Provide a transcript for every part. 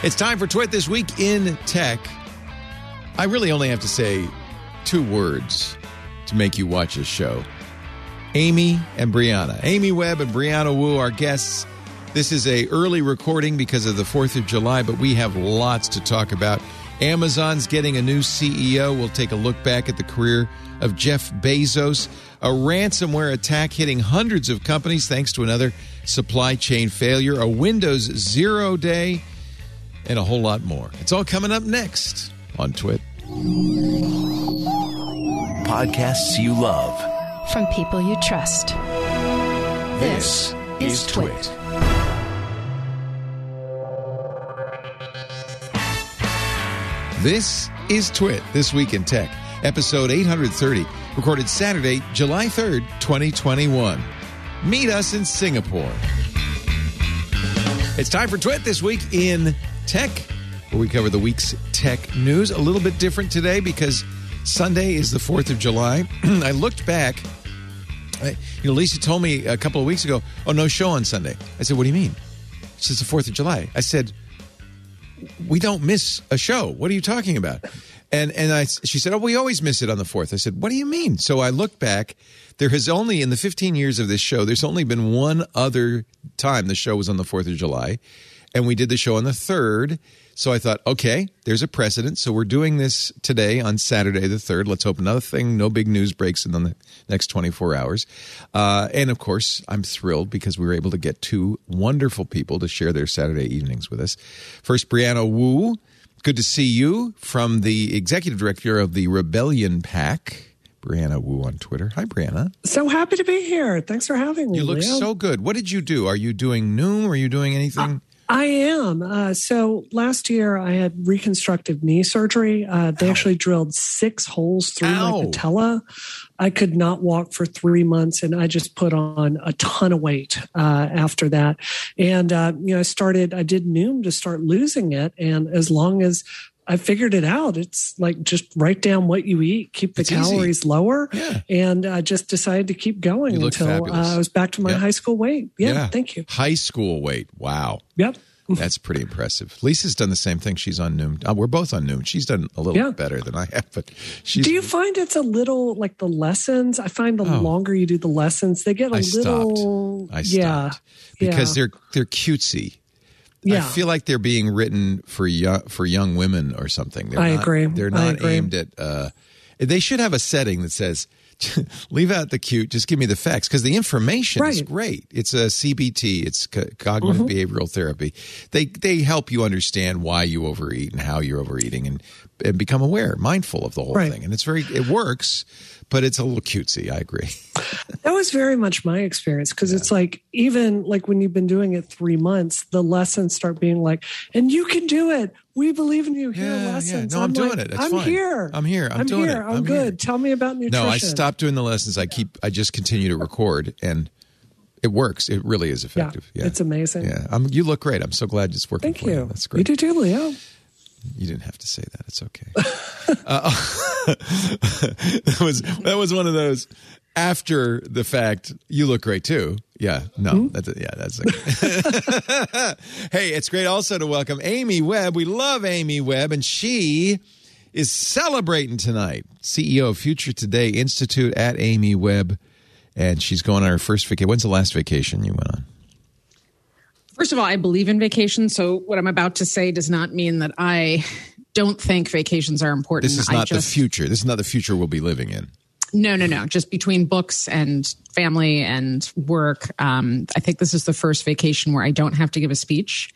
It's time for Twit This Week in Tech. I really only have to say two words to make you watch this show Amy and Brianna. Amy Webb and Brianna Wu, our guests. This is a early recording because of the 4th of July, but we have lots to talk about. Amazon's getting a new CEO. We'll take a look back at the career of Jeff Bezos. A ransomware attack hitting hundreds of companies thanks to another supply chain failure. A Windows Zero day and a whole lot more. It's all coming up next on Twit. Podcasts you love. from people you trust. This is Twit. This is Twit, This Week in Tech, episode 830, recorded Saturday, July 3rd, 2021. Meet us in Singapore. It's time for Twit This Week in Tech, where we cover the week's tech news. A little bit different today because Sunday is the 4th of July. I looked back. I, you know, Lisa told me a couple of weeks ago, oh, no show on Sunday. I said, what do you mean? She says, the 4th of July. I said, we don't miss a show. What are you talking about? And and I she said, "Oh, we always miss it on the 4th." I said, "What do you mean?" So I looked back. There has only in the 15 years of this show, there's only been one other time the show was on the 4th of July, and we did the show on the 3rd. So I thought, okay, there's a precedent. So we're doing this today on Saturday the 3rd. Let's hope another thing, no big news breaks in the next 24 hours. Uh, and of course, I'm thrilled because we were able to get two wonderful people to share their Saturday evenings with us. First, Brianna Wu. Good to see you from the executive director of the Rebellion PAC, Brianna Wu on Twitter. Hi, Brianna. So happy to be here. Thanks for having me. You look Leo. so good. What did you do? Are you doing Noom? Are you doing anything? I am. Uh, so last year I had reconstructive knee surgery. Uh, they actually drilled six holes through Ow. my patella. I could not walk for three months, and I just put on a ton of weight uh, after that. And uh, you know, I started. I did Noom to start losing it, and as long as I figured it out. It's like just write down what you eat, keep the It's easy. calories lower, Yeah. and I just decided to keep going until uh. I was back to my Yeah. high school weight. Yeah, thank you. High school weight. Wow. Yep. That's pretty impressive. Lisa's done the same thing. She's on Noom. Uh, we're both on Noom. She's done a little Yeah. better than I have, but she's. Do you find it's a little like the lessons? I find the Oh. longer you do the lessons, they get a I little. stopped. I Yeah. stopped because yeah. they're they're cutesy. Yeah. I feel like they're being written for young for young women or something. They're I not, agree. They're not agree. aimed at. Uh, they should have a setting that says, "Leave out the cute. Just give me the facts." Because the information is great. It's a CBT. It's cognitive Mm-hmm. behavioral therapy. They they help you understand why you overeat and how you're overeating and and become aware, mindful of the whole Right. thing. And it's very it works, but it's a little cutesy. I agree. That was very much my experience because it's like even like when you've been doing it three months, the lessons start being like, "And you can do it. We believe in you. Here Yeah, are yeah. lessons." No, I'm doing like, it. It's I'm fine. here. I'm here. I'm doing here. it. I'm, I'm good. here. Tell me about nutrition. No, I stopped doing the lessons. I keep. I just continue to record, and it works. It really is effective. Yeah, it's amazing. Yeah, I'm, you look great. I'm so glad it's working. Thank for you. That's great. You do too, Leo. You didn't have to say that. It's okay. uh, that was that was one of those after the fact. You look great too. Yeah. No. Hmm? That's yeah. That's okay. hey, it's great also to welcome Amy Webb. We love Amy Webb, and she is celebrating tonight. CEO of Future Today Institute at Amy Webb, and she's going on her first vacation. When's the last vacation you went on? First of all, I believe in vacations. So what I'm about to say does not mean that I don't think vacations are important. This is not just, the future. This is not the future we'll be living in. No, no, no. Just between books and family and work, um, I think this is the first vacation where I don't have to give a speech.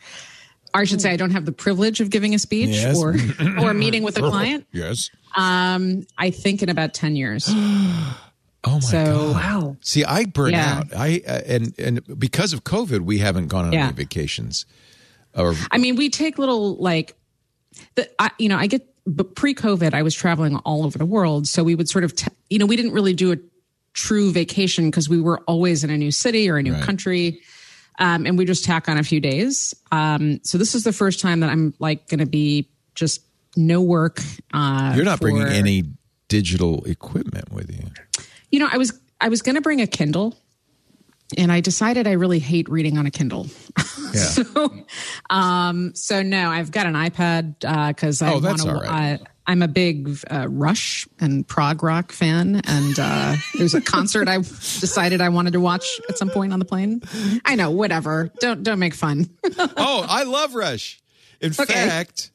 Or I should say I don't have the privilege of giving a speech Yes. or or meeting with a client. Yes. Um, I think in about ten years. Oh my So- god! Wow. See, I burn Yeah. out. I uh, and and because of COVID, we haven't gone on Yeah. any vacations. Or I mean, we take little like the I, you know I get but pre-COVID I was traveling all over the world, so we would sort of t- you know we didn't really do a true vacation because we were always in a new city or a new Right. country, um, and we just tack on a few days. Um, so this is the first time that I'm like going to be just no work. Uh, you're not bringing any digital equipment with you. You know, I was I was going to bring a Kindle, and I decided I really hate reading on a Kindle. Yeah. So, um, so no, I've got an iPad because I Oh, want right. to. I'm a big uh, Rush and prog rock fan, and uh, there's a concert I decided I wanted to watch at some point on the plane. I know, whatever. Don't don't make fun. oh, I love Rush. In Okay. fact,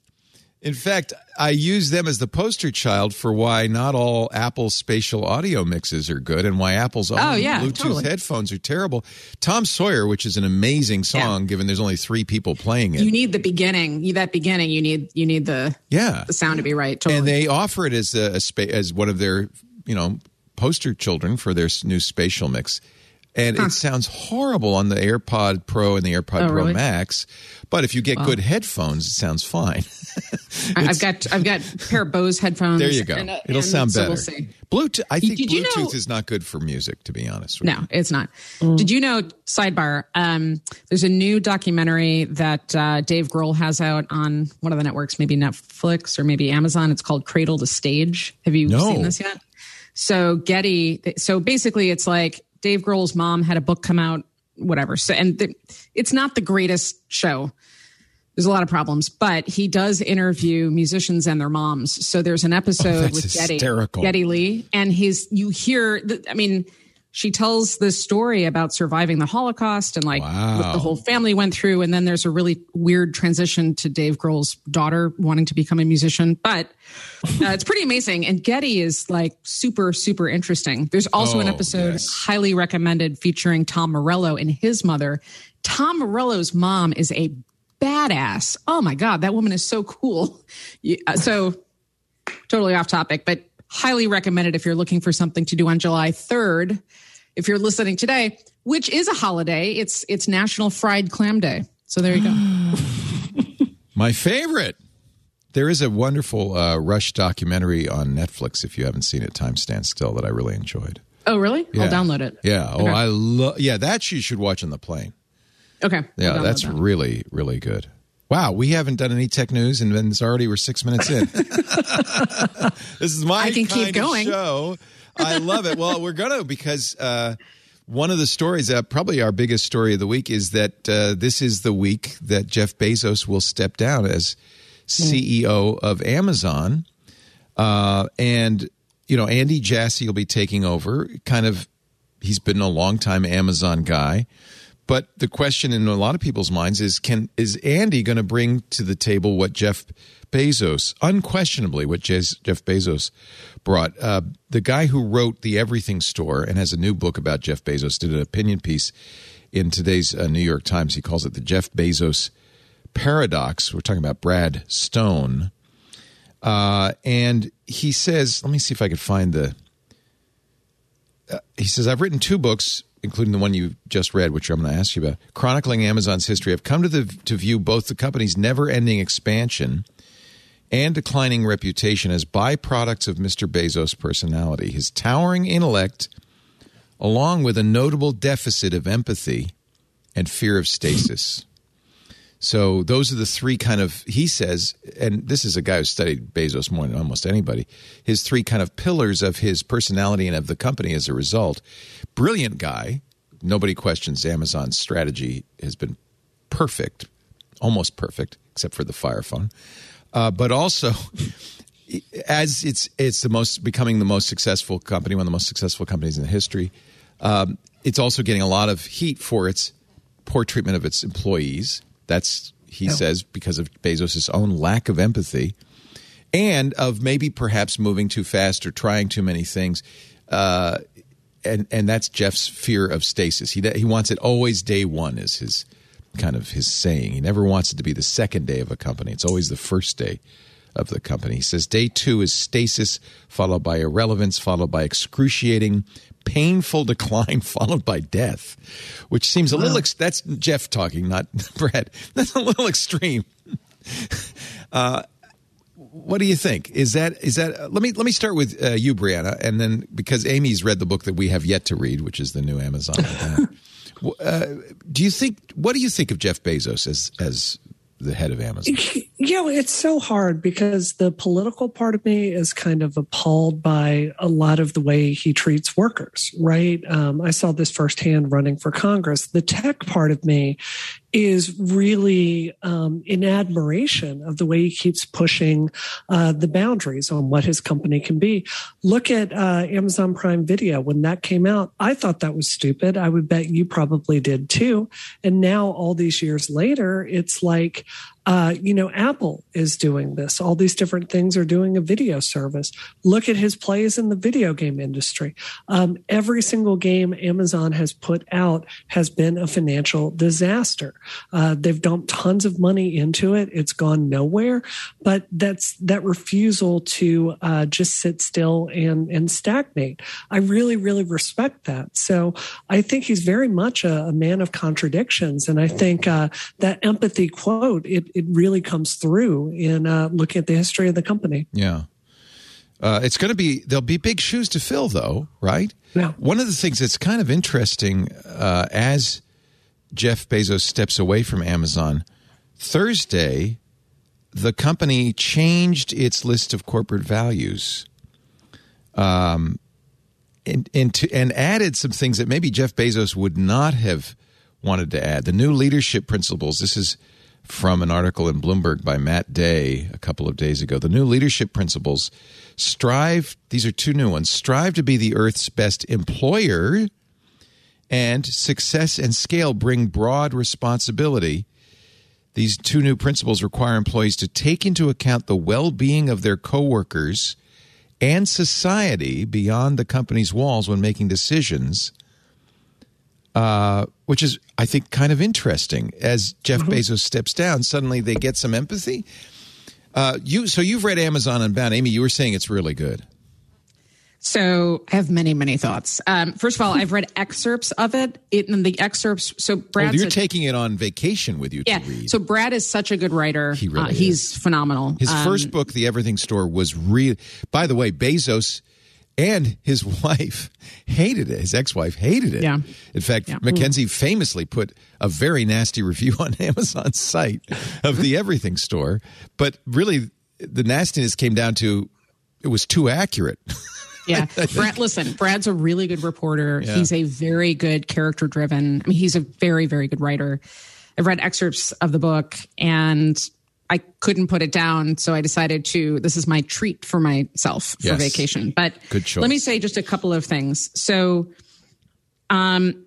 in fact, I use them as the poster child for why not all Apple spatial audio mixes are good and why Apple's own Oh, yeah, Bluetooth totally. headphones are terrible. Tom Sawyer, which is an amazing song, given there's only three people playing it. you need the beginning. You that beginning. You need you need the yeah, the sound to be right. Totally. and they offer it as a, a spa- as one of their you know poster children for their new spatial mix and it sounds horrible on the AirPod Pro and the AirPod Oh, Pro really? Max but if you get good headphones it sounds fine I- I've got I've got a pair of Bose headphones. there you go and, uh, it'll and sound so better We'll see. Bluetooth I think Did you Bluetooth know- is not good for music to be honest with No, it's not. Did you know? Sidebar. Um, there's a new documentary that uh, Dave Grohl has out on one of the networks, maybe Netflix or maybe Amazon. It's called Cradle to Stage. Have you No. seen this yet? So Geddy. So basically, it's like Dave Grohl's mom had a book come out, whatever. So and the, it's not the greatest show. There's a lot of problems, but he does interview musicians and their moms. So there's an episode Oh, with Geddy, hysterical. Geddy Lee, and his you hear. The, I mean, she tells this story about surviving the Holocaust and like Wow. what the whole family went through. And then there's a really weird transition to Dave Grohl's daughter wanting to become a musician. But uh, it's pretty amazing. And Geddy is like super, super interesting. There's also an Oh, episode yes. highly recommended featuring Tom Morello and his mother. Tom Morello's mom is a badass. Oh my God, that woman is so cool. You- uh, so totally off topic, but highly recommended if you're looking for something to do on July 3rd. If you're listening today, which is a holiday, it's it's National Fried Clam Day. So there you go. My favorite. There is a wonderful uh, Rush documentary on Netflix. If you haven't seen it, Time Stands Still, that I really enjoyed. oh, really? I'll download it. Yeah. Oh, Okay. I love. Yeah, that you should watch on the plane. Okay. Yeah, that's that. really really good. Wow, we haven't done any tech news, and then it's already we're six minutes in. this is my I can keep going. show. I love it. Well, we're gonna because uh, one of the stories, uh, probably our biggest story of the week, is that uh, this is the week that Jeff Bezos will step down as CEO of Amazon, uh, and you know Andy Jassy will be taking over. Kind of, he's been a long time Amazon guy. But the question in a lot of people's minds is: Can is Andy going to bring to the table what Jeff Bezos, unquestionably, what Jeff Bezos brought? Uh, the guy who wrote the Everything Store and has a new book about Jeff Bezos did an opinion piece in today's uh, New York Times. He calls it the Jeff Bezos paradox. We're talking about Brad Stone, uh, and he says, "Let me see if I could find the." Uh, he says, "I've written two books." Including the one you just read, which I'm going to ask you about, chronicling Amazon's history. I've come to the to view both the company's never-ending expansion and declining reputation as byproducts of Mr. Bezos' personality, his towering intellect, along with a notable deficit of empathy and fear of stasis. So those are the three kind of he says, and this is a guy who studied Bezos more than almost anybody. His three kind of pillars of his personality and of the company as a result. Brilliant guy. Nobody questions Amazon's strategy has been perfect, almost perfect, except for the Fire phone. Uh, but also, as it's it's the most becoming the most successful company, one of the most successful companies in the history. Um, it's also getting a lot of heat for its poor treatment of its employees. That's he says because of Bezos' own lack of empathy, and of maybe perhaps moving too fast or trying too many things. Uh, and and that's Jeff's fear of stasis. He he wants it always day one is his kind of his saying. He never wants it to be the second day of a company. It's always the first day of the company. He says day two is stasis, followed by irrelevance, followed by excruciating, painful decline, followed by death, which seems a little. Ex- that's Jeff talking, not Brad. That's a little extreme. Uh, what do you think? Is that is that? Uh, let me let me start with uh, you, Brianna, and then because Amy's read the book that we have yet to read, which is the new Amazon. Uh, do you think? What do you think of Jeff Bezos as as the head of Amazon? You know, it's so hard because the political part of me is kind of appalled by a lot of the way he treats workers, right? Um, I saw this firsthand running for Congress. The tech part of me is really um, in admiration of the way he keeps pushing uh, the boundaries on what his company can be. Look at uh, Amazon Prime Video. When that came out, I thought that was stupid. I would bet you probably did too. And now, all these years later, it's like, uh, you know, Apple is doing this. All these different things are doing a video service. Look at his plays in the video game industry. Um, every single game Amazon has put out has been a financial disaster. Uh, they've dumped tons of money into it. It's gone nowhere. But that's that refusal to uh, just sit still and and stagnate. I really, really respect that. So I think he's very much a, a man of contradictions, and I think uh, that empathy quote it it really comes through in uh, looking at the history of the company. Yeah. Uh, it's going to be there'll be big shoes to fill, though, right? Yeah. One of the things that's kind of interesting uh, as Jeff Bezos steps away from Amazon Thursday, the company changed its list of corporate values, um, and and, to, and added some things that maybe Jeff Bezos would not have wanted to add. The new leadership principles. This is from an article in Bloomberg by Matt Day a couple of days ago. The new leadership principles strive, these are two new ones, strive to be the Earth's best employer, and success and scale bring broad responsibility. These two new principles require employees to take into account the well being of their coworkers and society beyond the company's walls when making decisions uh, which is, I think, kind of interesting. As Jeff Mm-hmm. Bezos steps down, suddenly they get some empathy. Uh, you so you've read Amazon Unbound, Amy. You were saying it's really good. So I have many, many thoughts. Um, first of all, I've read excerpts of it. it and the excerpts. So Oh, you're a- taking it on vacation with you yeah. to read. So Brad is such a good writer. He really uh, he's phenomenal. His Um, first book, The Everything Store, was real. By the way, Bezos and his wife hated it. His ex-wife hated it. Yeah. In fact, Yeah. Mackenzie famously put a very nasty review on Amazon's site of The Everything Store. But really, the nastiness came down to it was too accurate. Yeah. Brad, listen, Brad's a really good reporter. Yeah. He's a very good character driven. I mean, he's a very, very good writer. I've read excerpts of the book and I couldn't put it down. So I decided to, this is my treat for myself for Yes. vacation. But Good choice. let me say just a couple of things. So, um,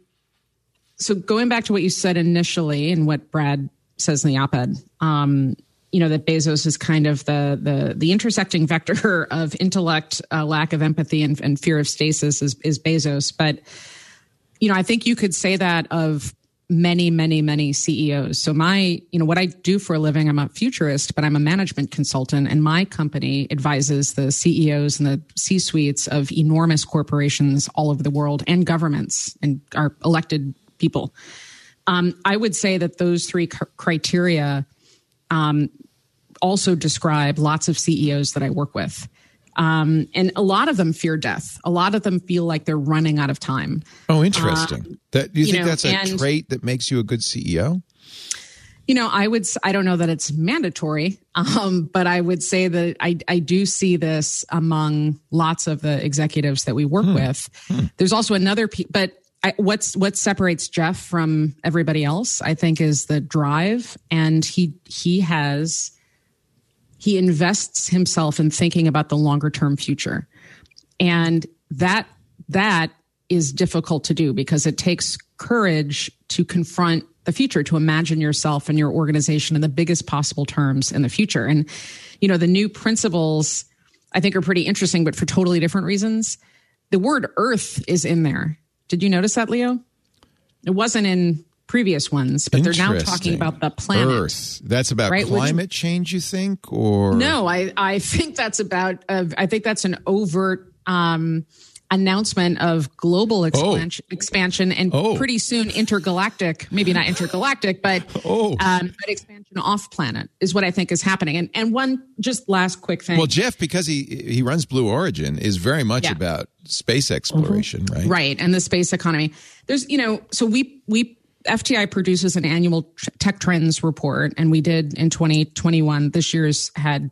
so going back to what you said initially and what Brad says in the op-ed, um, you know that Bezos is kind of the the the intersecting vector of intellect, uh, lack of empathy, and, and fear of stasis is, is Bezos. But you know, I think you could say that of many, many, many CEOs. So my, you know, what I do for a living, I'm a futurist, but I'm a management consultant, and my company advises the CEOs and the C suites of enormous corporations all over the world and governments and our elected people. Um, I would say that those three criteria um, also describe lots of CEOs that I work with. Um, and a lot of them fear death. A lot of them feel like they're running out of time. Oh, interesting. that you, you think know, that's a and- trait that makes you a good CEO? You know, I would, I don't know that it's mandatory, um, but I would say that I, I do see this among lots of the executives that we work with. There's also another, but I, what's, what separates Jeff from everybody else, I think is the drive. And he, he has, he invests himself in thinking about the longer term future. And that, that is difficult to do because it takes courage to confront the future, to imagine yourself and your organization in the biggest possible terms in the future. And, you know, the new principles I think are pretty interesting, but for totally different reasons. The word earth is in there. Did you notice that, Leo? It wasn't in previous ones, but they're now talking about the planet. Earth. That's about Right, which- climate change, you think? Or No, I, I think that's about, uh, I think that's an overt um, announcement of global expansion, expansion and Oh. pretty soon intergalactic, maybe not intergalactic, but, Oh. um, but expansion off planet is what I think is happening. And, and one just last quick thing. Well, Jeff, because he he runs Blue Origin, is very much Yeah. about space exploration, right? right and the space economy there's you know so we we fti produces an annual tech trends report and we did in 2021 this year's had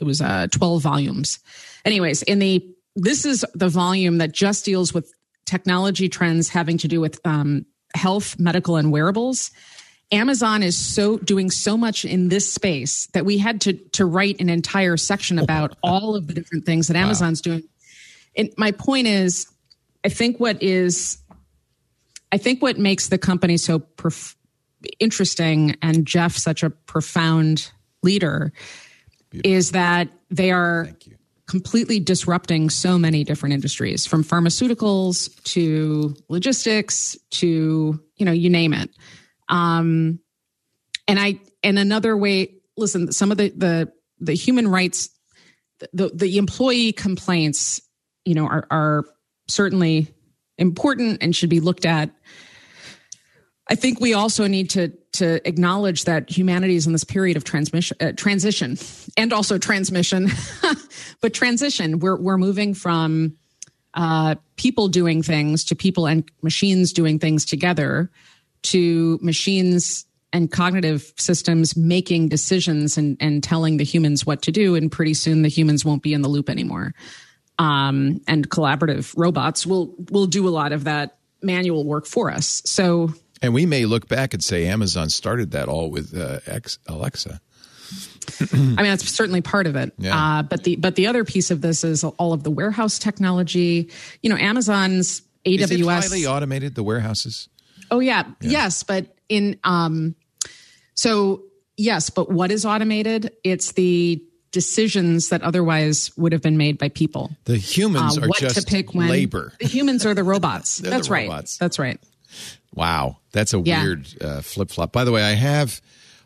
it was uh 12 volumes. Anyways in the this is the volume that just deals with technology trends having to do with um, health medical and wearables. Amazon is so doing so much in this space that we had to to write an entire section about all of the different things that Amazon's doing. And my point is, I think what is, I think what makes the company so prof- interesting and Jeff such a profound leader is that they are completely disrupting so many different industries from pharmaceuticals to logistics to you know you name it. Um and i and another way listen some of the the the human rights the the employee complaints you know are are certainly important and should be looked at I think we also need to to acknowledge that humanity is in this period of transmission, uh, transition, and also transmission, but transition. We're we're moving from uh, people doing things to people and machines doing things together, to machines and cognitive systems making decisions and and telling the humans what to do. And pretty soon, the humans won't be in the loop anymore. Um, and collaborative robots will will do a lot of that manual work for us. So And we may look back and say Amazon started that all with uh, Alexa. I mean, that's certainly part of it. Yeah. Uh, but the but the other piece of this is all of the warehouse technology. You know, Amazon's Is it AWS. highly automated, the warehouses? oh yeah, yes, but in um, so yes, but what is automated? It's the decisions that otherwise would have been made by people. The humans Uh, are just to pick when labor. The humans are the robots. They're the That's right. robots. That's right. Wow, that's a Yeah. weird uh, flip flop. By the way, I have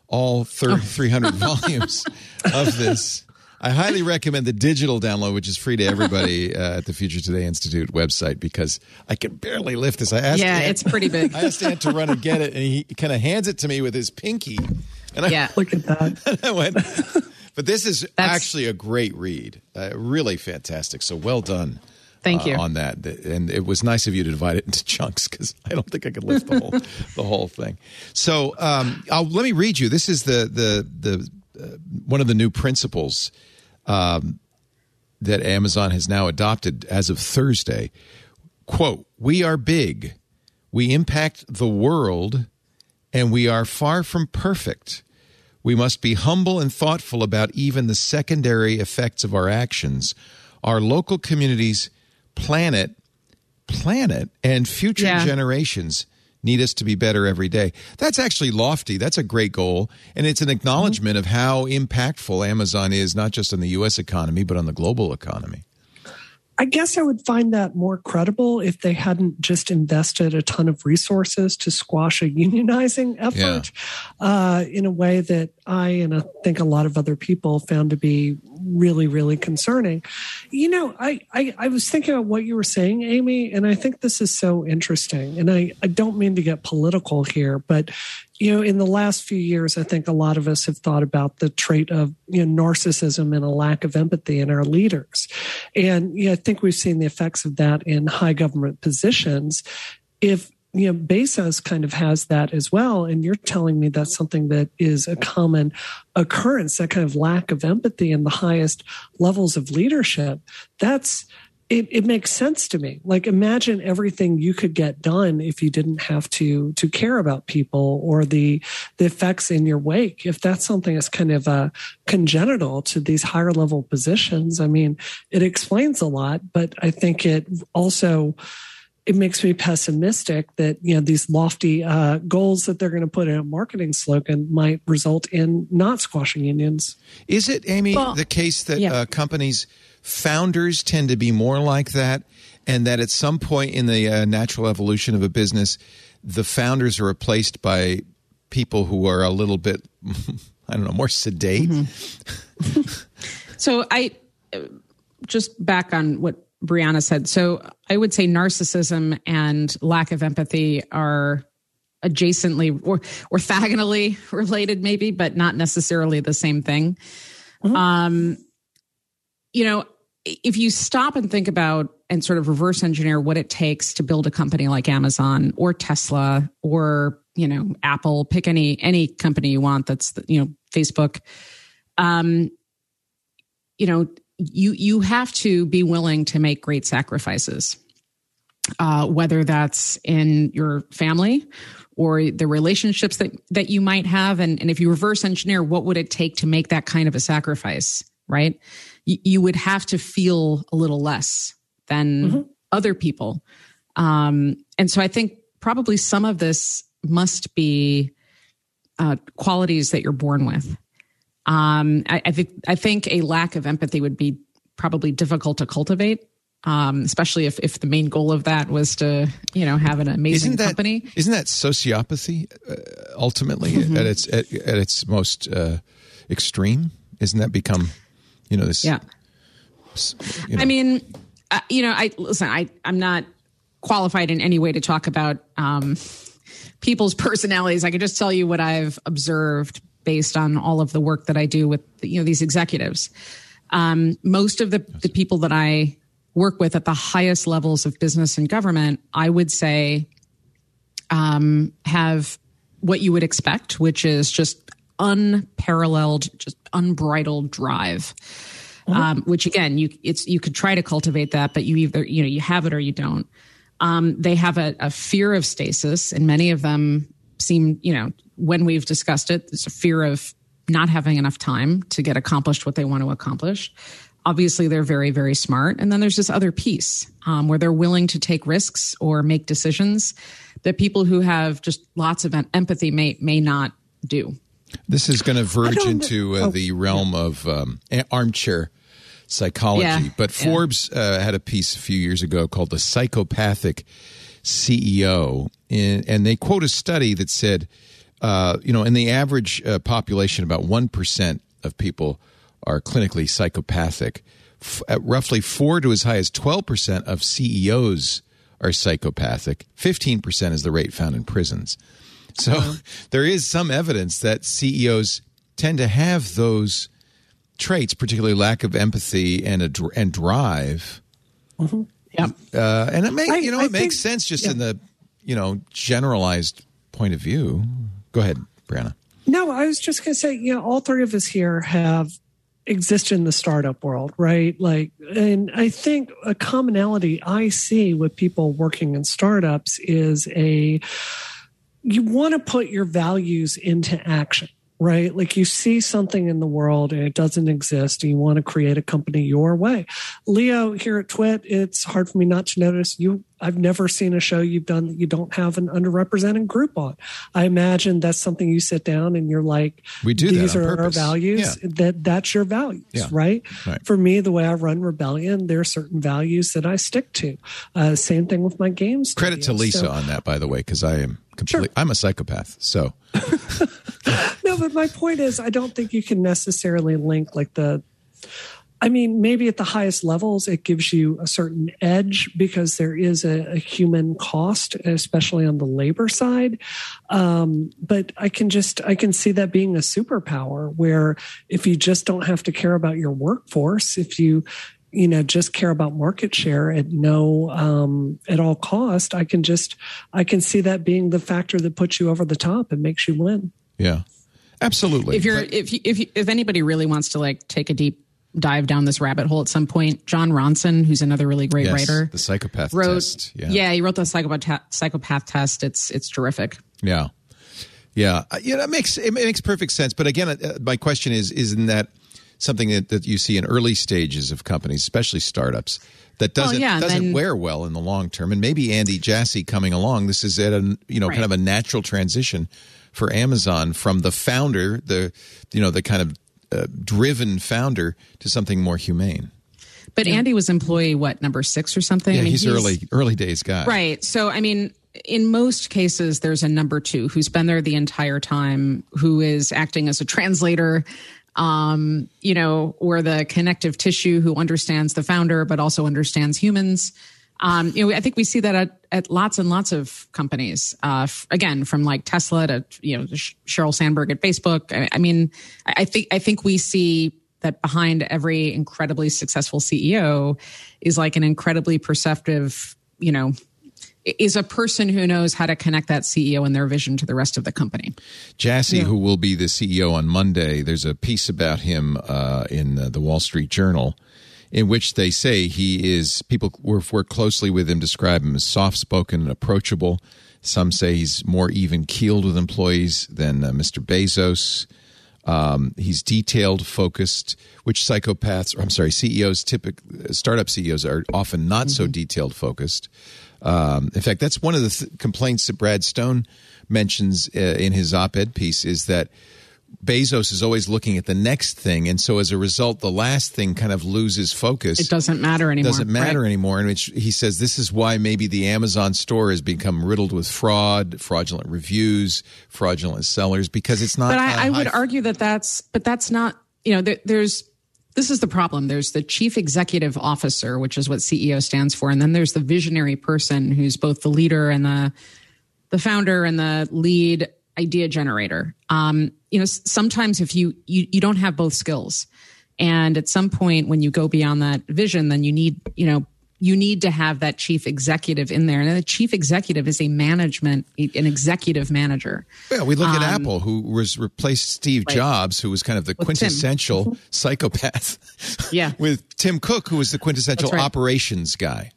all thir- Oh. 300 volumes of this. I highly recommend the digital download, which is free to everybody uh, at the Future Today Institute website because I can barely lift this. I asked Yeah, it's pretty big. I asked Ant to run and get it, and he kind of hands it to me with his pinky. And I, Yeah. Look at that. I went, but this is That's- actually a great read, uh, really fantastic. So well done. Thank uh, you. on that, and it was nice of you to divide it into chunks because I don't think I could lift the whole the whole thing. So um, I'll, let me read you. This is the the the uh, one of the new principles um, that Amazon has now adopted as of Thursday. Quote: We are big. We impact the world, and we are far from perfect. We must be humble and thoughtful about even the secondary effects of our actions. Our local communities, planet, planet, and future Yeah. generations need us to be better every day. That's actually lofty. That's a great goal. And it's an mm-hmm. acknowledgement of how impactful Amazon is, not just on the U.S. economy, but on the global economy. I guess I would find that more credible if they hadn't just invested a ton of resources to squash a unionizing effort uh, in a way that I and I think a lot of other people found to be really, really concerning. You know, I, I, I was thinking about what you were saying, Amy, and I think this is so interesting. And I, I don't mean to get political here, but you know, in the last few years, I think a lot of us have thought about the trait of you know narcissism and a lack of empathy in our leaders, and you know, I think we've seen the effects of that in high government positions. If you know, Bezos kind of has that as well, and you're telling me that's something that is a common occurrence. That kind of lack of empathy in the highest levels of leadership. That's it, it makes sense to me. Like imagine everything you could get done if you didn't have to to care about people or the the effects in your wake. If that's something that's kind of uh, congenital to these higher level positions, I mean, it explains a lot. But I think it also it makes me pessimistic that you know these lofty uh, goals that they're going to put in a marketing slogan might result in not squashing unions. Is it, Amy, Well, the case that yeah. uh, companies' founders tend to be more like that, and that at some point in the uh, natural evolution of a business, the founders are replaced by people who are a little bit, I don't know, more sedate? So I uh, just back on what Brianna said. So I would say narcissism and lack of empathy are adjacently or orthogonally related, maybe, but not necessarily the same thing. Um, you know, if you stop and think about and sort of reverse engineer what it takes to build a company like Amazon or Tesla or you know Apple, pick any any company you want that's you know Facebook. Um, you know, you you have to be willing to make great sacrifices. uh, whether that's in your family or the relationships that, that you might have. And, and if you reverse engineer, what would it take to make that kind of a sacrifice, right? You, you would have to feel a little less than mm-hmm. other people. Um, and so I think probably some of this must be uh, qualities that you're born with. Um, I, I, think I think a lack of empathy would be probably difficult to cultivate, um, especially if if the main goal of that was to you know have an amazing isn't that, company. Isn't that sociopathy uh, ultimately mm-hmm. at its at, at its most uh, extreme? Isn't that become you know this? Yeah. You know. I mean, uh, you know, I listen. I I'm not qualified in any way to talk about um, people's personalities. I can just tell you what I've observed based on all of the work that I do with you know these executives. Um, most of the, the people that I work with at the highest levels of business and government, I would say, um, have what you would expect, which is just unparalleled, just unbridled drive. Mm-hmm. Um, which again, you it's you could try to cultivate that, but you either you know you have it or you don't. Um, they have a, a fear of stasis, and many of them seem, you know, when we've discussed it, there's a fear of not having enough time to get accomplished what they want to accomplish. Obviously, they're very, very smart. And then there's this other piece um, where they're willing to take risks or make decisions that people who have just lots of empathy may may not do. This is going to verge into uh, oh. the realm of um, armchair psychology. Yeah. But Forbes yeah. uh, had a piece a few years ago called "The Psychopathic CEO," in, and they quote a study that said, uh, you know, in the average uh, population, about one percent of people are clinically psychopathic. F- roughly four to as high as twelve percent of CEOs are psychopathic. Fifteen percent is the rate found in prisons. So uh-huh. there is some evidence that CEOs tend to have those traits, particularly lack of empathy and a and drive. Mm-hmm. Yeah, uh, and it makes you know I it makes sense just yeah. in the you know generalized point of view. Go ahead, Brianna. No, I was just going to say, you know, all three of us here have existed in the startup world, right? Like, and I think a commonality I see with people working in startups is a you want to put your values into action right? Like you see something in the world and it doesn't exist and you want to create a company your way. Leo here at Twit, it's hard for me not to notice you I've never seen a show you've done that you don't have an underrepresented group on. I imagine that's something you sit down and you're like, we do these are purpose. our values. Yeah. That that's your values, yeah. right? right? For me, the way I run Rebellion, there are certain values that I stick to. Uh, same thing with my games. Credit to Lisa so, on that, by the way, because I am completely. Sure. I'm a psychopath, so. no, but my point is, I don't think you can necessarily link like the I mean, maybe at the highest levels, it gives you a certain edge because there is a, a human cost, especially on the labor side. Um, but I can just, I can see that being a superpower where if you just don't have to care about your workforce, if you, you know, just care about market share at no, um, at all cost, I can just, I can see that being the factor that puts you over the top and makes you win. Yeah. Absolutely. If you're, but, if, if, if anybody really wants to like take a deep dive down this rabbit hole at some point. Jon Ronson, who's another really great yes, writer, the psychopath wrote, test. Yeah. yeah, he wrote the psychopath psychopath test. It's it's terrific. Yeah, yeah, uh, yeah. That makes it makes perfect sense. But again, uh, my question is: Isn't that something that, that you see in early stages of companies, especially startups? That doesn't well, yeah, doesn't then, wear well in the long term, and maybe Andy Jassy coming along. This is at a you know right. kind of a natural transition for Amazon from the founder, the you know the kind of uh, driven founder to something more humane. But yeah. Andy was employee what number six or something? Yeah, I mean, he's, he's early early days guy, right? So I mean, in most cases, there's a number two who's been there the entire time, who is acting as a translator, um, you know, or the connective tissue who understands the founder but also understands humans. Um, you know, I think we see that at, at lots and lots of companies. Uh, f- again, from like Tesla to you know Sheryl Sandberg at Facebook. I, I mean, I, I think I think we see that behind every incredibly successful CEO is like an incredibly perceptive, you know, is a person who knows how to connect that CEO and their vision to the rest of the company. Jassy, yeah. who will be the CEO on Monday, there's a piece about him uh, in uh, the Wall Street Journal in which they say he is people work, work closely with him describe him as soft spoken and approachable. Some say he's more even keeled with employees than uh, Mr. Bezos. Um, he's detailed focused, which psychopaths, or I'm sorry, CEOs, typical startup CEOs are often not so detailed focused. Um, in fact, that's one of the th- complaints that Brad Stone mentions uh, in his op-ed piece is that Bezos is always looking at the next thing, and so as a result, the last thing kind of loses focus. It doesn't matter anymore. Doesn't matter right? anymore. And which he says this is why maybe the Amazon store has become riddled with fraud, fraudulent reviews, fraudulent sellers because it's not. But I would high- argue that that's, but that's not, you know, there, there's, this is the problem. There's the chief executive officer, which is what CEO stands for. And then there's the visionary person who's both the leader and the, the founder and the lead idea generator. Um, you know, sometimes if you, you, you don't have both skills and at some point when you go beyond that vision, then you need, you know, you need to have that chief executive in there. And the chief executive is a management, an executive manager. Yeah, we look at Apple, who was replaced Steve Jobs, who was kind of the Tim. quintessential psychopath. Yeah. with Tim Cook, who was the quintessential right. operations guy.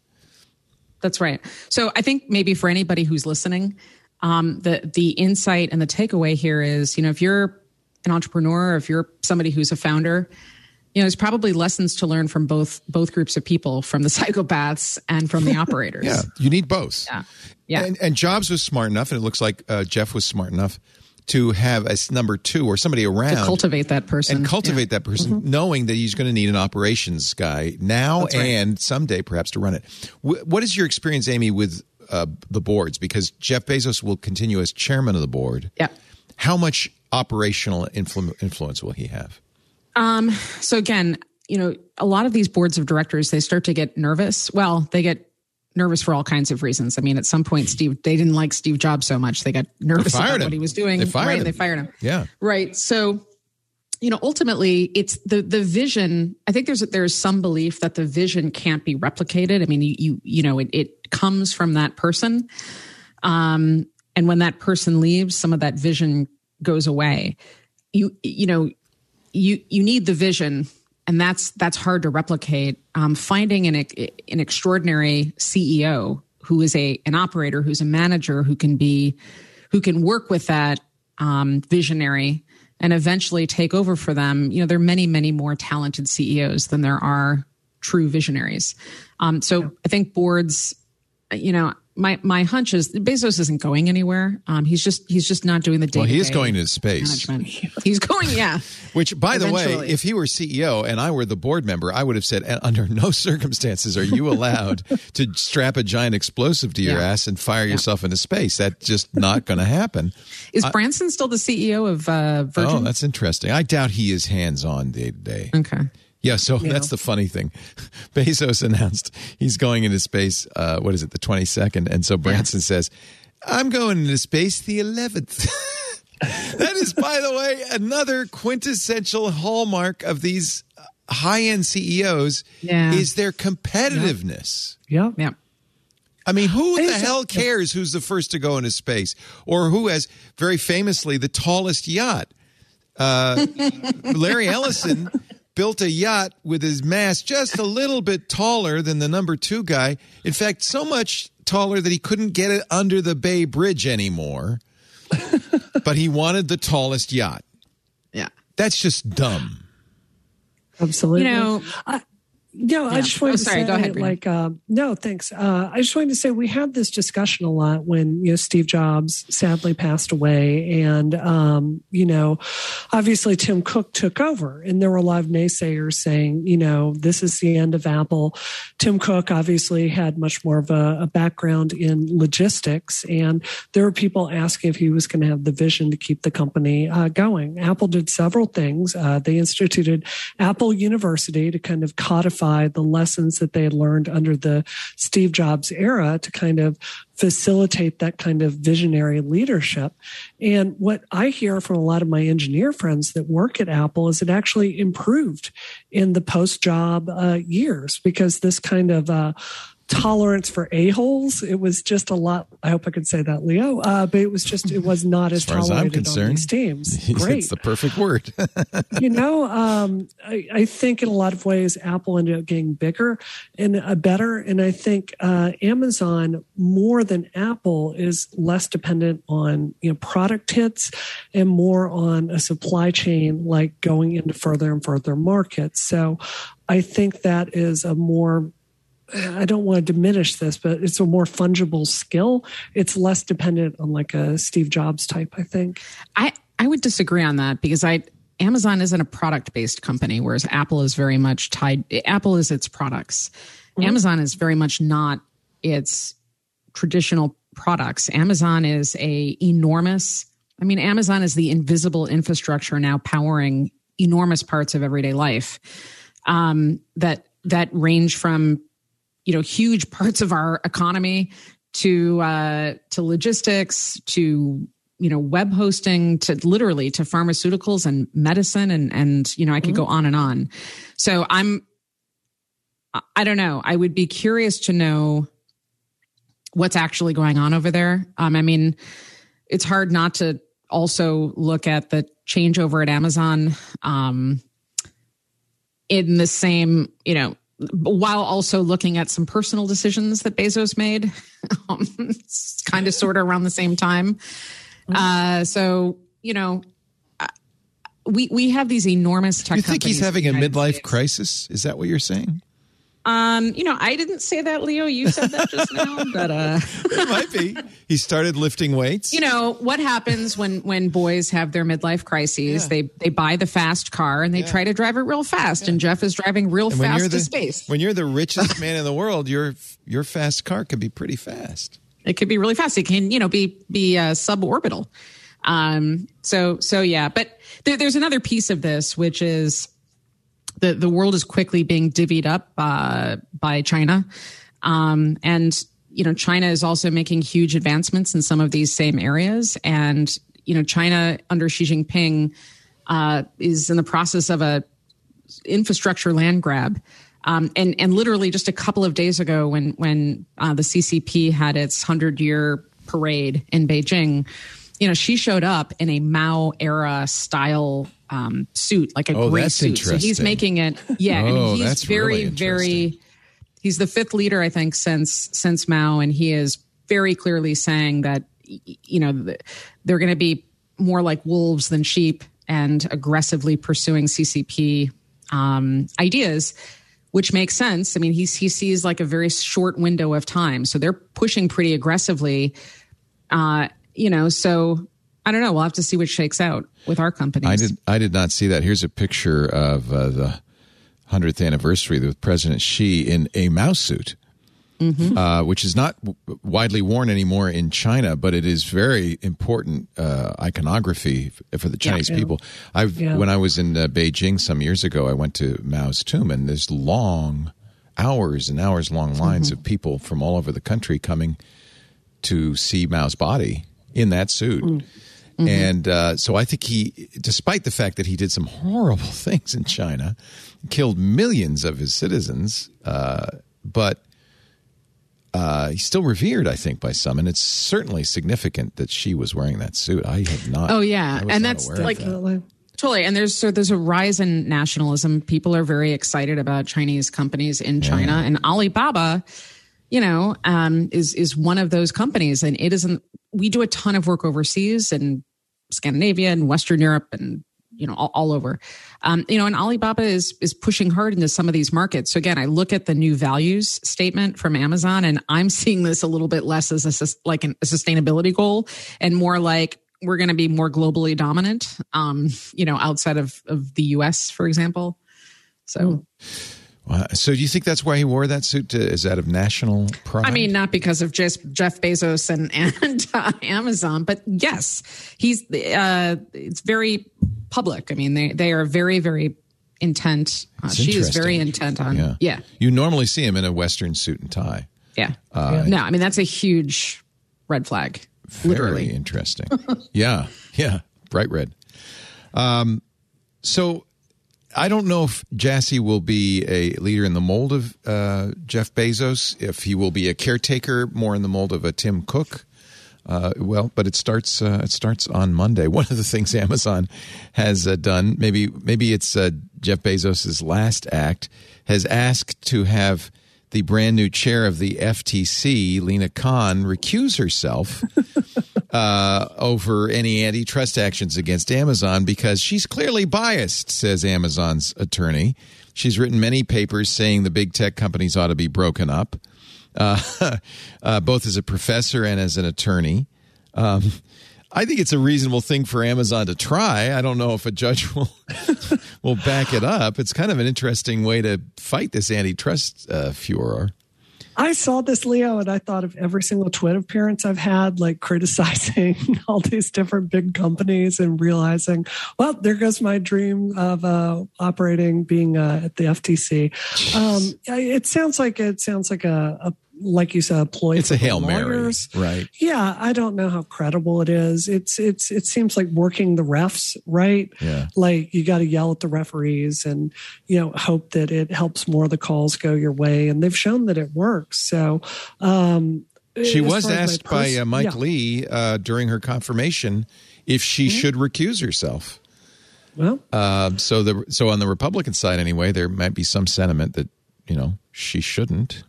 That's right. So I think maybe for anybody who's listening, um, the the insight and the takeaway here is, you know, if you're an entrepreneur, or if you're somebody who's a founder, you know, there's probably lessons to learn from both both groups of people, from the psychopaths and from the operators. Yeah, you need both. Yeah. Yeah. And, and Jobs was smart enough, and it looks like uh, Jeff was smart enough to have a number two or somebody around to Cultivate that person and cultivate that person, knowing that he's going to need an operations guy now right. and someday perhaps to run it. Wh- what is your experience, Amy, with uh, the boards? Because Jeff Bezos will continue as chairman of the board. Yeah. How much operational influ- influence will he have? Um, so again, you know, a lot of these boards of directors, they start to get nervous. Well, they get nervous for all kinds of reasons. I mean, at some point, Steve, they didn't like Steve Jobs so much. They got nervous They about him. what he was doing. They fired right. him. They fired him. Yeah. Right. So, you know, ultimately it's the, the vision. I think there's, there's some belief that the vision can't be replicated. I mean, you, you, you know, it, it comes from that person. Um, and when that person leaves, some of that vision goes away. You, you know, you you need the vision and that's that's hard to replicate um, finding an an extraordinary ceo who is a an operator who's a manager who can be who can work with that um, visionary and eventually take over for them you know there are many many more talented ceos than there are true visionaries um, so i think boards you know my my hunch is bezos isn't going anywhere um, he's just he's just not doing the day Well, he is going to space. management he's going yeah Which, by the way, if he were CEO and I were the board member, I would have said, "Uh, under no circumstances are you allowed to strap a giant explosive to your Yeah. ass and fire yourself into space. That's just not going to happen. Is Branson still the CEO of uh, Virgin? Oh, that's interesting. I doubt he is hands on day to day. okay. Yeah, so that's the funny thing. Bezos announced he's going into space. Uh, what is it, the twenty second? And so Branson says, "I'm going into space the 11th. that is, by the way, another quintessential hallmark of these high end CEOs Yeah. is their competitiveness. Yeah. Yeah. I mean, who the hell cares who's the first to go into space or who has very famously the tallest yacht? Uh, Larry Ellison built a yacht with his mast just a little bit taller than the number two guy. In fact, so much taller that he couldn't get it under the Bay Bridge anymore. but he wanted the tallest yacht. Yeah. That's just dumb. Absolutely. You know, No, I just wanted Oh, to sorry. say, Go ahead, like, uh, no, thanks. Uh, I just wanted to say we had this discussion a lot when you know Steve Jobs sadly passed away, and um, you know, obviously Tim Cook took over, and there were a lot of naysayers saying, you know, this is the end of Apple. Tim Cook obviously had much more of a, a background in logistics, and there were people asking if he was going to have the vision to keep the company uh, going. Apple did several things. Uh, they instituted Apple University to kind of codify the lessons that they had learned under the Steve Jobs era to kind of facilitate that kind of visionary leadership. And what I hear from a lot of my engineer friends that work at Apple is it actually improved in the post job uh, years because this kind of uh, tolerance for a-holes. It was just a lot. I hope I could say that, Leo. Uh, but it was just, it was not as, As far as I'm tolerated on concerned, these teams. Great. it's the perfect word. you know, um, I, I think in a lot of ways, Apple ended up getting bigger and uh, better. And I think uh, Amazon, more than Apple, is less dependent on you know product hits and more on a supply chain, like going into further and further markets. So I think that is a more I don't want to diminish this, but it's a more fungible skill. It's less dependent on like a Steve Jobs type, I think. I, I would disagree on that because I Amazon isn't a product based company, whereas Apple is very much tied. Apple is its products. Amazon is very much not its traditional products. Amazon is a enormous. I mean, Amazon is the invisible infrastructure now powering enormous parts of everyday life um, that that range from you know huge parts of our economy to uh, to logistics to you know web hosting to literally to pharmaceuticals and medicine and and you know I could go on and on. So I'm I don't know. I would be curious to know what's actually going on over there. Um, I mean, it's hard not to also look at the changeover at Amazon um, in the same, you know, while also looking at some personal decisions that Bezos made, um, kind of sort of around the same time. Uh, so you know, uh, we we have these enormous tech. you think he's having a in the United midlife States. crisis? Is that what you're saying? Um, you know, I didn't say that, Leo. You said that just now, but uh, It might be. He started lifting weights. you know what happens when when boys have their midlife crises? Yeah. They they buy the fast car and they try to drive it real fast, and Jeff is driving real fast you're to space. when you're the richest man in the world, your your fast car could be pretty fast. It could be really fast. It can, you know, be be uh, suborbital. Um, so so yeah, but there, there's another piece of this, which is the the world is quickly being divvied up uh, by China, um, and you know China is also making huge advancements in some of these same areas, and you know China under Xi Jinping uh, is in the process of a infrastructure land grab. Um, and and literally just a couple of days ago, when when uh, the CCP had its hundred year parade in Beijing, you know, Xi showed up in a Mao era style um, suit, like a Oh, gray suit. So he's making it. Yeah, I Oh, mean, he's very really very. He's the fifth leader, I think, since since Mao, and he is very clearly saying that you know they're going to be more like wolves than sheep and aggressively pursuing CCP um, ideas, which makes sense. I mean, he he sees like a very short window of time, so they're pushing pretty aggressively. Uh, you know, so I don't know. We'll have to see what shakes out with our companies. I did I did not see that. Here's a picture of uh, the hundredth anniversary with President Xi in a mouse suit. Mm-hmm. Uh, which is not w- widely worn anymore in China, but it is very important uh, iconography f- for the Chinese people. I've Yeah. when I was in uh, Beijing some years ago, I went to Mao's tomb, and there's long hours and hours long lines Mm-hmm. of people from all over the country coming to see Mao's body in that suit. Mm-hmm. And uh, so I think he, despite the fact that he did some horrible things in China, killed millions of his citizens, uh, but uh, he's still revered, I think, by some. And it's certainly significant that Xi was wearing that suit. I had not. Oh, yeah. And that's like- that. Totally. And there's so there's a rise in nationalism. People are very excited about Chinese companies in China and Alibaba, you know, um, is is one of those companies. And it isn't we do a ton of work overseas in Scandinavia and Western Europe and you know all, all over. Um, you know, and Alibaba is is pushing hard into some of these markets. So again, I look at the new values statement from Amazon and I'm seeing this a little bit less as a like an, a sustainability goal and more like we're going to be more globally dominant, um, you know, outside of, of the US, for example. So, Wow. So do you think that's why he wore that suit? To, is that of national pride? I mean, not because of just Jeff Bezos and, and uh, Amazon, but yes, he's, uh, it's very public. I mean, they, they are very, very intent. Uh, Xi is very intent on, yeah. yeah, You normally see him in a Western suit and tie. yeah. Uh, no, I mean, that's a huge red flag, Very literally. interesting. yeah, yeah, bright red. Um, so I don't know if Jassy will be a leader in the mold of uh, Jeff Bezos, if he will be a caretaker more in the mold of a Tim Cook. Uh, well, but it starts uh, it starts on Monday. One of the things Amazon has uh, done, maybe maybe it's uh, Jeff Bezos's last act, has asked to have the brand new chair of the FTC, Lina Khan, recuse herself uh, over any antitrust actions against Amazon because she's clearly biased, says Amazon's attorney. She's written many papers saying the big tech companies ought to be broken up, uh, uh, both as a professor and as an attorney. Um, I think it's a reasonable thing for Amazon to try. I don't know if a judge will will back it up. It's kind of an interesting way to fight this antitrust uh, furor. I saw this, Leo, and I thought of every single Twitter appearance I've had, like criticizing all these different big companies and realizing, well, there goes my dream of uh, operating, being uh, at the FTC. Um, it sounds like it sounds like a, a like you said, a ploy. It's a hail mary, right? Yeah, I don't know how credible it is. It's it's it seems like working the refs, right? Yeah, like you got to yell at the referees and you know hope that it helps more of the calls go your way, and they've shown that it works. So. um she was asked by uh, Mike yeah. Lee uh, during her confirmation if she mm-hmm. should recuse herself. Well, uh, so the so on the Republican side anyway, there might be some sentiment that you know she shouldn't.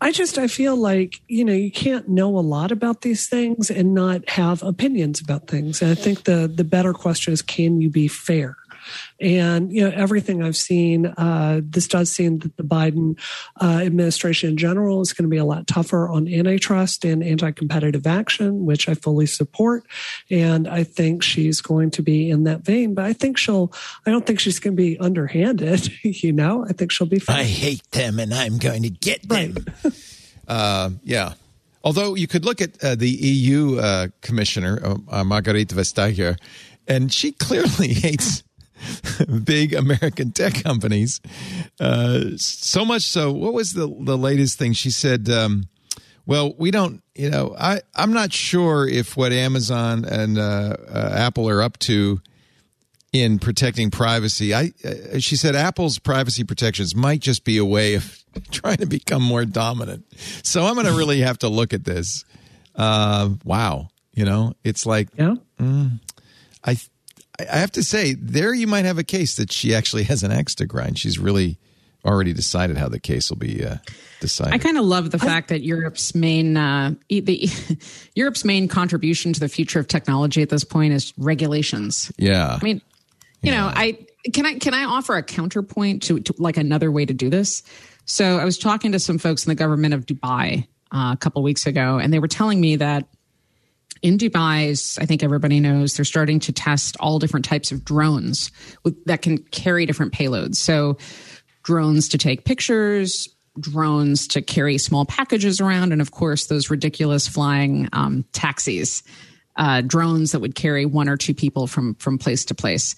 I just I feel like you know you can't know a lot about these things and not have opinions about things. And I think the the better question is can you be fair? And you know everything I've seen, uh, this does seem that the Biden uh, administration in general is going to be a lot tougher on antitrust and anti-competitive action, which I fully support. And I think she's going to be in that vein. But I think she'll. I don't think she's going to be underhanded. You know, I think she'll be. Fine. I hate them, and I'm going to get them. Right. uh, yeah. Although you could look at uh, the EU uh, commissioner, uh, Vestager, and she clearly hates big American tech companies. Uh, so much so, what was the the latest thing she said? Um, well, we don't, you know, I I'm not sure if what Amazon and uh, uh, Apple are up to in protecting privacy. I uh, she said Apple's privacy protections might just be a way of trying to become more dominant. So I'm going to really have to look at this. Uh, wow, you know, it's like yeah. Mm, I I have to say, there you might have a case that she actually has an axe to grind. She's really already decided how the case will be uh, decided. I kind of love the fact that Europe's main uh, the Europe's main contribution to the future of technology at this point is regulations. Yeah, I mean, you yeah. know, I can I can I offer a counterpoint to, to, like another way to do this. So I was talking to some folks in the government of Dubai uh, a couple weeks ago, and they were telling me that in Dubai, I think everybody knows, they're starting to test all different types of drones with, that can carry different payloads. So, drones to take pictures, drones to carry small packages around, and of course, those ridiculous flying um, taxis, uh, drones that would carry one or two people from from place to place.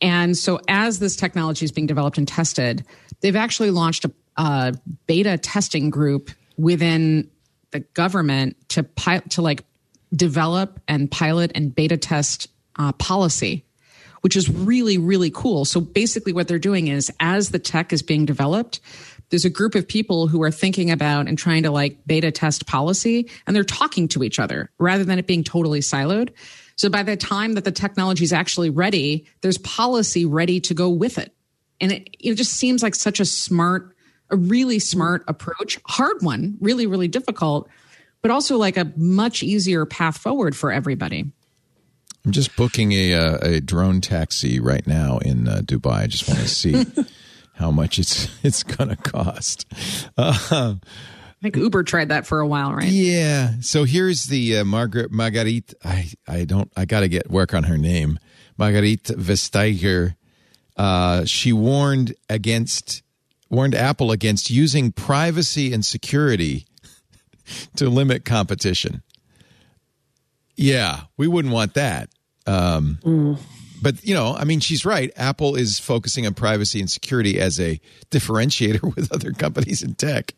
And so, as this technology is being developed and tested, they've actually launched a, a beta testing group within the government to to like develop and pilot and beta test uh, policy, which is really, really cool. So basically, what they're doing is as the tech is being developed, there's a group of people who are thinking about and trying to like beta test policy, and they're talking to each other rather than it being totally siloed. So by the time that the technology is actually ready, there's policy ready to go with it. And it, it just seems like such a smart, a really smart approach, hard one, really, really difficult but also like a much easier path forward for everybody. I'm just booking a uh, a drone taxi right now in uh, Dubai. I just want to see how much it's it's going to cost. Uh, I think Uber tried that for a while, right? Yeah. So here's the uh, Margaret Margarit. I I don't. I got to get work on her name. Margaret Vestager. Uh, she warned against warned Apple against using privacy and security to limit competition. Yeah, we wouldn't want that. Um, mm. But, you know, I mean, she's right. Apple is focusing on privacy and security as a differentiator with other companies in tech.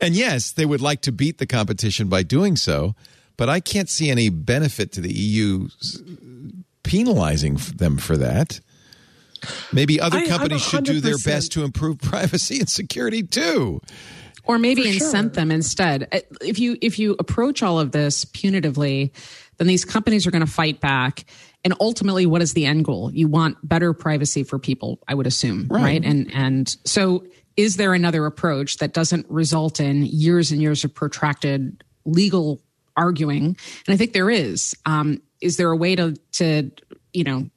And yes, they would like to beat the competition by doing so, but I can't see any benefit to the EU penalizing them for that. Maybe other I- companies should do their best to improve privacy and security too. Or maybe For incent sure. them instead. Uh, If you if you approach all of this punitively, then these companies are going to fight back. And ultimately, what is the end goal? You want better privacy for people, I would assume, right? And and so, is there another approach that doesn't result in years and years of protracted legal arguing? And I think there is. Um, is there a way to to you know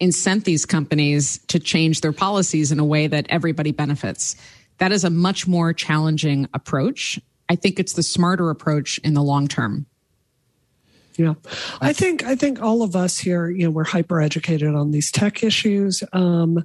incent these companies to change their policies in a way that everybody benefits. That is a much more challenging approach. I think it's the smarter approach in the long term. Yeah, I think I think all of us here, you know, we're hyper educated on these tech issues. Um,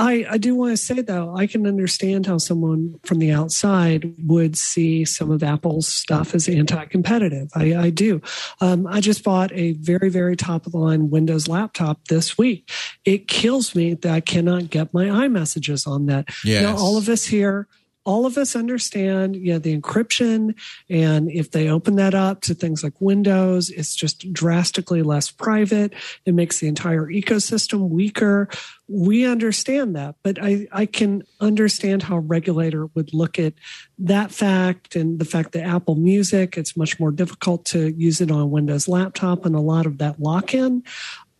I, I do want to say though, I can understand how someone from the outside would see some of Apple's stuff as anti-competitive. I, I do. Um, I just bought a very, very top of the line Windows laptop this week. It kills me that I cannot get my iMessages on that. Yes. Now, all of us here all of us understand you know, the encryption and if they open that up to things like windows it's just drastically less private. It makes the entire ecosystem weaker. We understand that but i, I can understand how a regulator would look at that fact and the fact that apple music it's much more difficult to use it on a windows laptop and a lot of that lock-in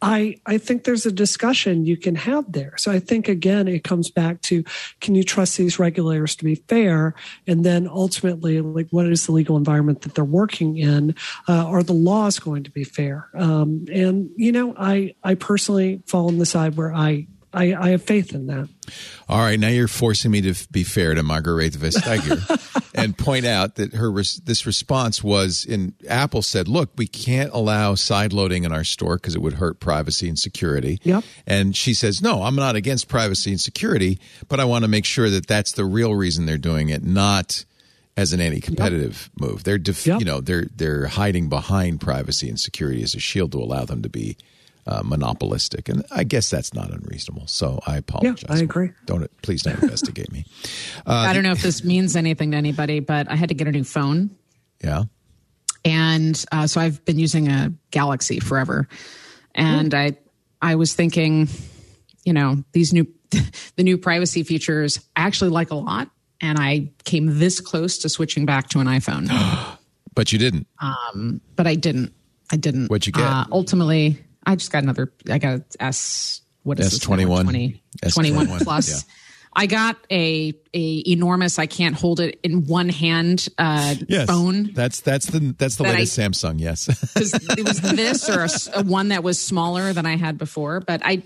I, I think there's a discussion you can have there. So I think again, it comes back to can you trust these regulators to be fair? And then ultimately, like what is the legal environment that they're working in? Uh, are the laws going to be fair? Um, and you know, I I personally fall on the side where I I, I have faith in that. All right, now you're forcing me to be fair to Margarete Vestager and point out that her res- this response was in Apple said, "Look, we can't allow side loading in our store because it would hurt privacy and security." Yep. And she says, "No, I'm not against privacy and security, but I want to make sure that that's the real reason they're doing it, not." As an anti-competitive move, they're def- Yep. you know they're they're hiding behind privacy and security as a shield to allow them to be uh, monopolistic, and I guess that's not unreasonable. So I apologize. Yeah, I agree. Don't please don't investigate me. I don't know if this means anything to anybody, but I had to get a new phone. Yeah. and uh, so I've been using a Galaxy forever, and I I was thinking, you know, these new the new privacy features I actually like a lot, and I came this close to switching back to an iPhone, But you didn't. Um, but I didn't. I didn't. What'd you get? Uh, ultimately, I just got another. I got S. What is this now? S21? 20, S21, 21 plus. yeah. I got a a enormous. I can't hold it in one hand. Uh, phone. That's that's the that's the That latest I- Samsung. Yes. it was this or a one that was smaller than I had before. But I,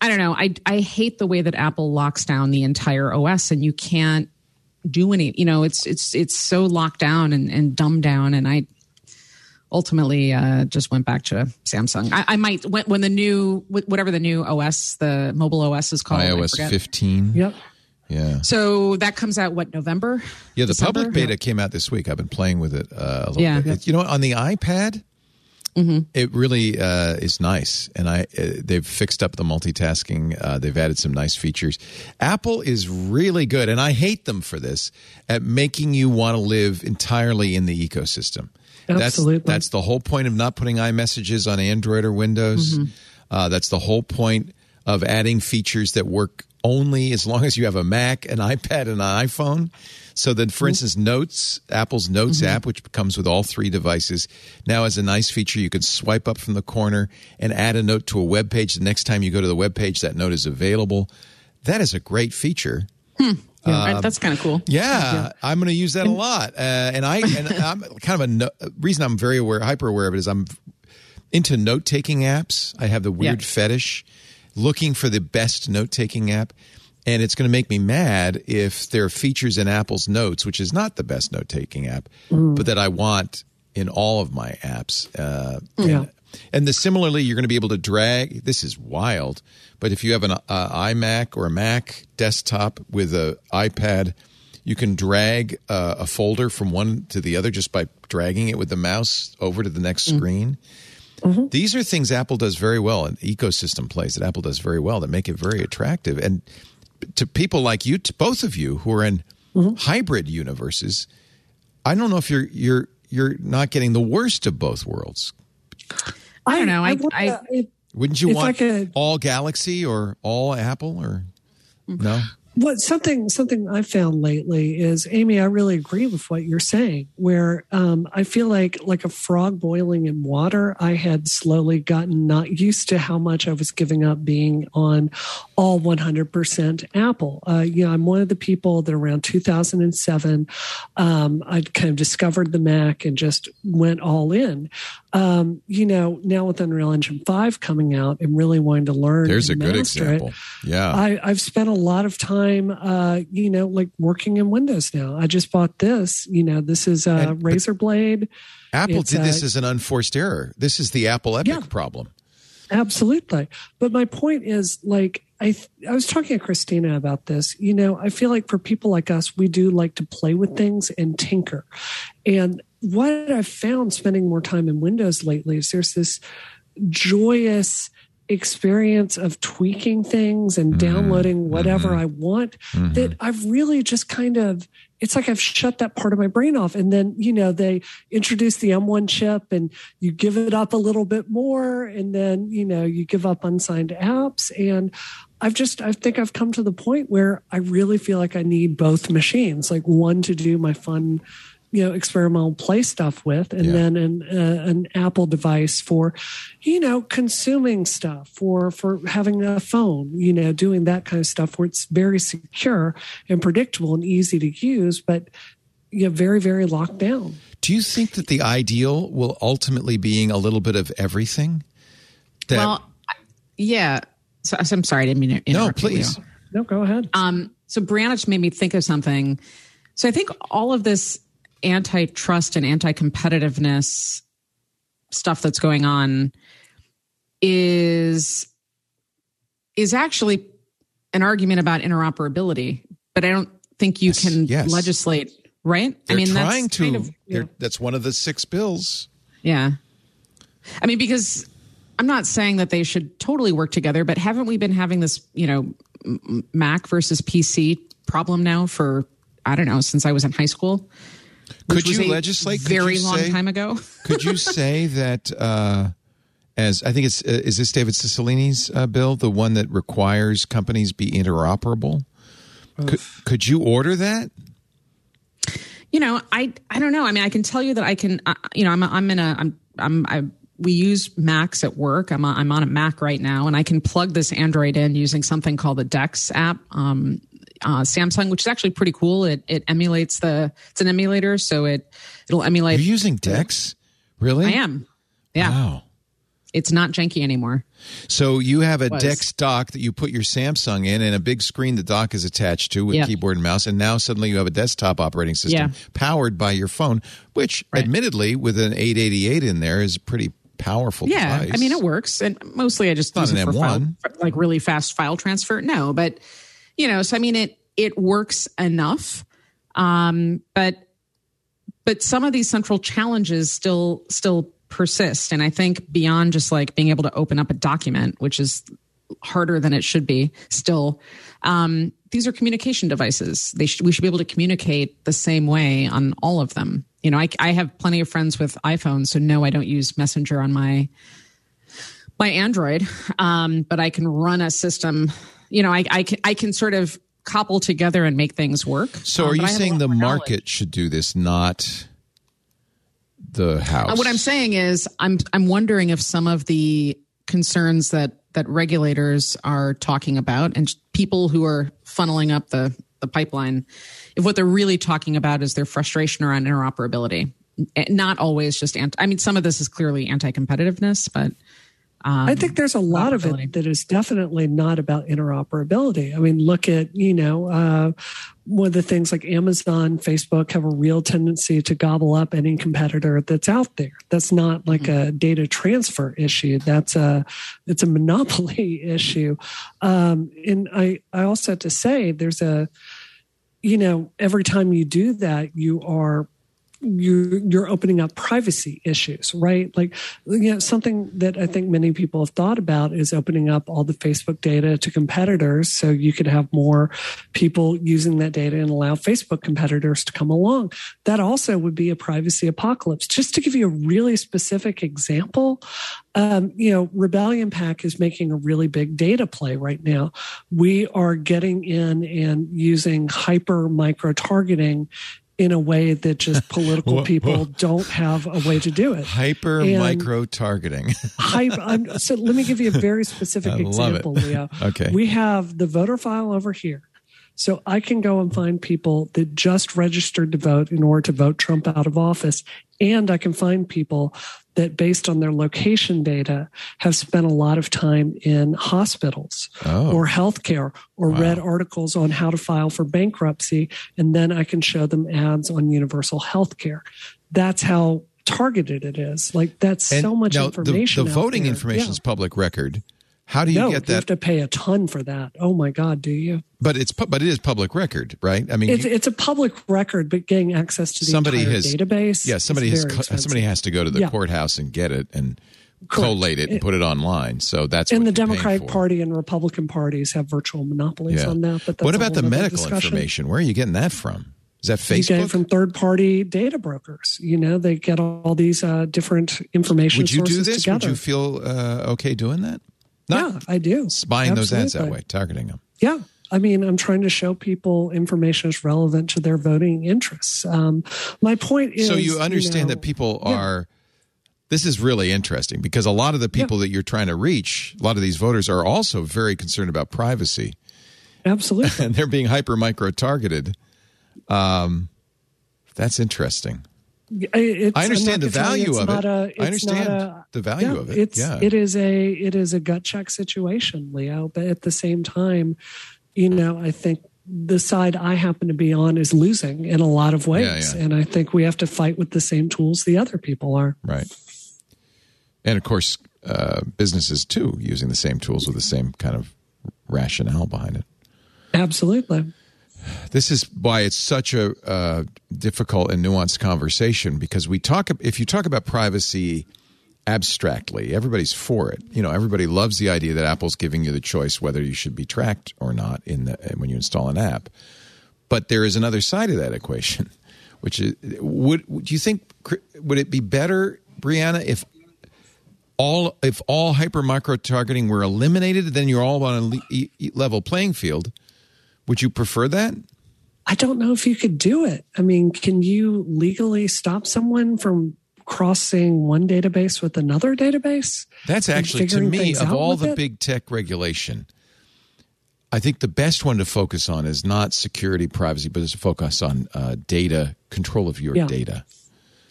I don't know. I I hate the way that Apple locks down the entire OS and you can't do any. You know, it's it's it's so locked down and, and dumbed down. And I ultimately uh, just went back to Samsung. I, I might when, when the new whatever the new OS, the mobile OS is called. iOS 15. Yep. Yeah. So that comes out what November? Yeah. The December? public beta came out this week. I've been playing with it uh, a little Yeah. bit. It- you know, on the iPad. Mm-hmm. It really uh, is nice, and I uh, they've fixed up the multitasking. Uh, they've added some nice features. Apple is really good, and I hate them for this at making you want to live entirely in the ecosystem. Absolutely. That's, that's the whole point of not putting iMessages on Android or Windows. Mm-hmm. Uh, that's the whole point of adding features that work only as long as you have a Mac, an iPad, and an iPhone. So then, Mm-hmm. for instance, Notes, Apple's Notes app, which comes with all three devices, now has a nice feature. You can swipe up from the corner and add a note to a web page. The next time you go to the web page, that note is available. That is a great feature. Right, that's kind of cool. Yeah, I'm going to use that a lot. Uh, and I and I'm kind of a no, reason I'm very aware, hyper aware of it is I'm into note taking apps. I have the weird Yeah. fetish, looking for the best note taking app. And it's going to make me mad if there are features in Apple's Notes, which is not the best note taking app, but that I want in all of my apps. Uh, Yeah. and, and the similarly, you're going to be able to drag. This is wild, but if you have an uh, iMac or a Mac desktop with an iPad, you can drag uh, a folder from one to the other just by dragging it with the mouse over to the next screen. These are things Apple does very well, and ecosystem plays that Apple does very well that make it very attractive. And to people like you, to both of you who are in hybrid universes, I don't know if you're you're you're not getting the worst of both worlds. I don't know. I- wonder I- if, Wouldn't you If I want could- all Galaxy or all Apple or no? What something something I found lately is Amy. I really agree with what you're saying. Where um, I feel like like a frog boiling in water. I had slowly gotten not used to how much I was giving up being on all 100% Apple. Uh, you know, I'm one of the people that around 2007, um, I kind of discovered the Mac and just went all in. Um, you know, now with Unreal Engine 5 coming out and really wanting to learn. There's a good master it, example. Yeah. I, I've spent a lot of time, uh, you know, like working in Windows now. I just bought this. You know, this is a And- Razer Blade. Apple it's, did this uh, as an unforced error. This is the Apple Epic Yeah. problem. Absolutely. But my point is, like, I I was talking to Christina about this. You know, I feel like for people like us, we do like to play with things and tinker. And what I've found spending more time in Windows lately is there's this joyous experience of tweaking things and mm-hmm. downloading whatever mm-hmm. I want mm-hmm. that I've really just kind of it's like I've shut that part of my brain off. And then, you know, they introduce the M1 chip and you give it up a little bit more. And then, you know, you give up unsigned apps. And I've just, I think I've come to the point where I really feel like I need both machines, like one to do my fun, you know, experimental play stuff with, and Yeah. then an, uh, an Apple device for, you know, consuming stuff, for for having a phone, you know, doing that kind of stuff where it's very secure and predictable and easy to use, but you know, very very locked down. Do you think that the ideal will ultimately being a little bit of everything? That, well, yeah. So, so I'm sorry, I didn't mean to no, interrupt you, please. Leo. No, go ahead. Um, so Brianna just made me think of something. So I think all of this antitrust and anti-competitiveness stuff that's going on is is actually an argument about interoperability, but I don't think you Yes, can yes. legislate, right? They're I mean, trying that's to. kind of- That's one of the six bills. yeah. I mean, because I'm not saying that they should totally work together, but haven't we been having this, you know, Mac versus PC problem now for, I don't know, since I was in high school? Could you a legislate? Very you long say- time ago. Could you say that uh, as I think it's uh, is this David Cicilline's uh, bill, the one that requires companies be interoperable? Could, could you order that? you know, I I don't know. I mean, I can tell you that I can. Uh, you know, I'm I'm in a I'm I'm I we use Macs at work. I'm on, I'm on a Mac right now, and I can plug this Android in using something called the Dex app. Um, uh, Samsung, which is actually pretty cool. It it emulates the it's an emulator, so it it'll emulate. You're using Dex, really? I am. Yeah, Wow. it's not janky anymore. So you have a. Dex dock that you put your Samsung in, and a big screen the dock is attached to with keyboard and mouse, and now suddenly you have a desktop operating system Yeah. powered by your phone, which, Right. admittedly, with an 888 in there, is pretty powerful. Yeah, device. I mean it works, and mostly I just use it for file, for, like really fast file transfer. No, but you know, so I mean it it works enough, um, but but some of these central challenges still still persist, and I think beyond just like being able to open up a document, which is harder than it should be, still. Um, these are communication devices. They should, we should be able to communicate the same way on all of them. You know, I, I have plenty of friends with iPhones, so no, I don't use Messenger on my my Android, um, but I can run a system. You know, I, I can I can sort of cobble together and make things work. So, Um, are you I have a saying the more knowledge. market should do this, not the house? Uh, what I'm saying is, I'm I'm wondering if some of the concerns that that regulators are talking about and people who are funneling up the the pipeline, if what they're really talking about is their frustration around interoperability, Eh, not always just anti. I mean, some of this is clearly anti-competitiveness, but I think there's a lot of it that is definitely not about interoperability. I mean, look at, you know, uh, one of the things like Amazon, Facebook have a real tendency to gobble up any competitor that's out there. That's not like a data transfer issue. That's a, it's a monopoly issue. Um, and I, I also have to say there's a, you know, every time you do that, you are you you're opening up privacy issues, right? Like, you know, something that I think many people have thought about is opening up all the Facebook data to competitors, so you could have more people using that data and allow Facebook competitors to come along. That also would be a privacy apocalypse. Just to give you a really specific example, um, you know, Rebellion PAC is making a really big data play right now. We are getting in and using hyper micro targeting in a way that just political Whoa, people whoa. don't have a way to do it. Hyper And- micro targeting. So let me give you a very specific I example, Leo. Okay. We have the voter file over here. So I can go and find people that just registered to vote in order to vote Trump out of office. And I can find people that, based on their location data, have spent a lot of time in hospitals Oh. or healthcare or read articles on how to file for bankruptcy. And then I can show them ads on universal healthcare. That's how targeted it is. Like, that's And so much information. The, the voting there. information Yeah. is public record. How do you no, get that? you have to pay a ton for that. Oh my God, do you? but it's but it is public record, right? I mean, It's, you- it's a public record, but getting access to the somebody has database. Yeah, somebody has very co- expensive. somebody has to go to the Yeah. courthouse and get it and Correct. collate it and put it online. So that's and the Democratic. Party and Republican parties have virtual monopolies Yeah. on that. But what about the medical information? Where are you getting that from? Is that You get Facebook? it from third party data brokers. You know, they get all these uh, different information Would you do this? together. Would you feel uh, okay doing that? Not yeah, I do. buying those ads that way, targeting them. Yeah. I mean, I'm trying to show people information is relevant to their voting interests. Um, my point is. so you understand know, that people yeah. are this is really interesting because a lot of the people that you're trying to reach a lot of these voters are also very concerned about privacy Absolutely. and they're being hyper micro targeted um, that's interesting It's, I understand the not gonna tell you value of it. A, I understand a- the value yeah, of it. It's Yeah. it is a it is a gut check situation, Leo. But at the same time, you know, I think the side I happen to be on is losing in a lot of ways, yeah. and I think we have to fight with the same tools the other people are. right and of course uh, businesses too using the same tools with the same kind of rationale behind it Absolutely. This is why it's such a uh, difficult and nuanced conversation because we talk if you talk about privacy abstractly everybody's for it. You know everybody loves the idea that apple's giving you the choice whether you should be tracked or not in the when you install an app. But there is another side of that equation which is would do you think would it be better brianna if all if all hyper micro targeting were eliminated then you're all on a le- level playing field would you prefer that I don't know if you could do it. I mean, can you legally stop someone from crossing one database with another database? That's actually, to me, of all the it? big tech regulation, I think the best one to focus on is not security, privacy, but is to focus on uh, data, control of your Yeah. data.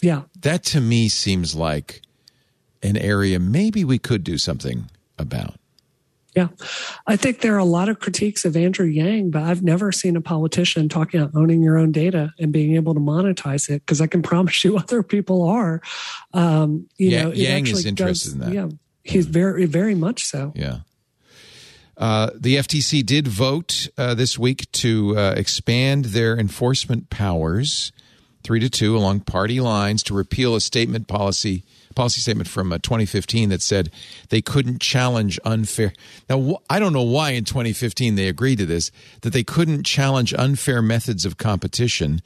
Yeah. That to me seems like an area maybe we could do something about. Yeah. I think there are a lot of critiques of Andrew Yang, but I've never seen a politician talking about owning your own data and being able to monetize it because I can promise you other people are. Um, you Ya- know, Yang is actually interested does- in that. Yeah. He's very, very much so. Yeah. Uh, the FTC did vote uh, this week to uh, expand their enforcement powers, three to two, along party lines, to repeal a statement policy policy statement from uh, 2015 that said they couldn't challenge unfair. Now, I don't know why in 2015 they agreed to this that they couldn't challenge unfair methods of competition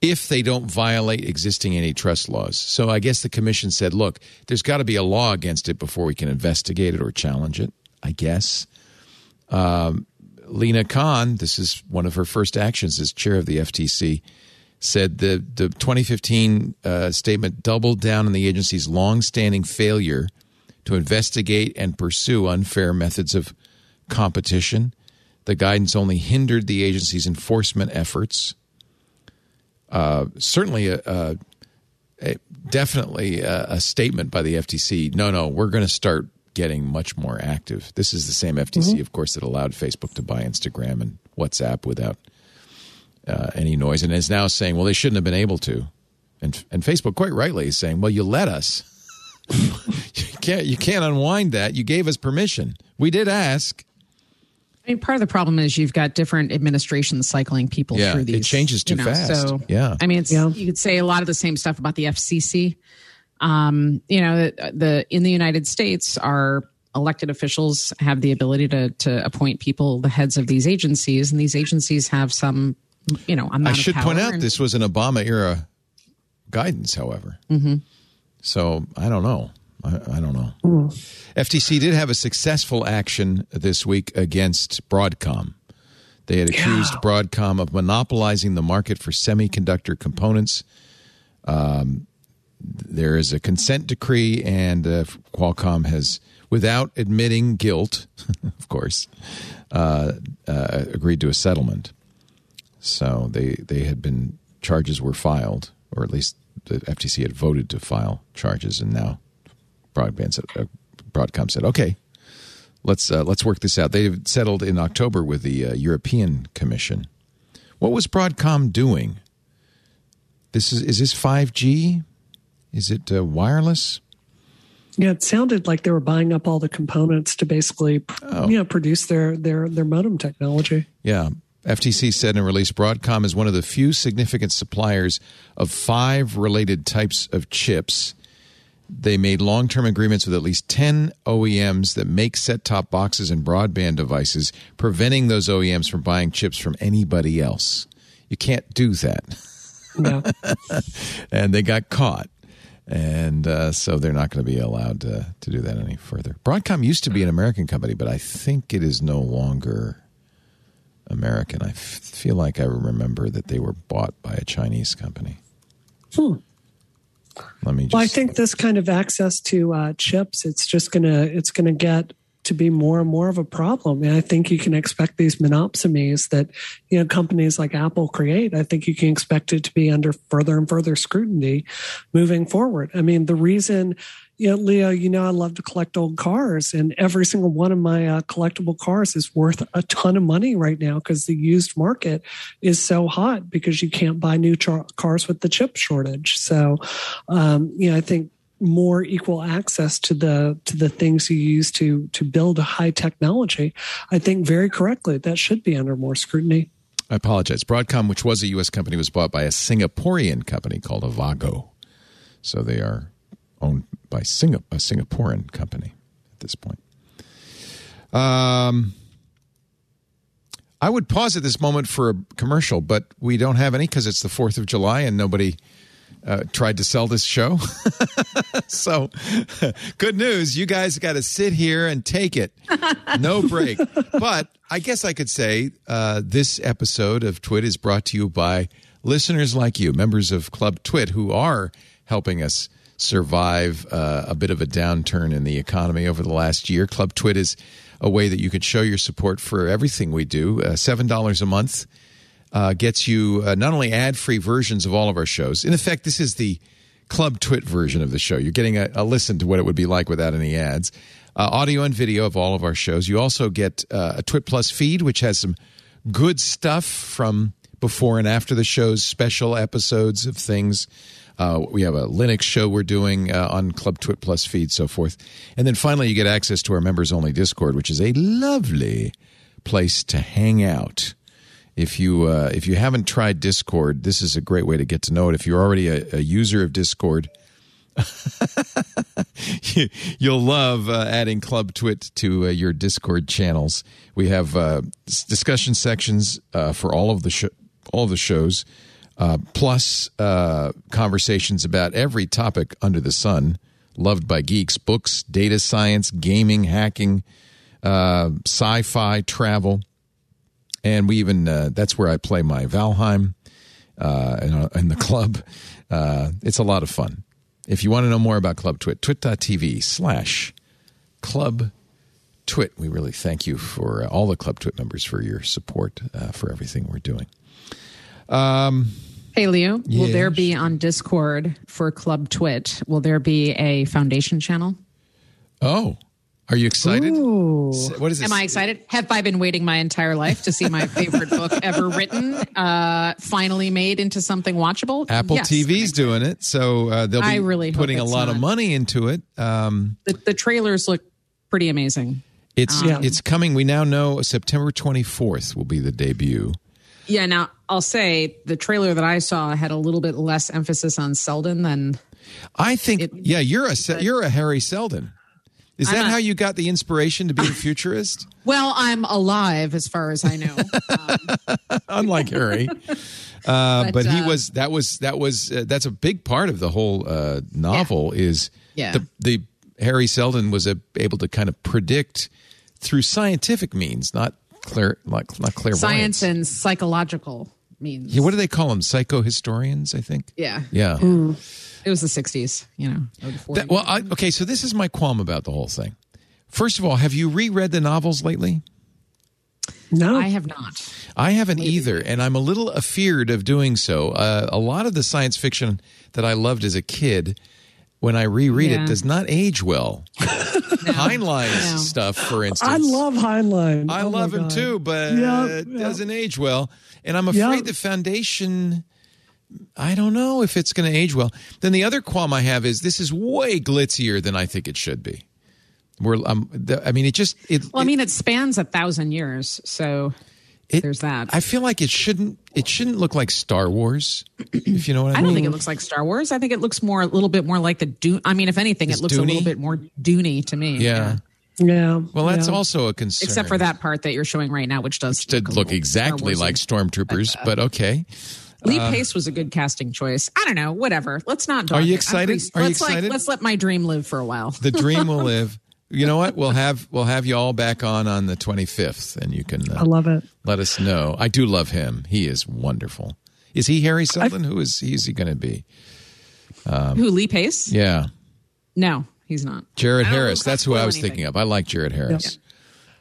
if they don't violate existing antitrust laws. So I guess the commission said, look, there's got to be a law against it before we can investigate it or challenge it, I guess. Um, Lina Khan, this is one of her first actions as chair of the FTC, said the, the 2015 uh, statement doubled down on the agency's longstanding failure to investigate and pursue unfair methods of competition. The guidance only hindered the agency's enforcement efforts uh, certainly a, a, a definitely a, a statement by the FTC. No, no, we're going to start getting much more active. This is the same FTC, of course, that allowed Facebook to buy Instagram and WhatsApp without uh, any noise, and is now saying, well, they shouldn't have been able to. And and Facebook, quite rightly, is saying, well, you let us. you can't you can't unwind that. You gave us permission. We did ask. I mean, part of the problem is you've got different administrations cycling people Yeah, through these. it changes too you know, fast. So, Yeah. I mean, it's, Yeah. you could say a lot of the same stuff about the FCC. Um, you know, the, the in the United States, our elected officials have the ability to to appoint people the heads of these agencies, and these agencies have some, you know, amount I should point out and- this was an Obama era guidance, however. Mm-hmm. So I don't know. I, I don't know. FTC did have a successful action this week against Broadcom. They had accused Broadcom of monopolizing the market for semiconductor components. Um, there is a consent decree, and uh, Qualcomm has, without admitting guilt, of course, uh, uh, agreed to a settlement. So they they had been charges were filed, or at least the FTC had voted to file charges, and now Broadband said, uh, Broadcom said, "Okay, let's uh, let's work this out." They settled in October with the uh, European Commission. What was Broadcom doing? This is is this five G? Is it uh, wireless? Yeah, it sounded like they were buying up all the components to basically, Oh. you know, produce their their their modem technology. Yeah. FTC said in a release Broadcom is one of the few significant suppliers of five related types of chips. They made long term agreements with at least 10 OEMs that make set top boxes and broadband devices, preventing those OEMs from buying chips from anybody else. You can't do that. Yeah, And they got caught. And uh, so they're not going to be allowed to, to do that any further. Broadcom used to be an American company, but I think it is no longer American. I f- feel like I remember that they were bought by a Chinese company. Let me just. well, I think this kind of access to uh, chips, it's just gonna it's gonna get to be more and more of a problem. And I think you can expect these monopsonies that you know companies like Apple create. I think you can expect it to be under further and further scrutiny moving forward. I mean, the reason. You know, Leo, you know I love to collect old cars, and every single one of my uh, collectible cars is worth a ton of money right now because the used market is so hot because you can't buy new char- cars with the chip shortage. So, um, you know, I think more equal access to the to the things you use to to build high technology. I think very correctly that should be under more scrutiny. I apologize. Broadcom, which was a U.S. company, was bought by a Singaporean company called Avago. So they are owned by Singa- a Singaporean company at this point. Um, I would pause at this moment for a commercial, but we don't have any because it's the 4th of July and nobody uh, tried to sell this show. so, good news. You guys got to sit here and take it. No break. but I guess I could say uh, this episode of Twit is brought to you by listeners like you, members of Club Twit, who are helping us survive uh, a bit of a downturn in the economy over the last year. Club Twit is a way that you can show your support for everything we do. Uh, $7 a month uh, gets you uh, not only ad free versions of all of our shows. In effect, this is the Club Twit version of the show. You're getting a, a listen to what it would be like without any ads. Uh, audio and video of all of our shows. You also get uh, a Twit Plus feed, which has some good stuff from before and after the shows, special episodes of things. Uh, we have a Linux show we're doing uh, on Club Twit Plus feed, so forth. And then finally, you get access to our members only Discord, which is a lovely place to hang out. If you uh, if you haven't tried Discord, this is a great way to get to know it. If you're already a, a user of Discord, you'll love uh, adding Club Twit to uh, your Discord channels. We have uh, discussion sections uh, for all of the sh- all of the shows, uh, plus uh, conversations about every topic under the sun, loved by geeks: books, data science, gaming, hacking, uh, sci-fi, travel and we even uh, that's where I play my Valheim uh, in, in the club. Uh, it's a lot of fun. If you want to know more about Club Twit, twit.tv slash club twit. We really thank you for uh, all the Club Twit members for your support uh, for everything we're doing. Hey, Leo, will there be on Discord for Club Twit? Will there be a foundation channel? Oh, are you excited? Ooh. What is this? Am I excited? Have I been waiting my entire life to see my favorite book ever written uh, finally made into something watchable? Apple Yes. TV's doing it, so uh, they'll be I really putting a lot of money into it. Um, The, the trailers look pretty amazing. It's Yeah. it's coming. We now know September 24th will be the debut. Yeah. Now I'll say the trailer that I saw had a little bit less emphasis on Seldon than. I think, It- yeah, you're a you're a Hari Seldon. Is I'm that not- how you got the inspiration to be a futurist? Well, I'm alive as far as I know. Unlike Harry, uh, but, But, he uh, was that was that was uh, that's a big part of the whole uh, novel is Yeah. the the Hari Seldon was a, able to kind of predict through scientific means, not clear, not, not clairvoyance. Science and psychological means. Yeah, what do they call them? Psychohistorians, I think. Yeah. Yeah. It was the 60s, you know, or the 40s. That- well, I, okay, so this is my qualm about the whole thing. First of all, have you reread the novels lately? No, I have not. I haven't either, and I'm a little afeared of doing so. Uh, a lot of the science fiction that I loved as a kid, when I reread Yeah. it, does not age well. Heinlein's No. stuff, for instance. I love Heinlein. I Oh love him God. too, but Yeah, it yeah. doesn't age well. And I'm afraid Yeah. the foundation. I don't know if it's going to age well. Then the other qualm I have is this is way glitzier than I think it should be. We're, um, the, I mean, it just it. Well, I mean, it spans a thousand years, so it- there's that. I feel like it shouldn't. It shouldn't look like Star Wars, if you know what I, I mean. I don't think it looks like Star Wars. I think it looks more a little bit more like the Dune. I mean, if anything, It's it looks a little bit more Dooney to me. Yeah. Yeah. Well, that's yeah. also a concern. Except for that part that you're showing right now, which does to a look little exactly like Warsy. stormtroopers, uh, but okay. Lee uh, Pace was a good casting choice. I don't know. Whatever. Let's not. dog Are you excited? pretty- Are you let's, like, excited? let's let my dream live for a while. The dream will live. You know what? We'll have we'll have you all back on on the 25th, and you can uh, I love it. let us know. I do love him. He is wonderful. Is he Hari Seldon? Who is he? Is he going to be? Who? Lee Pace? Yeah, No, he's not. Jared Harris. wanna That's who I was anything. thinking of. I like Jared Harris.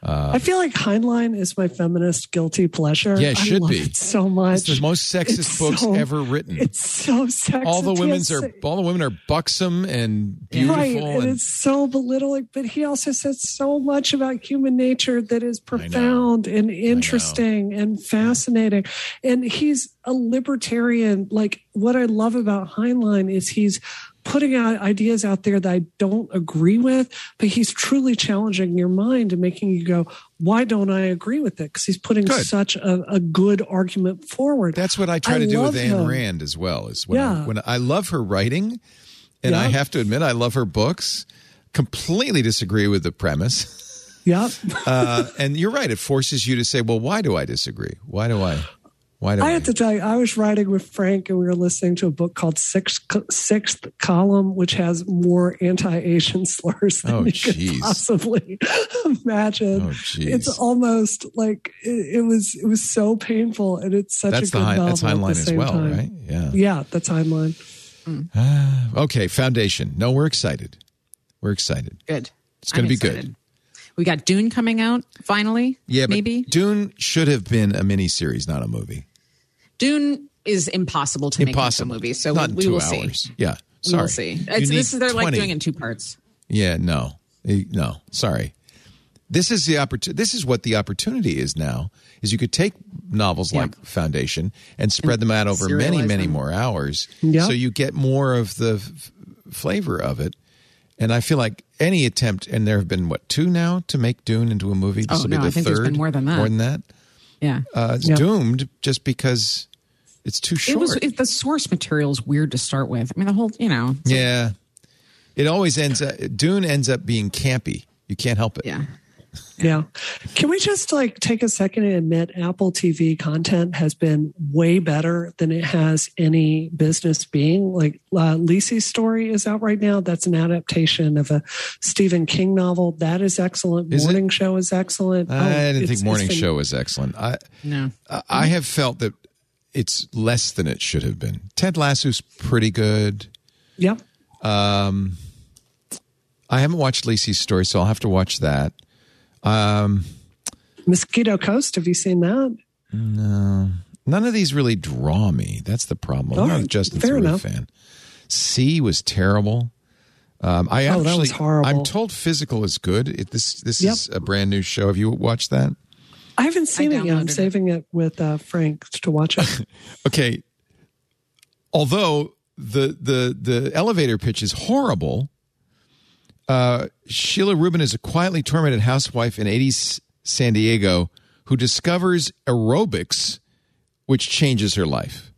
Uh, I feel like Heinlein is my feminist guilty pleasure. Yeah, it I should love be. it so much. It's the most sexist It's books so- ever written. It's so sexist. All the He women's are all the women are buxom and beautiful. Right, and, and- it's so belittling. But he also says so much about human nature that is profound and interesting and fascinating. And he's a libertarian. Like what I love about Heinlein is he's putting out ideas out there that I don't agree with, but he's truly challenging your mind and making you go, "Why don't I agree with it?" Because he's putting Good. such a, a good argument forward. That's what I try I to do with Ayn him. Rand as well. Is when I, Yeah. when I love her writing, and I have to admit I love her books. Completely disagree with the premise, Yep. uh, and you're right. It forces you to say, "Well, why do I disagree? Why do I? Why do I?" I have to tell you, I was writing with Frank, and we were listening to a book called Sixth, Sixth Column, which has more anti-Asian slurs than Oh, you jeez. could possibly imagine. Oh, jeez. It's almost like it, it was. It was so painful, and it's such that's a the good high, novel that's at the Heinlein as same well, time. right? Yeah. Yeah, that's Heinlein. Ah, okay, Foundation. No, we're excited. We're excited. Good. It's gonna I'm be good. We got Dune coming out finally. Yeah, but maybe Dune should have been a miniseries, not a movie. Dune is impossible to Impossible. make into a movie. So not in we two will hours. see. Yeah. Sorry. We will see. It's, this is they're like doing it in two parts. Yeah, no, Eh, no. Sorry. This is the opportunity. This is what the opportunity is now. Is you could take novels Yeah. like Foundation and spread them out over many, many them. more hours, Yeah. so you get more of the f- flavor of it. And I feel like any attempt, and there have been what two now to make Dune into a movie. This Oh, will be no, the I think third. there's been more than that. More than that. Yeah. Uh, it's Yeah. doomed just because it's too short. it was it, the source material is weird to start with. I mean, the whole you know. it's like- yeah, it always ends up. Dune ends up being campy. You can't help it. yeah. Yeah. Can we just like take a second and admit Apple TV content has been way better than it has any business being? Like uh, Lisey's story is out right now. That's an adaptation of a Stephen King novel. That is excellent. Is it? Morning Show is excellent. I Oh, didn't think Morning been- Show was excellent. I No. I- I have felt that it's less than it should have been. Ted Lasso's pretty good. Yep. I haven't watched Lisey's story, so I'll have to watch that. Um, Mosquito Coast. Have you seen that? No. None of these really draw me. That's the problem. I'm not a Justin fair Theroux fan. C was terrible. Um, I Oh, actually, that was horrible. I'm told Physical is good. It, this this Yep. is a brand new show. Have you watched that? I haven't seen it yet. I'm downloaded it. saving it with uh, Frank to watch it. Okay. Although the the the elevator pitch is horrible, Uh, Sheila Rubin is a quietly tormented housewife in 80s San Diego who discovers aerobics, which changes her life.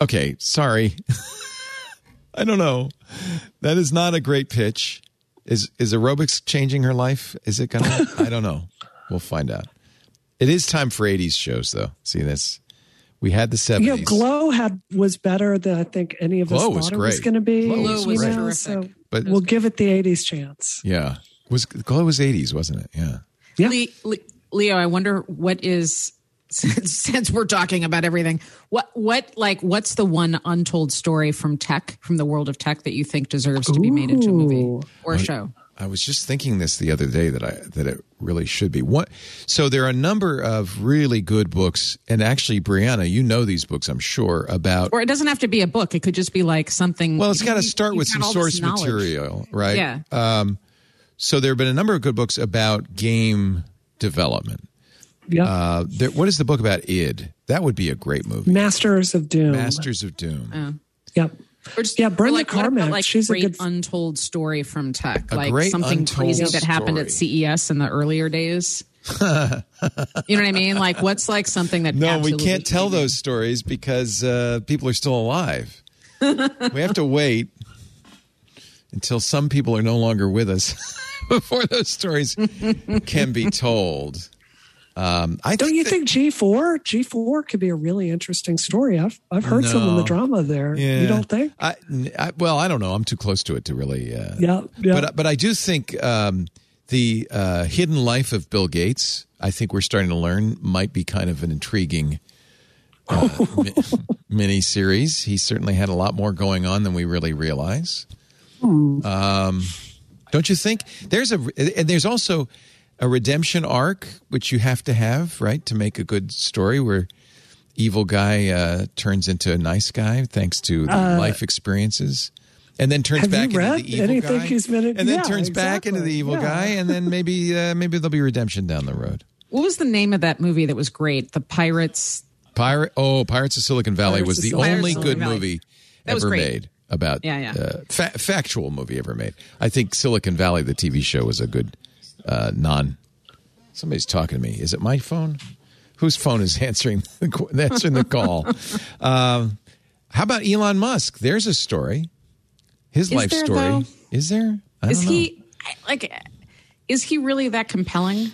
Okay, sorry. I don't know. That is not a great pitch. Is is aerobics changing her life? Is it gonna? I don't know. We'll find out. It is time for '80s shows, though. See this? We had the '70s. You know, Glow had was better than I think any of us Glow was thought it was going to be. Glow was you great. know, terrific. So But- we'll give it the '80s chance. yeah, was Glow was '80s, wasn't it? Yeah. Yeah. Le- Le- Leo, I wonder what is since, since we're talking about everything. What what like what's the one untold story from tech from the world of tech that you think deserves to be made into a movie or a show? I was just thinking this the other day that I that it really should be. What? So there are a number of really good books, and actually, Brianna, you know these books, I'm sure about. Or it doesn't have to be a book. It could just be like something. Well, it's got to start with some source material, right? Yeah. Um, so there have been a number of good books about game development. Yeah. Uh, there, what is the book about id? That would be a great movie. Masters of Doom. Masters of Doom. Yep. Or just, Yeah, or Brenda like, what about, Like she's a great good- untold story from tech, A like great something crazy that happened at. CES in the earlier days. you know what I mean? Like, what's like something that? No, we can't tell changed it? those stories because uh, people are still alive. we have to wait until some people are no longer with us before those stories can be told. Um, I Don't you think G four G four could be a really interesting story? I've I've heard some of the drama there. Yeah. You don't think? I, I, well, I don't know. I'm too close to it to really. Uh, Yeah, yeah. But but I do think um, the uh, hidden life of Bill Gates. I think we're starting to learn might be kind of an intriguing uh, mi- mini series. He certainly had a lot more going on than we really realize. Um, don't you think? There's a and there's also a redemption arc which you have to have right to make a good story where evil guy uh, turns into a nice guy thanks to the life experiences. And then turns Uh, Have you back into the evil anything guy, he's been in- and then Yeah, turns back into the evil Yeah. guy, and then maybe uh, maybe there'll be redemption down the road. What was the name of that movie that was great? The Pirates. Pirate, oh, Pirates of Silicon Valley Pirates was the Silicon only Valley. good Valley. movie That ever great. made about Yeah, yeah. Uh, fa- factual movie ever made. I think Silicon Valley, the TV show, was a good uh, non. Somebody's talking to me. Is it my phone? Whose phone is answering the, answering the call? um, how about Elon Musk? There's a story. His Is life there, story. though? Is there? I Is don't know. he like? Is he really that compelling?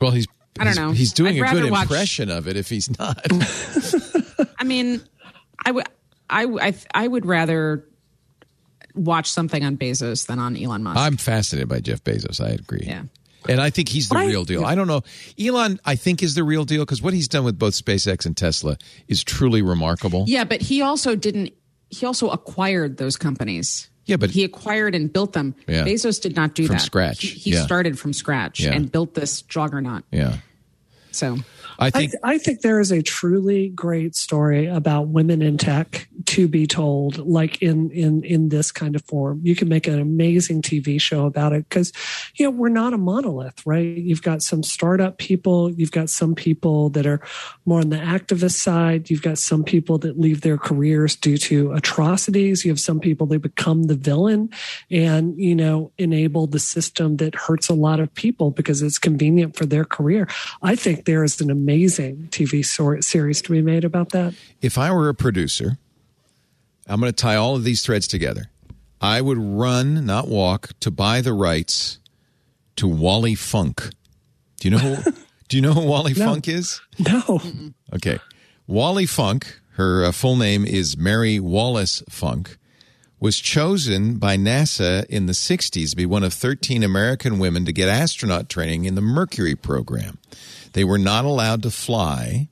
Well, he's. I don't he's- know. He's doing I'd a good watch- impression of it. If he's not, I mean, I would, I, I, I would rather watch something on Bezos than on Elon Musk. I'm fascinated by Jeff Bezos. I agree. Yeah. And I think he's the I- real deal. I don't know. Elon, I think, is the real deal because what he's done with both SpaceX and Tesla is truly remarkable. yeah, but he also didn't. He also acquired those companies. Yeah, but- he acquired and built them. Yeah. Bezos did not do From that scratch. He, he Yeah. started from scratch Yeah. and built this juggernaut. Yeah. So I I, think th- I think there is a truly great story about women in tech to be told, like in in in this kind of form. You can make an amazing TV show about it because you know we're not a monolith, right? You've got some startup people, you've got some people that are more on the activist side, you've got some people that leave their careers due to atrocities, you have some people that become the villain and you know enable the system that hurts a lot of people because it's convenient for their career. I think there is an amazing TV sor- series to be made about that. if I were a producer, I'm going to tie all of these threads together. I would run, not walk, to buy the rights to Wally Funk. Do you know? Who, do you know who Wally Funk is? No, Okay. Wally Funk, her uh, full name is Mary Wallace Funk, was chosen by NASA in the 60s to be one of 13 American women to get astronaut training in the Mercury program. They were not allowed to fly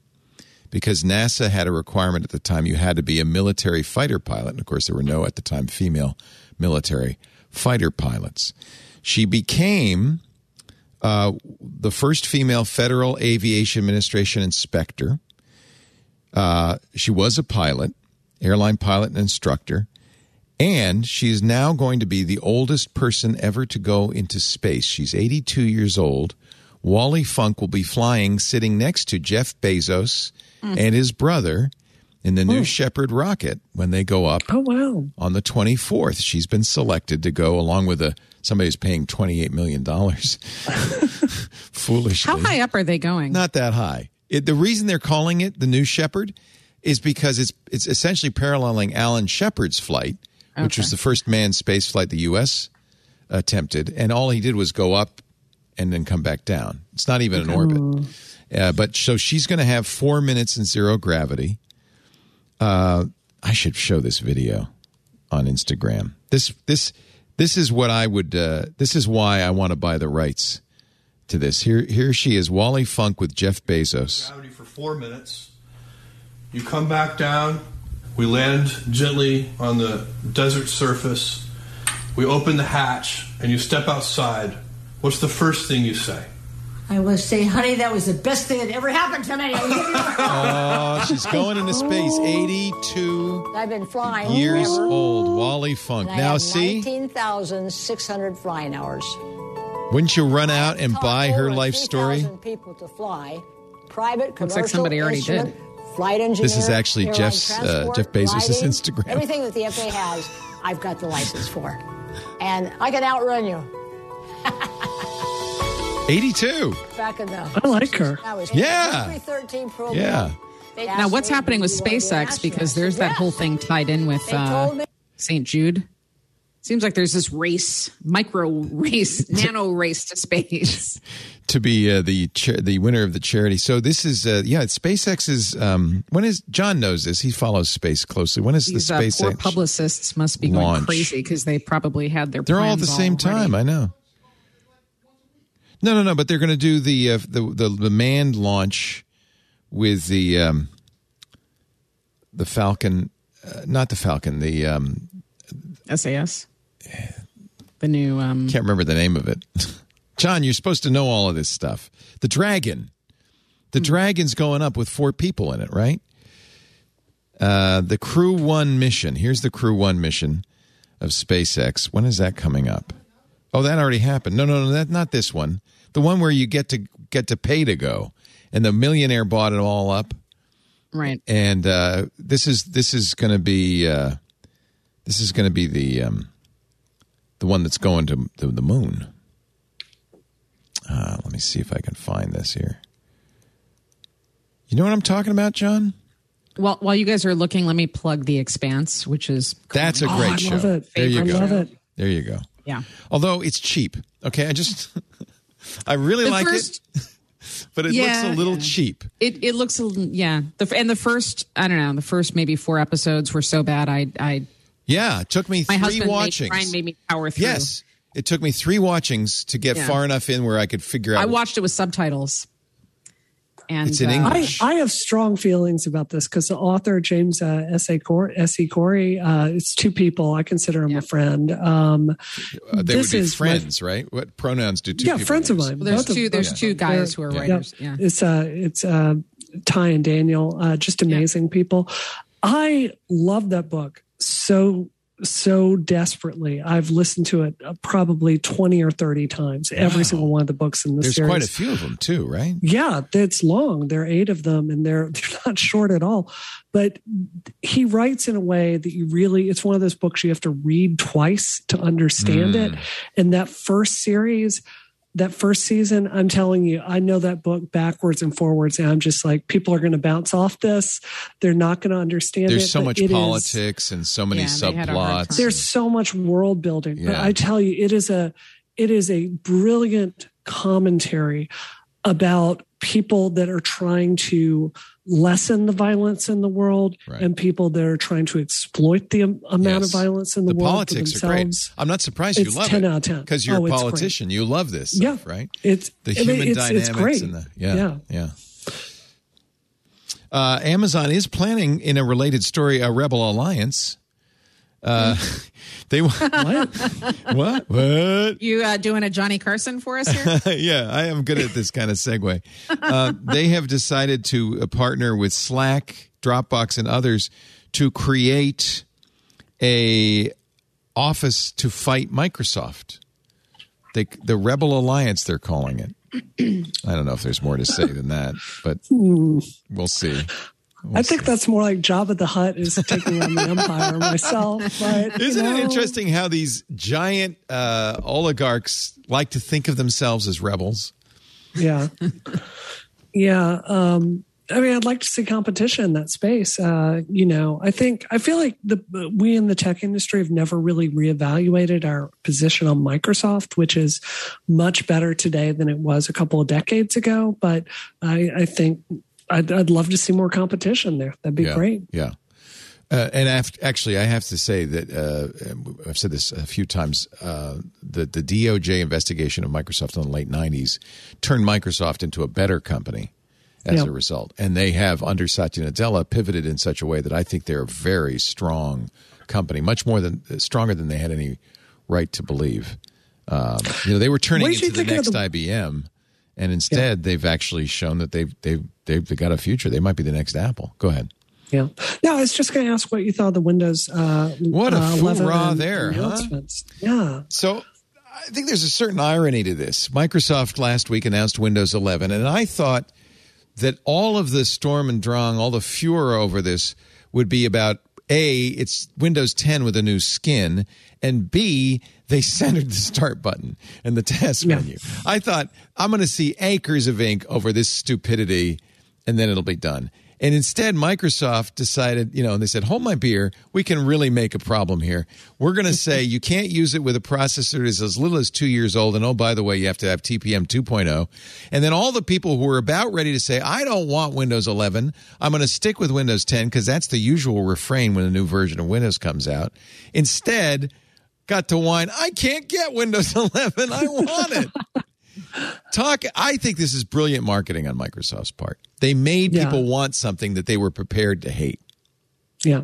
because NASA had a requirement at the time you had to be a military fighter pilot. And of course, there were no, at the time, female military fighter pilots. She became uh, the first female Federal Aviation Administration inspector. Uh, she was a pilot, airline pilot and instructor, and she is now going to be the oldest person ever to go into space. She's 82 years old. Wally Funk will be flying sitting next to Jeff Bezos hmm. and his brother in the New hmm. Shepard rocket when they go up Oh wow. on the 24th. She's been selected to go along with a somebody who's paying 28 million dollars. Foolishly. How high up are they going? Not that high. It, the reason they're calling it the New Shepard is because it's it's essentially paralleling Alan Shepard's flight, which was the first manned space flight the U.S. attempted, and all he did was go up and then come back down. It's not even an orbit. Uh, but so she's going to have four minutes in zero gravity. Uh, I should show this video on Instagram. This this this is what I would. Uh, this is why I want to buy the rights to this. Here here she is, Wally Funk with Jeff Bezos. gravity for four minutes. You come back down. We land gently on the desert surface. We open the hatch and you step outside. What's the first thing you say? I will say, honey, that was the best thing that ever happened to me. Oh, she's going into space. Eighty-two I've been flying years forever, old, Wally Funk. and I Now have see, 19,600 flying hours. wouldn't you run out and buy her life story? people to fly. Private, commercial, like somebody already did. Flight engineer. This is actually airline Jeff's, uh, Jeff Bezos' lighting, Instagram. Everything that the FAA has, I've got the license for, and I can outrun you. Eighty-two. Back in the. I like her. Yeah. Yeah. Now, what's happening with "Do you wanna be an SpaceX? Because there's that whole thing tied in with uh, St. Jude. Seems like there's this race, micro race, nano race to space. to be uh, the cha- the winner of the charity. So this is uh, yeah, SpaceX is um, when is John knows this. He follows space closely. When is These the uh, poor SpaceX? publicists must be going crazy because they probably had their. They're all at the same already. time. I know. No, no, no. But they're going to do the, uh, the the the manned launch with the um, the Falcon, uh, not the Falcon. The um, SAS. The new. Um, can't remember the name of it. John, you're supposed to know all of this stuff. The Dragon. The Dragon's going up with four people in it, right? Uh, the Crew One mission. Here's the Crew One mission of SpaceX. When is that coming up? Oh, that already happened. No, no, no, that not this one. The one where you get to get to pay to go, and the millionaire bought it all up. right. And uh, this is this is going to be uh, this is going to be the um, the one that's going to, to the moon. Uh, let me see if I can find this here. You know what I'm talking about, John? Well, while you guys are looking, let me plug The Expanse, which is That's a Oh, great I show. love it. There you I go. love it. There you go. Yeah. Although it's cheap. Okay, I just I really The like first- it, but it Yeah, looks a little yeah. cheap. It it looks yeah. The and the first I don't know the first maybe four episodes were so bad I I Yeah, it took me my three husband made, watchings. Brian made me power through. yes, it took me three watchings to get Yeah. far enough in where I could figure out. I watched it with subtitles. And It's in uh, English. I, I have strong feelings about this because the author James uh, S. A. Cor- S. E. Corey, uh, it's two people. I consider him Yeah. a friend. Um, Uh, they this would be is friends, right? What pronouns do two yeah, people friends of use? mine. Well, there's Both of- two. There's both- two guys who are Yeah. writers. Yeah. It's uh it's uh Ty and Daniel, uh just amazing people. I love that book so so desperately. I've listened to it uh, probably 20 or 30 times. Every Wow. single one of the books in the There's series. There's quite a few of them too, right? Yeah, it's long. There are eight of them, and they're they're not short at all. But he writes in a way that you really it's one of those books you have to read twice to understand it. And that first series, that first season, I'm telling you, I know that book backwards and forwards, and I'm just like, people are going to bounce off this. They're not going to understand There's it. so much it is- politics and so many Yeah, they had a hard subplots. there's so much world building but i tell you it is a it is a brilliant commentary about people that are trying to lessen the violence in the world Right. and people that are trying to exploit the amount Yes. of violence in the, the world politics are great. I'm not surprised you love 10 it out of 10. because you're Oh, a politician. You love this stuff, Yeah. right? It's The I mean, human it's, dynamics it's great. and the yeah, yeah. yeah. Uh, Amazon is planning in a related story a rebel alliance. Uh, they What? what what You uh, doing a Johnny Carson for us here? yeah, I am good at this kind of segue. Uh, they have decided to uh, partner with Slack, Dropbox, and others to create a office to fight Microsoft. They, the Rebel Alliance, they're calling it. I don't know if there's more to say than that, but we'll see. I think that's more like Jabba the Hutt is taking on the empire myself. But Isn't you know, it interesting how these giant uh, oligarchs like to think of themselves as rebels? Yeah, yeah. Um, I mean, I'd like to see competition in that space. Uh, you know, I think I feel like the we in the tech industry have never really reevaluated our position on Microsoft, which is much better today than it was a couple of decades ago. But I, I think I'd, I'd love to see more competition there. That'd be yeah, great. Yeah. Uh, and actually, I have to say that uh, I've said this a few times. Uh, the the DOJ investigation of Microsoft in the late '90s turned Microsoft into a better company as Yeah. a result, and they have under Satya Nadella pivoted in such a way that I think they're a very strong company, much more than stronger than they had any right to believe. Um, you know, they were turning What did you into the next the- IBM, and instead they've actually shown that they've they've they've got a future. They might be the next Apple. Go ahead. Yeah. No, I was just going to ask what you thought of the Windows. Uh, What a uh, 11 hoorah and there, huh? Yeah. So I think there's a certain irony to this. Microsoft last week announced Windows 11, and I thought that all of the storm and drang, all the furor over this would be about A, it's Windows 10 with a new skin, and B, they centered the start button and the task Yeah. menu. I thought, I'm going to see acres of ink over this stupidity, and then it'll be done. And instead, Microsoft decided, you know, and they said, hold my beer. We can really make a problem here. We're going to say you can't use it with a processor that is as little as two years old. And oh, by the way, you have to have TPM 2.0. And then all the people who are about ready to say, I don't want Windows 11. I'm going to stick with Windows 10 because that's the usual refrain when a new version of Windows comes out. Instead, got to whine, I can't get Windows 11. I want it. Talk. I think this is brilliant marketing on Microsoft's part. They made Yeah. people want something that they were prepared to hate. Yeah.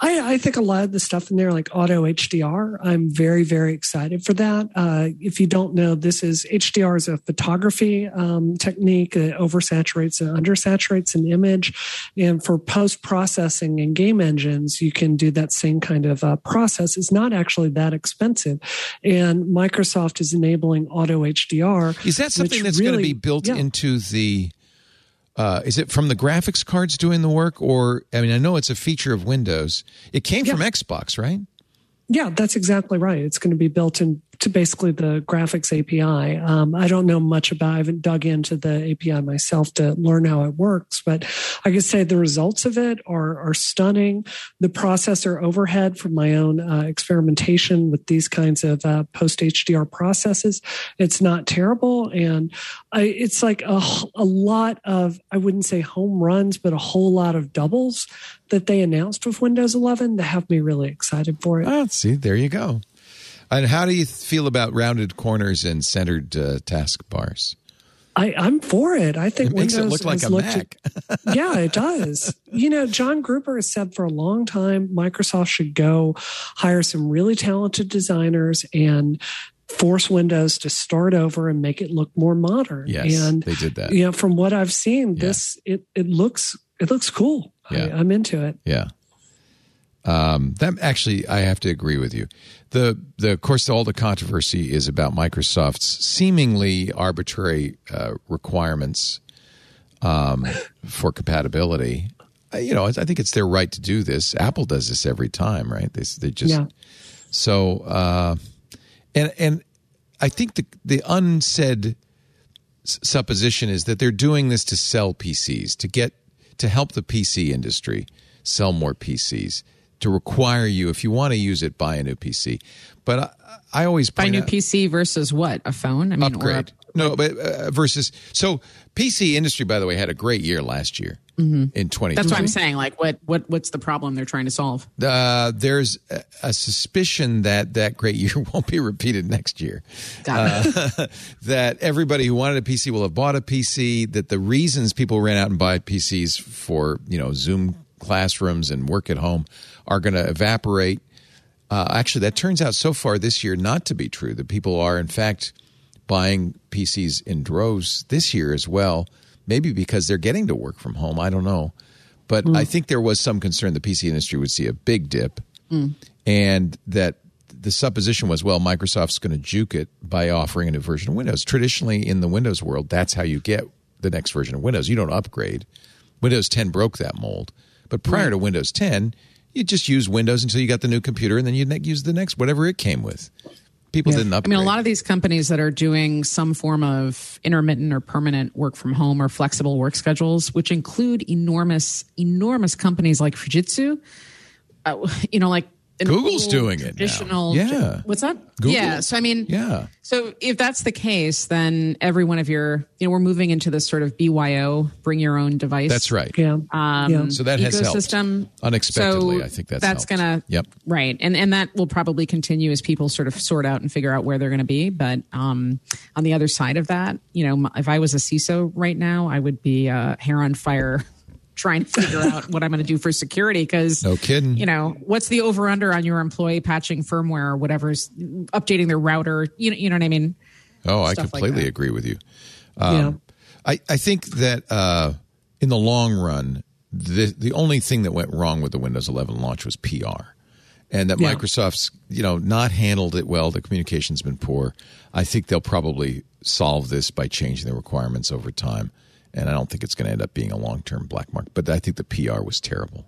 I, I think a lot of the stuff in there, like auto HDR, I'm very, very excited for that. Uh, if you don't know, this is HDR is a photography um, technique that oversaturates and undersaturates an image. And for post processing in game engines, you can do that same kind of uh, process. It's not actually that expensive. And Microsoft is enabling auto HDR. Is that something that's going to really- be built yeah. into the? Uh, is it from the graphics cards doing the work, or I mean, I know it's a feature of Windows. It came from Xbox, right? Yeah, that's exactly right. It's going to be built into basically the graphics API. Um, I don't know much about. I haven't dug into the API myself to learn how it works, but I can say the results of it are are stunning. The processor overhead from my own uh, experimentation with these kinds of uh, post HDR processes, it's not terrible, and I, it's like a, a lot of I wouldn't say home runs, but a whole lot of doubles that they announced with Windows 11 that have me really excited for it. Oh, see, there you go. And how do you feel about rounded corners and centered uh, taskbars? I, I'm for it. I think It makes Windows it look like a Mac. At, yeah, it does. You know, John Gruber has said for a long time Microsoft should go hire some really talented designers and force Windows to start over and make it look more modern. Yes, and they did that. You know, from what I've seen, Yeah. this it it looks it looks cool. Yeah. I, I'm into it. Yeah. Um, that actually, I have to agree with you. The the of course all the controversy is about Microsoft's seemingly arbitrary uh, requirements um, for compatibility. Uh, you know, I I think it's their right to do this. Apple does this every time, right? They they just Yeah. so uh, and and I think the the unsaid supposition is that they're doing this to sell PCs to get to help the PC industry sell more PCs to require you if you want to use it buy a new PC. But I, I always Buy a new out, PC versus what? A phone? I mean, upgrade. No, but uh, versus so PC industry by the way had a great year last year in 2020. That's what I'm saying. Like, what what what's the problem they're trying to solve? uh, there's a, a suspicion that that great year won't be repeated next year. Got. Uh, that everybody who wanted a PC will have bought a PC. That the reasons people ran out and buy PCs for you know Zoom classrooms and work at home are going to evaporate. Uh, actually, that turns out so far this year not to be true. That people are in fact buying PCs in droves this year as well. Maybe because they're getting to work from home. I don't know. But hmm. I think there was some concern the PC industry would see a big dip, hmm. and that the supposition was, well, Microsoft's going to juke it by offering a new version of Windows. Traditionally, in the Windows world, that's how you get the next version of Windows. You don't upgrade, Windows 10 broke that mold. But prior to Windows 10, you just use Windows until you got the new computer, and then you use the next whatever it came with. People didn't upgrade. I mean, a lot of these companies that are doing some form of intermittent or permanent work from home or flexible work schedules, which include enormous, enormous companies like Fujitsu, uh, you know, like Google's old doing it now. Yeah. What's that? Google. Yeah. So I mean, yeah. So if that's the case, then every one of your, you know, we're moving into this sort of BYO, bring your own device. That's right. Yeah. Um, yeah. So that has helped. ecosystem. Unexpectedly, So I think that's that's helped. gonna Yep. right, and and that will probably continue as people sort of sort out and figure out where they're going to be. But um, on the other side of that, you know, if I was a CISO right now, I would be uh, hair on fire. Trying to figure out what I'm going to do for security because No kidding. You know what's the over under on your employee patching firmware or whatever's updating their router. You know, you know what I mean. Oh, I Stuff like completely that. agree with you. yeah. Um, I, I think that uh, in the long run, the the only thing that went wrong with the Windows 11 launch was PR, and that Yeah. Microsoft's you know not handled it well. The communication's been poor. I think they'll probably solve this by changing the requirements over time, and I don't think it's going to end up being a long term black mark. But I think the PR was terrible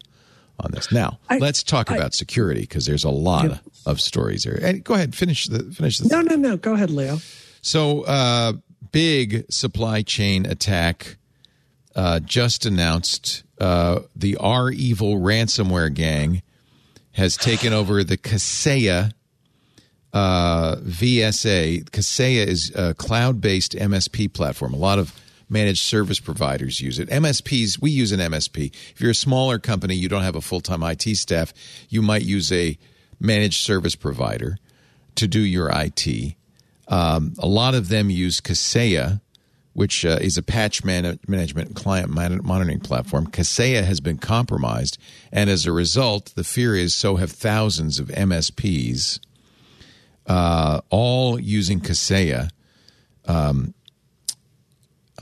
on this. Now I- let's talk I- about security because there's a lot Yeah. of stories here. And go ahead, finish the finish the. No, no, no. Go ahead, Leo. So, uh, big supply chain attack uh, just announced. Uh, the REvil ransomware gang has taken over the Kaseya uh, VSA. Kaseya is a cloud based MSP platform. A lot of managed service providers use it. MSPs, we use an MSP. If you're a smaller company, you don't have a full time IT staff, you might use a managed service provider to do your IT. Um, a lot of them use Kaseya, which uh, is a patch man- management client mon- monitoring platform. Kaseya has been compromised, and as a result, the fear is so have thousands of MSPs, uh, all using Kaseya. Um,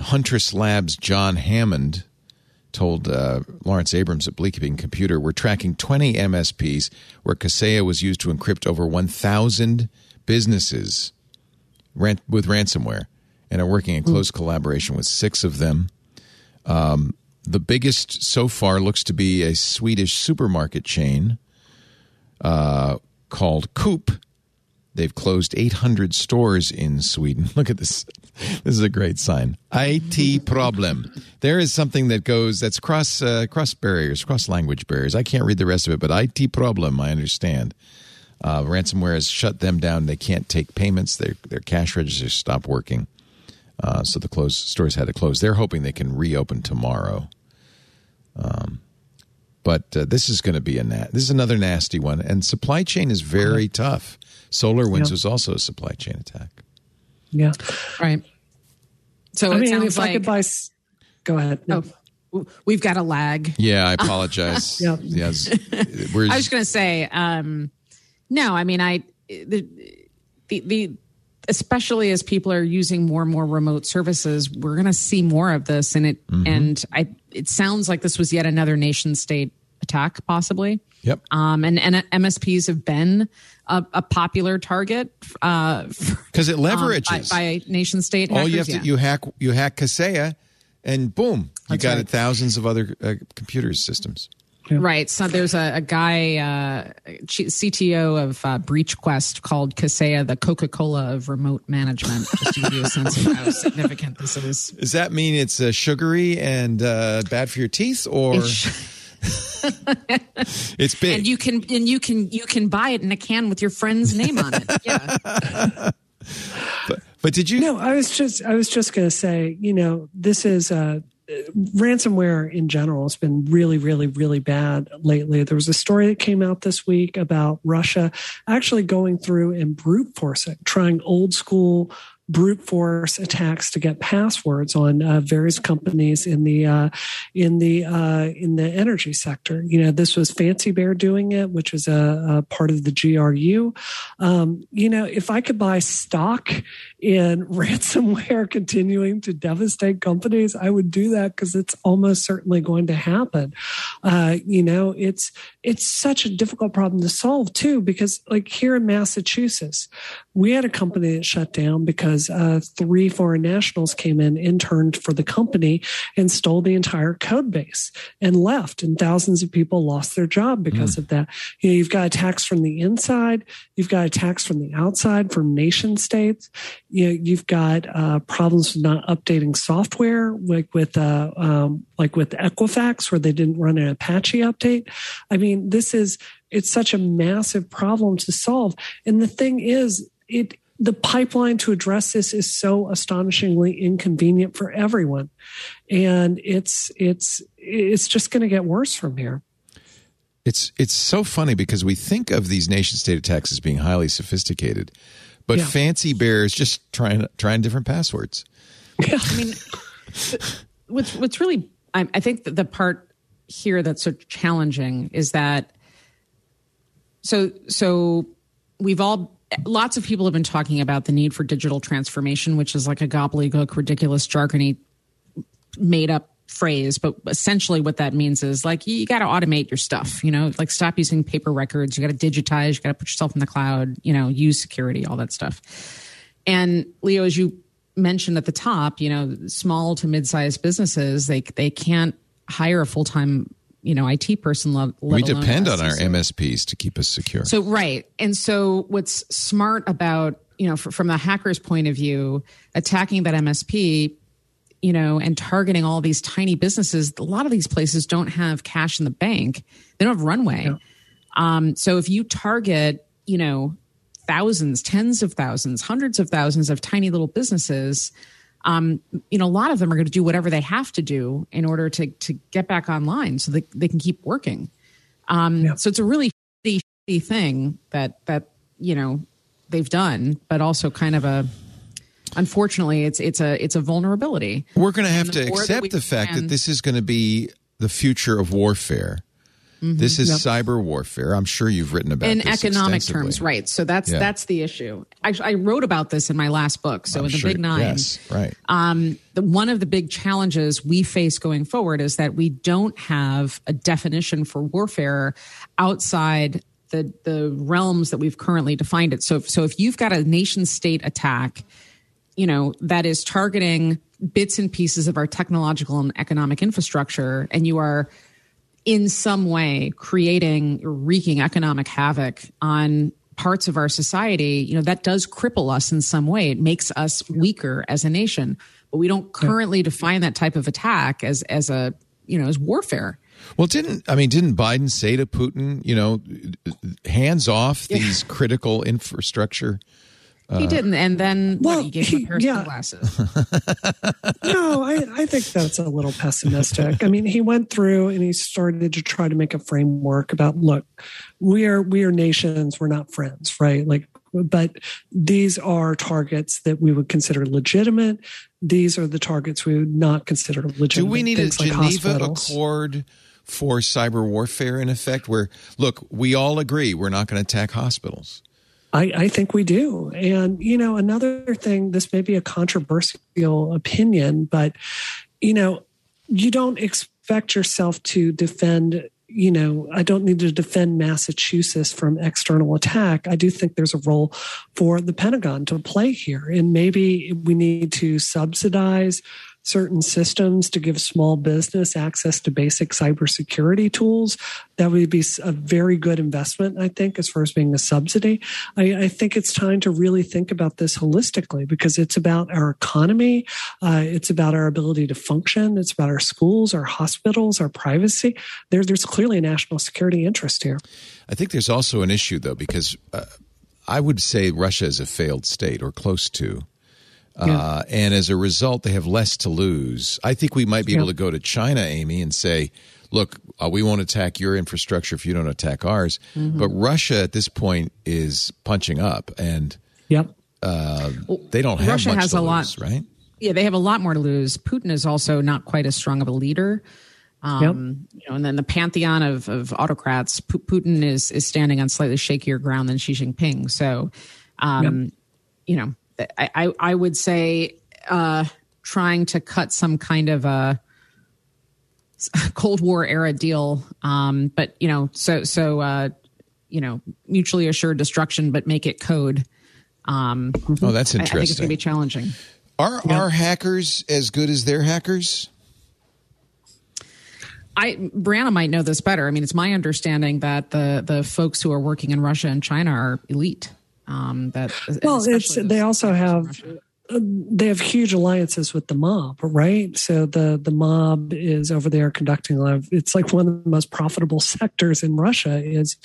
Huntress Labs' John Hammond told uh, Lawrence Abrams at Bleeping Computer, "We're tracking 20 MSPs where Kaseya was used to encrypt over 1,000 businesses." ran- with ransomware and are working in close collaboration with six of them. Um, the biggest so far looks to be a Swedish supermarket chain uh, called Coop. They've closed 800 stores in Sweden. Look at this. This is a great sign. IT problem. There is something that goes that's cross uh, cross barriers, cross language barriers. I can't read the rest of it, but IT problem. I understand. Uh, ransomware has shut them down. They can't take payments. Their their cash registers stop working. Uh, so the closed stores had to close. They're hoping they can reopen tomorrow. Um, but uh, this is going to be a na- this is another nasty one. And supply chain is very tough. Solar Winds Yeah. was also a supply chain attack. Yeah. Right. So I it mean, sounds if I could buy. Go ahead. No. oh, we've got a lag. Yeah, I apologize. Yeah. Yes, we're, I was going to say, um, no, I mean, I, the, the, the, especially as people are using more and more remote services, we're going to see more of this. And it, Mm-hmm. and I, it sounds like this was yet another nation state attack, possibly. yep. Um, and, and MSPs have been a, a popular target, uh, Because it um, by, leverages. by nation state. All you have hackers, to yeah. you hack you hack Kaseya, and boom, you That's got right. it thousands of other uh, computer systems. Right. So there's a, a guy, uh, CTO of uh, BreachQuest called Kaseya the Coca Cola of remote management, just to give you a sense of how significant this is. Does that mean it's uh, sugary and uh, bad for your teeth, or It's- it's big? and you can and you can you can buy it in a can with your friend's name on it. Yeah. but did you? No, I was just I was just going to say, you know, this is uh, ransomware in general has been really, really, really bad lately. There was a story that came out this week about Russia actually going through and brute forcing, trying old school brute force attacks to get passwords on uh, various companies in the uh, in the uh, in the energy sector. You know, this was Fancy Bear doing it, which is a, a part of the GRU. Um, you know, if I could buy stock in ransomware continuing to devastate companies, I would do that because it's almost certainly going to happen. Uh, you know, it's it's such a difficult problem to solve too, because like here in Massachusetts, we had a company that shut down because because uh, three foreign nationals came in, interned for the company, and stole the entire code base and left. And thousands of people lost their job because mm. of that. You know, you've got attacks from the inside, you've got attacks from the outside, from nation states. You know, you've got uh, problems with not updating software, like with uh, um, like with Equifax, where they didn't run an Apache update. I mean, this is it's such a massive problem to solve. And the thing is, it the pipeline to address this is so astonishingly inconvenient for everyone and it's it's it's just going to get worse from here it's it's so funny because we think of these nation state attacks as being highly sophisticated but yeah. fancy bears just trying trying different passwords yeah. i mean what's what's really I, I think the part here that's so challenging is that so so we've all lots of people have been talking about the need for digital transformation, which is like a gobbledygook, ridiculous, jargony, made up phrase. But essentially, what that means is like you got to automate your stuff. You know, like stop using paper records. You got to digitize. You got to put yourself in the cloud. You know, use security, all that stuff. And Leo, as you mentioned at the top, you know, small to mid-sized businesses they they can't hire a full time you know IT person. Let, we depend on our MSPs to keep us secure. So right, and so what's smart about you know from the hacker's point of view, attacking that MSP, you know, and targeting all these tiny businesses. A lot of these places don't have cash in the bank; they don't have runway. Um, so if you target, you know, thousands, tens of thousands, hundreds of thousands of tiny little businesses um, you know, a lot of them are going to do whatever they have to do in order to to get back online so that they can keep working. Um, yeah. So it's a really shitty thing that that you know they've done, but also kind of a unfortunately it's it's a it's a vulnerability. We're going to have to accept the fact can, that this is going to be the future of warfare Mm-hmm. This is yep. cyber warfare. I'm sure you've written about in economic terms, right? So that's yeah. that's the issue. I, I, wrote about this in my last book. So I'm in the sure, Big Nine, yes, right. Um, the, one of the big challenges we face going forward is that we don't have a definition for warfare outside the the realms that we've currently defined it. So so if you've got a nation state attack, you know that is targeting bits and pieces of our technological and economic infrastructure, and you are in some way creating wreaking economic havoc on parts of our society, you know, that does cripple us in some way. It makes us weaker as a nation. But we don't currently yeah. define that type of attack as as a you know as warfare. Well, didn't I mean? Didn't Biden say to Putin, you know, hands off these critical infrastructure he uh, didn't, and then well, what, he gave him a pair of yeah. glasses. no, I, I think that's a little pessimistic. I mean, he went through and he started to try to make a framework about look, we are we are nations, we're not friends, right? Like, but these are targets that we would consider legitimate. These are the targets we would not consider legitimate. Do we need Things a Geneva like Accord? For cyber warfare, in effect, where look, we all agree we're not going to attack hospitals I, I, think we do. And, you know, another thing, this may be a controversial opinion, but, you know, you don't expect yourself to defend, you know, I don't need to defend Massachusetts from external attack. I do think there's a role for the Pentagon to play here. And maybe we need to subsidize certain systems to give small business access to basic cybersecurity tools. That would be a very good investment, I think, as far as being a subsidy. I, I think it's time to really think about this holistically because it's about our economy, uh, it's about our ability to function, it's about our schools, our hospitals, our privacy. There, there's clearly a national security interest here. I think there's also an issue, though, because uh, I would say Russia is a failed state or close to. Yeah. Uh, and as a result, they have less to lose. I think we might be yeah. able to go to China, Amy, and say, look, uh, we won't attack your infrastructure if you don't attack ours. Mm-hmm. But Russia at this point is punching up, and yep. Uh, they don't have Russia much has to a lose, lot, right? Yeah, they have a lot more to lose. Putin is also not quite as strong of a leader. Um, yep. you know, and then the pantheon of, of autocrats, P- Putin is is standing on slightly shakier ground than Xi Jinping. So, um, yep. you know, I, I would say uh, trying to cut some kind of a Cold War era deal. Um, but you know, so so uh, you know, mutually assured destruction, but make it code. Um, Oh, that's I, I think it's going to be challenging. Are our hackers as good as their hackers? I Brianna might know this better. I mean, it's my understanding that the the folks who are working in Russia and China are elite. Um, that Well, it's they also have uh, they have huge alliances with the mob, right? So the the mob is over there conducting a lot of. It's like one of the most profitable sectors in Russia. Is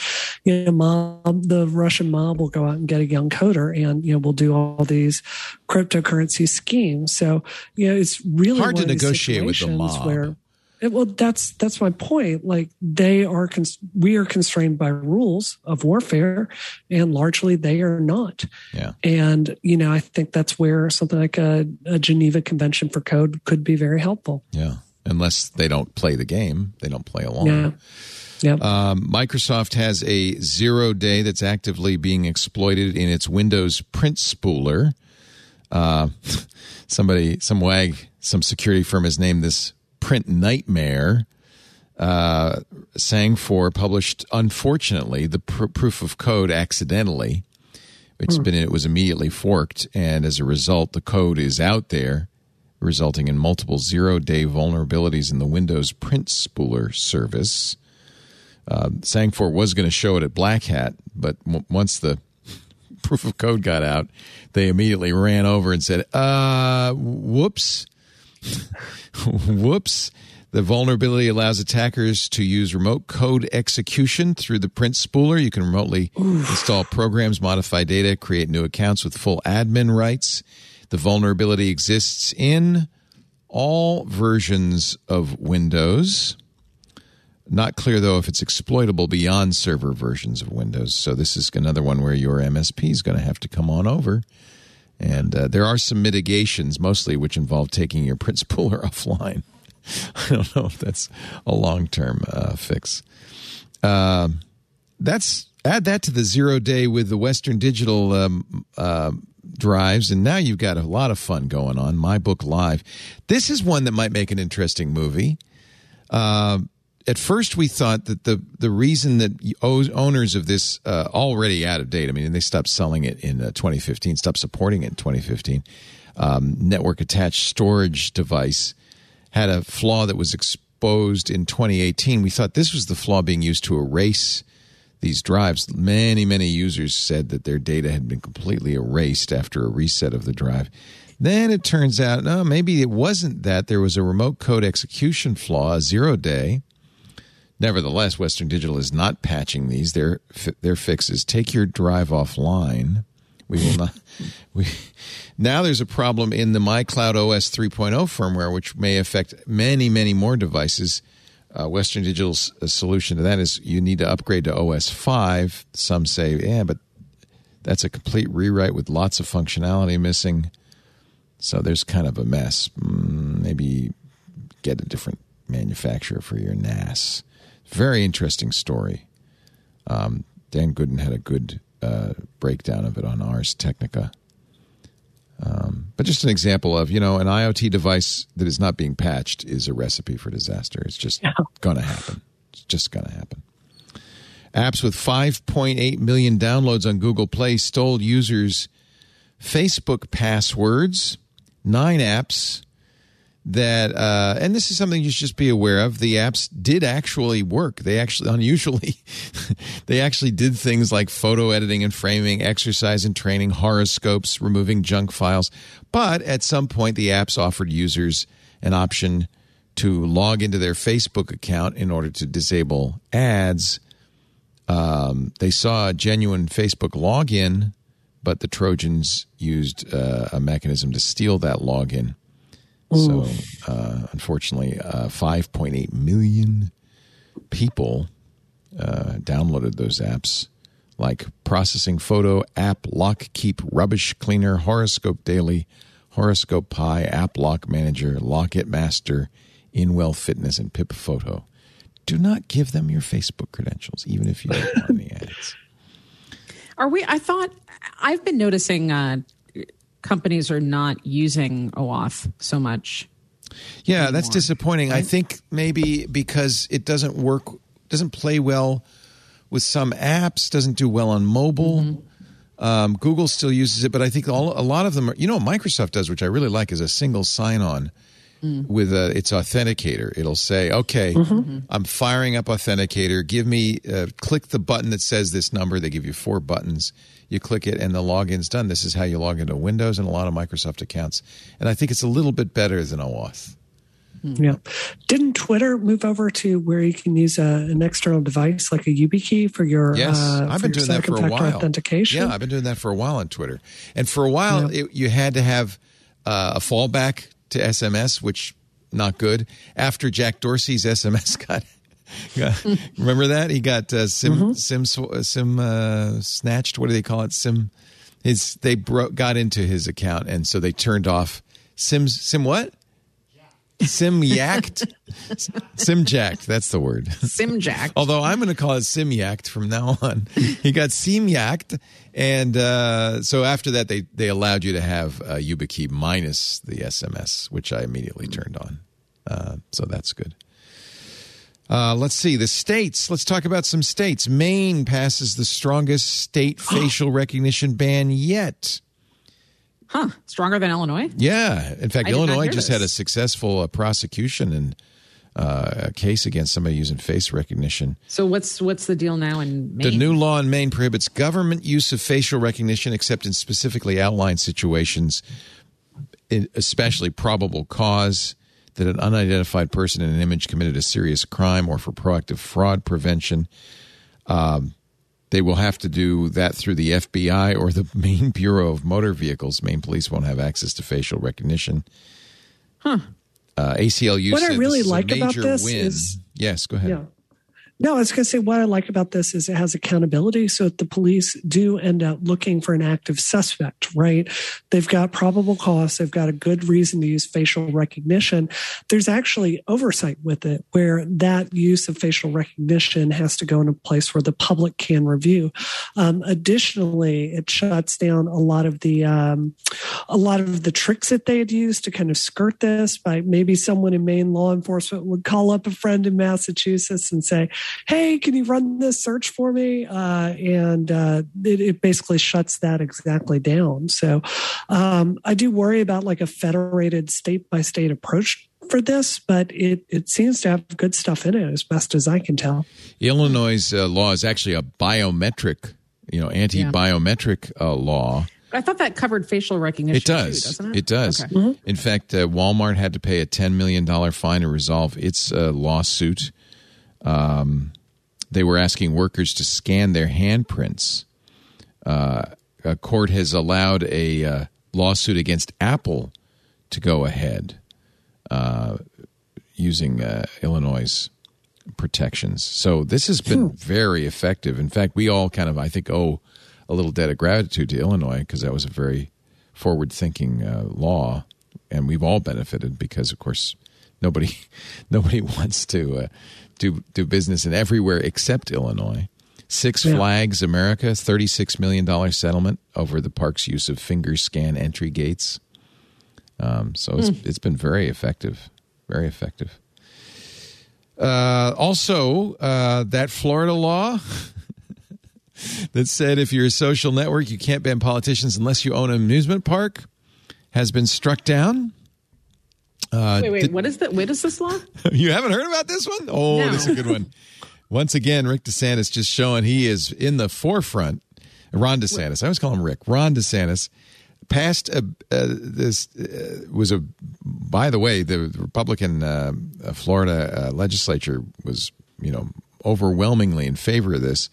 you know, mob the Russian mob will go out and get a young coder, and you know we'll do all these cryptocurrency schemes. So you know it's really Hard to one of these negotiate with the mob. Where, it, well, that's that's my point. Like they are, cons- we are constrained by rules of warfare, and largely they are not. Yeah. And, you know, I think that's where something like a, a Geneva Convention for Code could be very helpful. Yeah. Unless they don't play the game, they don't play along. Yeah. Yep. Um, Microsoft has a zero day that's actively being exploited in its Windows print spooler. Uh, somebody, some wag, some security firm has named this print nightmare. Uh, Sangfor published, unfortunately, the pr- proof of code accidentally. It's been it was immediately forked, and as a result, the code is out there, resulting in multiple zero-day vulnerabilities in the Windows print spooler service. Uh, Sangfor was going to show it at Black Hat, but w- once the proof of code got out, they immediately ran over and said, "Uh, whoops." Whoops. The vulnerability allows attackers to use remote code execution through the print spooler. You can remotely install programs, modify data, create new accounts with full admin rights. The vulnerability exists in all versions of Windows. Not clear, though, if it's exploitable beyond server versions of Windows. So, this is another one where your MSP is going to have to come on over. And uh, there are some mitigations, mostly which involve taking your print spooler offline. I don't know if that's a long term uh, fix. Um, that's add that to the zero day with the Western Digital um, uh, drives, and now you've got a lot of fun going on. My Book Live. This is one that might make an interesting movie. At first, we thought that the the reason that owners of this uh, already out of date. I mean, they stopped selling it in uh, 2015, stopped supporting it in 2015. Um, network attached storage device had a flaw that was exposed in 2018. We thought this was the flaw being used to erase these drives. Many, many users said that their data had been completely erased after a reset of the drive. Then it turns out, no, maybe it wasn't that. There was a remote code execution flaw, a zero day. Nevertheless, Western Digital is not patching these. Their their fix is take your drive offline. We will not. We now there's a problem in the MyCloud OS 3.0 firmware, which may affect many, many more devices. Uh, Western Digital's uh, solution to that is you need to upgrade to OS 5. Some say, yeah, but that's a complete rewrite with lots of functionality missing. So there's kind of a mess. Mm, maybe get a different manufacturer for your NAS. Very interesting story. Um, Dan Goodin had a good uh, breakdown of it on Ars Technica. Um, but just an example of, you know, an IoT device that is not being patched is a recipe for disaster. It's just going to happen. It's just going to happen. Apps with 5.8 million downloads on Google Play stole users' Facebook passwords. Nine apps that, uh, and this is something you should just be aware of. The apps did actually work. They actually, unusually, they actually did things like photo editing and framing, exercise and training, horoscopes, removing junk files. But at some point, the apps offered users an option to log into their Facebook account in order to disable ads. Um, they saw a genuine Facebook login, but the Trojans used uh, a mechanism to steal that login. So, uh, unfortunately, uh, 5.8 million people uh, downloaded those apps, like Processing Photo, App Lock Keep, Rubbish Cleaner, Horoscope Daily, Horoscope Pi, App Lock Manager, Lock It Master, InWell Fitness, and Pip Photo. Do not give them your Facebook credentials, even if you don't want the ads. Are we? I thought I've been noticing uh, companies are not using OAuth so much. Yeah, that's disappointing. I think maybe because it doesn't work, doesn't play well with some apps, doesn't do well on mobile. Um, Google still uses it, but I think all, a lot of them are. You know, what Microsoft does, which I really like, is a single sign-on with a its authenticator. It'll say, "Okay, I'm firing up authenticator. Give me uh, click the button that says this number." They give you four buttons. You click it, and the login's done. This is how you log into Windows and a lot of Microsoft accounts. And I think it's a little bit better than OAuth. Yeah. Didn't Twitter move over to where you can use a, an external device like a YubiKey for your Yes, uh, I've been your doing that for a second factor while. authentication? Yeah, I've been doing that for a while on Twitter, and for a while it, you had to have uh, a fallback to SMS, which not good. After Jack Dorsey's SMS got, got- remember that he got uh, sim Mm-hmm. sim uh, sim uh, snatched. What do they call it? Sim. His they broke got into his account, and so they turned off sim sim what. Sim yacked, sim jacked. That's the word. Simjack. Although I'm going to call it sim yacked from now on. he got sim yacked, and uh, so after that, they they allowed you to have uh, YubiKey minus the SMS, which I immediately turned on. Uh, so that's good. Uh, let's see the states. Let's talk about some states. Maine passes the strongest state facial recognition ban yet. Huh. Stronger than Illinois? Yeah, in fact, I Illinois just had a successful uh, prosecution and uh, a case against somebody using face recognition. So what's what's the deal now in Maine? The new law in Maine prohibits government use of facial recognition except in specifically outlined situations, especially probable cause that an unidentified person in an image committed a serious crime or for proactive fraud prevention. Um, they will have to do that through the FBI or the Maine Bureau of Motor Vehicles. Maine police won't have access to facial recognition. Huh. Uh, ACLU What I really this is a like about this win. is- yes, go ahead. Yeah. No, I was going to say what I like about this is it has accountability. So if the police do end up looking for an active suspect, right? They've got probable cause. They've got a good reason to use facial recognition. There's actually oversight with it where that use of facial recognition has to go in a place where the public can review. Um, additionally, it shuts down a lot of the, um, a lot of the tricks that they had used to kind of skirt this by maybe someone in Maine law enforcement would call up a friend in Massachusetts and say, Hey, can you run this search for me? Uh, and uh, it, it basically shuts that exactly down. So um, I do worry about like a federated state by state approach for this, but it, it seems to have good stuff in it as best as I can tell. Illinois' uh, law is actually a biometric, you know, anti-biometric uh, law. I thought that covered facial recognition. It does. Too, doesn't it? does. Okay. In fact, uh, Walmart had to pay a ten million dollar fine to resolve its uh, lawsuit. Um, they were asking workers to scan their handprints. Uh, a court has allowed a uh, lawsuit against Apple to go ahead uh, using uh, Illinois' protections. So this has been very effective. In fact, we all kind of, I think, owe a little debt of gratitude to Illinois because that was a very forward-thinking uh, law, and we've all benefited because, of course, nobody nobody wants to uh, do do business in everywhere except Illinois. Six Flags America, thirty-six million dollar settlement over the park's use of finger scan entry gates. Um, so it's it's been very effective, very effective. Uh, also, uh, that Florida law that said if you're a social network, you can't ban politicians unless you own an amusement park has been struck down. Uh, Wait, wait. did- what is that? What is this law? you haven't heard about this one? Oh, No. this is a good one. Once again, Rick DeSantis just showing he is in the forefront. Ron DeSantis, I always call him Rick. Ron DeSantis passed a, uh, this uh, was a. By the way, the Republican uh, uh, Florida uh, legislature was you know overwhelmingly in favor of this.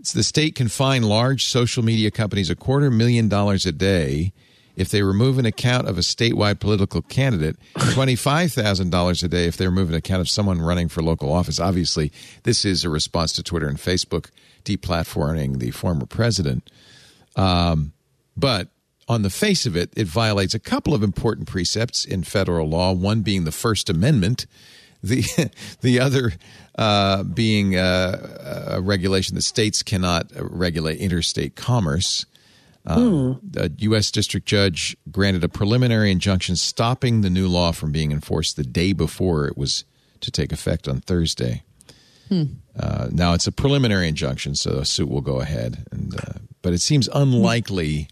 It's the state can fine large social media companies a quarter million dollars a day if they remove an account of a statewide political candidate, $25,000 a day if they remove an account of someone running for local office. Obviously, this is a response to Twitter and Facebook deplatforming the former president. Um, but on the face of it, it violates a couple of important precepts in federal law, one being the First Amendment, the, the other uh, being uh, a regulation that states cannot regulate interstate commerce. Um, A U.S. District Judge granted a preliminary injunction stopping the new law from being enforced the day before it was to take effect on Thursday. Uh, now it's a preliminary injunction, so a suit will go ahead, and uh, but it seems unlikely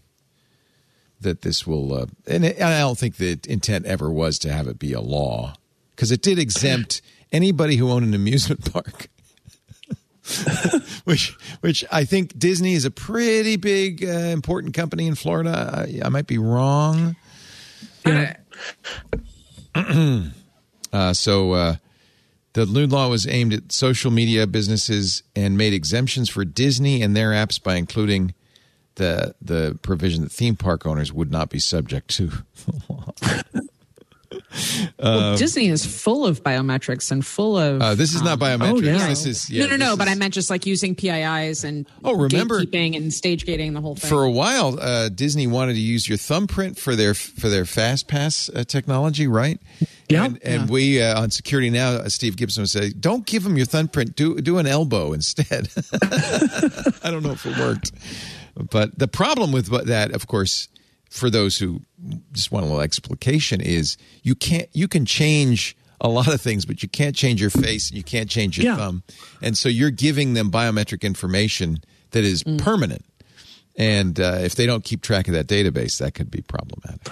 that this will. Uh, and it, I don't think the intent ever was to have it be a law because it did exempt anybody who owned an amusement park. which, which I think Disney is a pretty big, uh, important company in Florida. I, I might be wrong. Yeah. Uh, so uh, the new law was aimed at social media businesses and made exemptions for Disney and their apps by including the the provision that theme park owners would not be subject to the law. Well, Disney is full of biometrics and full of. Uh, this is not biometrics. oh, yeah. This is yeah, no, no, no. this But I meant just like using PIIs and Oh, remember- gatekeeping and stage gating the whole thing. for a while, uh, Disney wanted to use your thumbprint for their for their fast pass uh, technology, right? Yeah. and, and we uh, on security now, uh, Steve Gibson would say, "Don't give them your thumbprint. Do do an elbow instead." I don't know if it worked, but the problem with that, of course, for those who just want a little explication, is you can't you can change a lot of things, but you can't change your face and you can't change your Yeah. thumb, and so you're giving them biometric information that is permanent. And uh, if they don't keep track of that database, that could be problematic.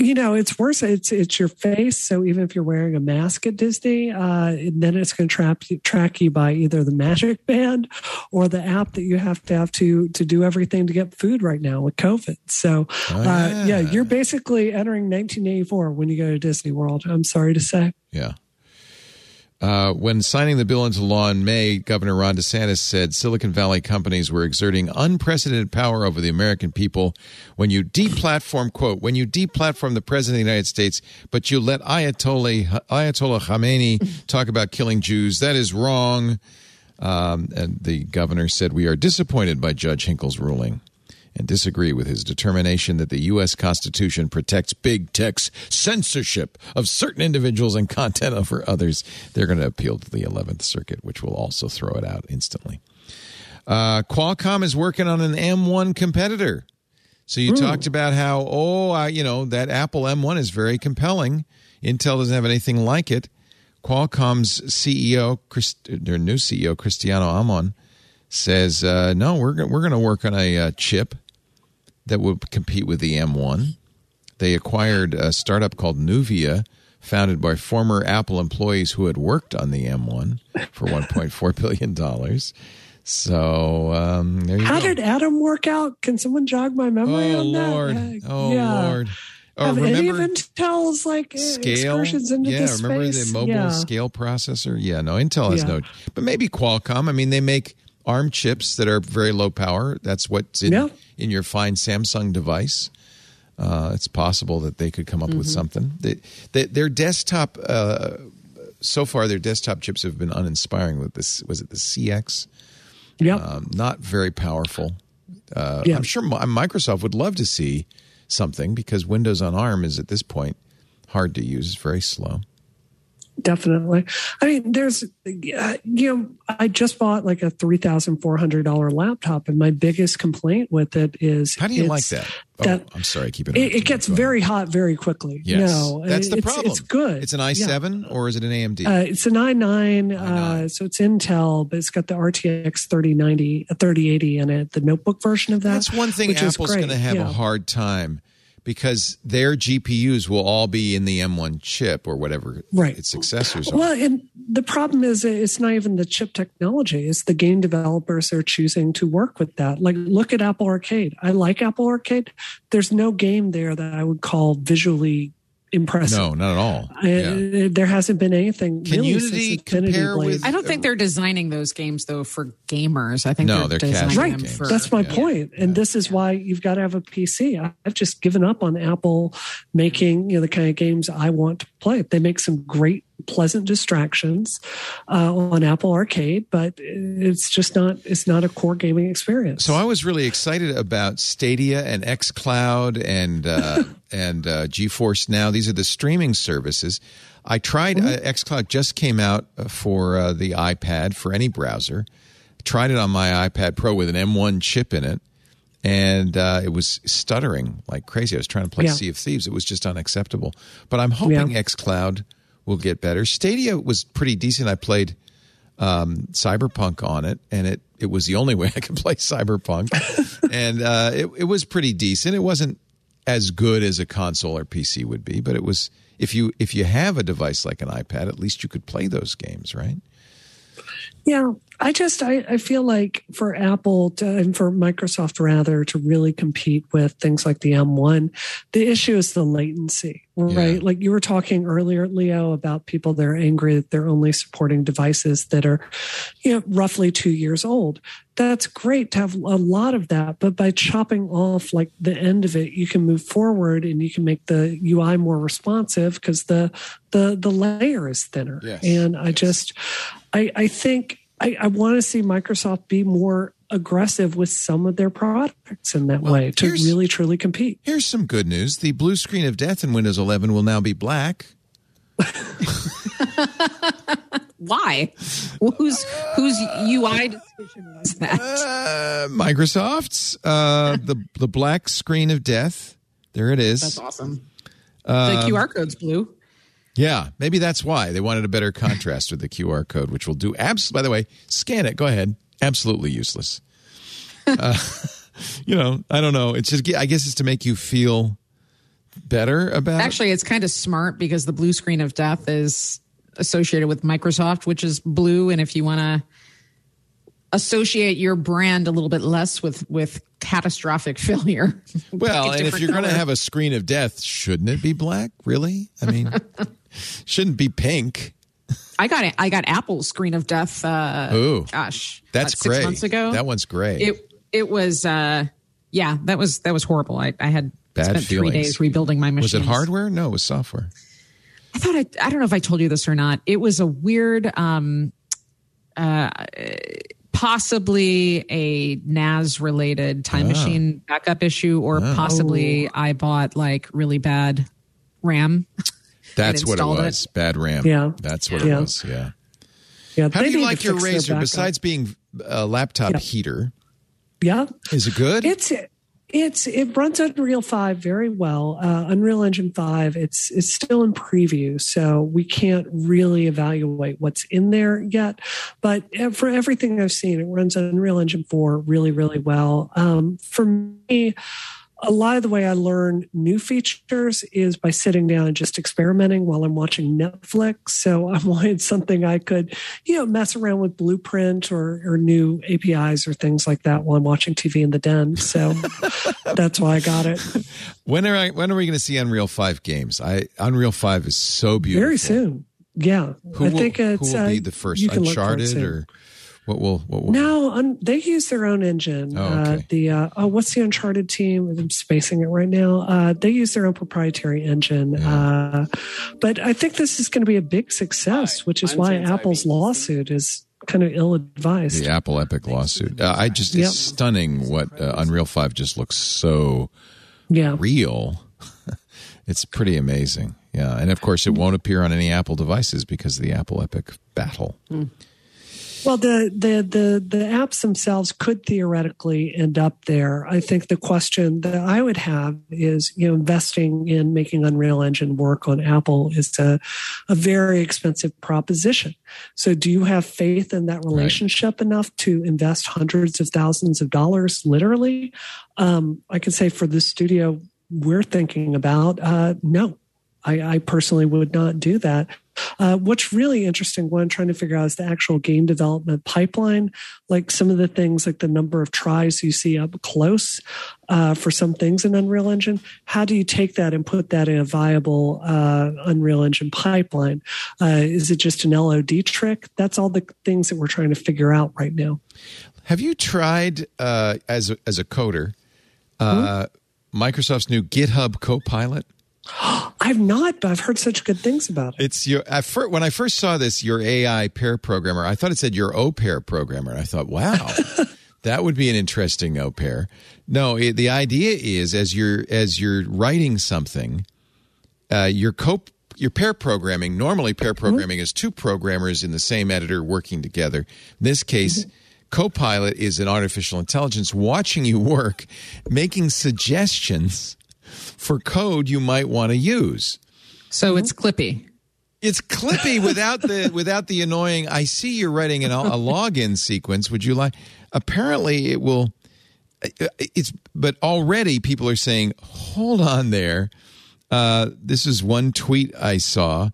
You know it's worse it's it's your face so even if you're wearing a mask at disney uh, then it's going to trap track you by either the magic band or the app that you have to have to to do everything to get food right now with covid so uh, yeah. yeah. you're basically entering 1984 when you go to disney world i'm sorry to say Yeah. Uh, when signing the bill into law in May, Governor Ron DeSantis said Silicon Valley companies were exerting unprecedented power over the American people when you deplatform, quote, when you deplatform the President of the United States, but you let Ayatollah, Ayatollah Khamenei talk about killing Jews. That is wrong. Um, and the governor said, We are disappointed by Judge Hinkle's ruling and disagree with his determination that the U.S. Constitution protects big tech's censorship of certain individuals and content over others. They're going to appeal to the 11th Circuit, which will also throw it out instantly. Uh, Qualcomm is working on an M1 competitor. So you talked about how, oh, uh, you know, that Apple M1 is very compelling. Intel doesn't have anything like it. Qualcomm's CEO, Chris, their new CEO, Cristiano Amon, says, uh, no, we're, go- we're going to work on a uh, chip that will compete with the M1. They acquired a startup called Nuvia, founded by former Apple employees who had worked on the M1 for $1.4 billion. So um, there you how go. did Atom work out can someone jog my memory oh, on that Lord. Uh, Oh, yeah. Lord. Oh, have any of intel's like uh, scale? excursions into yeah, this remember space? the mobile yeah. scale processor? Yeah, no, Intel has Yeah. no. But maybe Qualcomm. I mean, they make ARM chips that are very low power. That's what's in Yeah. in your fine Samsung device. Uh, it's possible that they could come up with Mm-hmm. something. They, they, their desktop, uh, so far, their desktop chips have been uninspiring. With this, was it the CX? Yep. Um, not very powerful. Uh, Yeah. I'm sure Microsoft would love to see something because Windows on ARM is at this point hard to use. It's very slow. Definitely. I mean, there's, uh, you know, I just bought like a three thousand four hundred dollar laptop, and my biggest complaint with it is How do you like that? Oh, that- I'm sorry, keep it. It, it gets very hot very quickly. Yes, No, that's the it's, problem. It's good. It's an i7 or is it an AMD? Uh, it's an i9, i9. Uh, so it's Intel, but it's got the RTX 3090, uh, 3080 in it, the notebook version of that. That's one thing which is Apple's going to have Yeah. a hard time because their GPUs will all be in the M1 chip or whatever Right. its successors are. Well, and the problem is it's not even the chip technology; it's the game developers are choosing to work with that. Like, look at Apple Arcade. I like Apple Arcade. There's no game there that I would call visually impressive. no, not at all. I- Yeah. there hasn't been anything. Can really Unity compare Blade. with- I don't think they're designing those games though for gamers. I think No, they're, they're designing casual them games. for. That's my Yeah. point. And this is why you've got to have a PC. I- I've just given up on Apple making you know the kind of games I want to play. They make some great, pleasant distractions uh, on Apple Arcade, but it's just not. It's not a core gaming experience. So I was really excited about Stadia and XCloud and uh, and uh, GeForce Now. These are the streaming services. I tried uh, XCloud just came out for uh, the iPad for any browser. Tried it on my iPad Pro with an M1 chip in it, and uh, it was stuttering like crazy. I was trying to play Yeah. Sea of Thieves. It was just unacceptable. But I'm hoping Yeah. XCloud will get better. Stadia was pretty decent. I played um, Cyberpunk on it, and it it was the only way I could play Cyberpunk, and uh, it it was pretty decent. It wasn't as good as a console or PC would be, but it was. If you if you have a device like an iPad, at least you could play those games, right? Yeah, I just I, I feel like for Apple to, and for Microsoft rather to really compete with things like the M1, the issue is the latency, right? Yeah. Like you were talking earlier, Leo, about people that are angry that they're only supporting devices that are, you know, roughly two years old. That's great to have a lot of that, but by chopping off like the end of it, you can move forward and you can make the UI more responsive because the the the layer is thinner. Yes. And I just I, I think I, I want to see Microsoft be more aggressive with some of their products in that way to really truly compete. Here's some good news: the blue screen of death in Windows 11 will now be black. Why? Whose whose UI decision was that? Uh, Microsoft's uh, the the black screen of death. There it is. That's awesome. Um, the QR code's blue. Yeah, maybe that's why they wanted a better contrast with the QR code, which will do. Abs- by the way, scan it. Go ahead. Absolutely useless. uh, you know, I don't know. It's just. I guess it's to make you feel better about. Actually, it's kind of smart because the blue screen of death is associated with Microsoft, which is blue. And if you want to associate your brand a little bit less with with catastrophic failure, Well, and if you're going to have a screen of death, shouldn't it be black? Really? I mean, shouldn't be pink. I got it. I got Apple's screen of death. Uh, Ooh, gosh, that's what, six great. months ago. That one's great. It it was. uh Yeah, that was that was horrible. I I had Bad spent feelings. three days rebuilding my machine. was it hardware? No, it was software. I thought I, I don't know if I told you this or not. It was a weird, um, uh, possibly a NAS related time Ah. machine backup issue, or possibly I bought like really bad RAM. That's what it installed it. was. Bad RAM. Yeah. That's what it was. Yeah. Yeah, How do you like your fix their Razer besides being a laptop Yeah. heater? Yeah, Is it good? it's it's it runs Unreal Five very well. Uh, Unreal Engine Five, it's it's still in preview, so we can't really evaluate what's in there yet. But for everything I've seen, it runs Unreal Engine Four really really well. Um, for me. A lot of the way I learn new features is by sitting down and just experimenting while I'm watching Netflix. So I wanted something I could, you know, mess around with Blueprint or, or new APIs or things like that while I'm watching TV in the den. So that's why I got it. when are I, when are we going to see Unreal Five games? I Unreal Five is so beautiful. Very soon. Yeah. Who I will, think who it's will be uh, the first? you can it Uncharted or what will what will? No, un, they use their own engine. Oh, uh, the uh, oh, what's the Uncharted team? I'm spacing it right now. Uh, they use their own proprietary engine, uh, but I think this is going to be a big success, which is I'm why Apple's lawsuit is kind of ill advised. The Apple Epic lawsuit. Uh, I just Yep. it's stunning what uh, Unreal Five just looks so Yeah, real. it's pretty amazing. Yeah, and of course it won't appear on any Apple devices because of the Apple Epic battle. Well, the, the the the apps themselves could theoretically end up there. I think the question that I would have is, you know, investing in making Unreal Engine work on Apple is a, a very expensive proposition. So, do you have faith in that relationship enough to invest hundreds of thousands of dollars, literally? Um, I can say for the studio we're thinking about, uh, no, I, I personally would not do that. Uh, what's really interesting, what I'm trying to figure out is the actual game development pipeline. Like some of the things, like the number of tries you see up close uh, for some things in Unreal Engine. How do you take that and put that in a viable uh, Unreal Engine pipeline? Uh, is it just an LOD trick? That's all the things that we're trying to figure out right now. Have you tried uh, as a, as a coder uh, Microsoft's new GitHub Copilot? I've not, but I've heard such good things about it. It's your at fir- when I first saw this, your AI pair programmer. I thought it said your O pair programmer. I thought, wow, that would be an interesting O pair. No, it, the idea is as you're as you're writing something, uh, your co your pair programming. Normally, pair programming is two programmers in the same editor working together. In this case. Copilot is an artificial intelligence watching you work, making suggestions for code you might want to use. So it's Clippy. It's clippy without the without the annoying. I see you're writing an, a login sequence. Would you like? Apparently, it will. It's but already people are saying, "Hold on there." Uh, this is one tweet I saw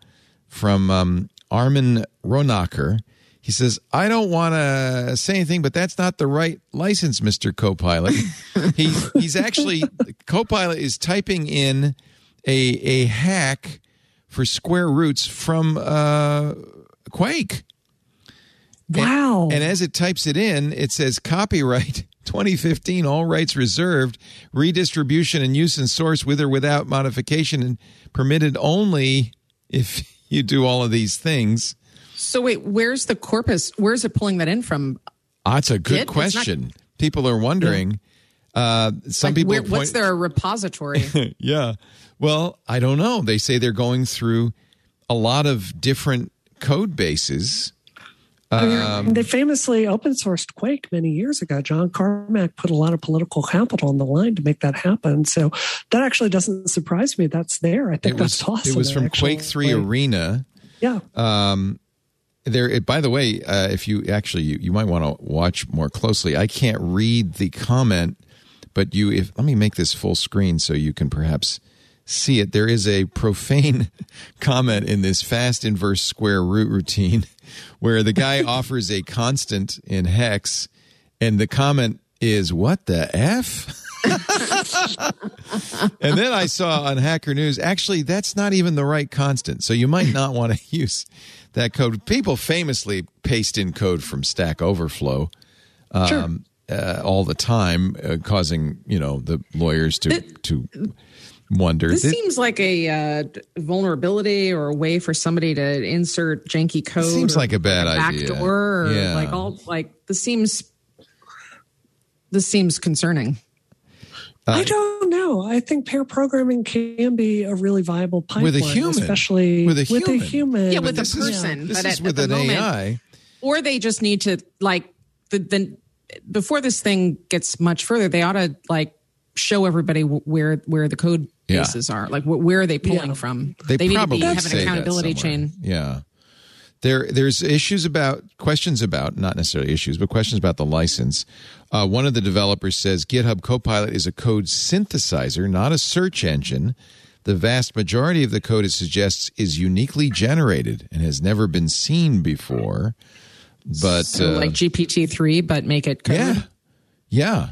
from um, Armin Ronacher. He says, I don't want to say anything, but that's not the right license, Mr. Copilot. he, he's actually, Copilot is typing in a, a hack for square roots from uh, Quake. Wow. And, and as it types it in, it says copyright 2015, all rights reserved, redistribution and use in source with or without modification, and permitted only if you do all of these things. So wait, where's the corpus? Where's it pulling that in from? Ah, that's a good Git? It's question. not- people are wondering. Uh, some Like, people where, point, what's their repository? yeah. Well, I don't know. They say they're going through a lot of different code bases. Um, they famously open sourced Quake many years ago. John Carmack put a lot of political capital on the line to make that happen. So that actually doesn't surprise me. That's there. I think it was that's awesome. it was from actually. Quake Three Like, Arena. Yeah. There. It, by the way, uh, if you actually you, you might want to watch more closely. I can't read the comment, but you if let me make this full screen so you can perhaps see it. There is a profane comment in this fast inverse square root routine where the guy offers a constant in hex, and the comment is "What the f." and then I saw on Hacker News, actually, that's not even the right constant. So you might not want to use that code. People famously paste in code from Stack Overflow um, uh, all the time, uh, causing you know the lawyers to to wonder. This Thi- seems like a uh, vulnerability or a way for somebody to insert janky code. Seems like a bad idea. Backdoor, or Yeah. like all like this seems. This seems concerning. I uh, don't know. I think pair programming can be a really viable pipeline, With a human. especially With a with a human. human. Yeah, with a this is- person, This but is at- with at the an moment- AI. or they just need to like the, the before this thing gets much further they ought to like show everybody where where the code Yeah. bases are like where are they pulling Yeah. from They, need to probably be, have an accountability chain Yeah. There, there's issues about questions about not necessarily issues, but questions about the license. Uh, one of the developers says GitHub Copilot is a code synthesizer, not a search engine. The vast majority of the code it suggests is uniquely generated and has never been seen before. But so uh, like gpt-3 but make it code yeah, yeah.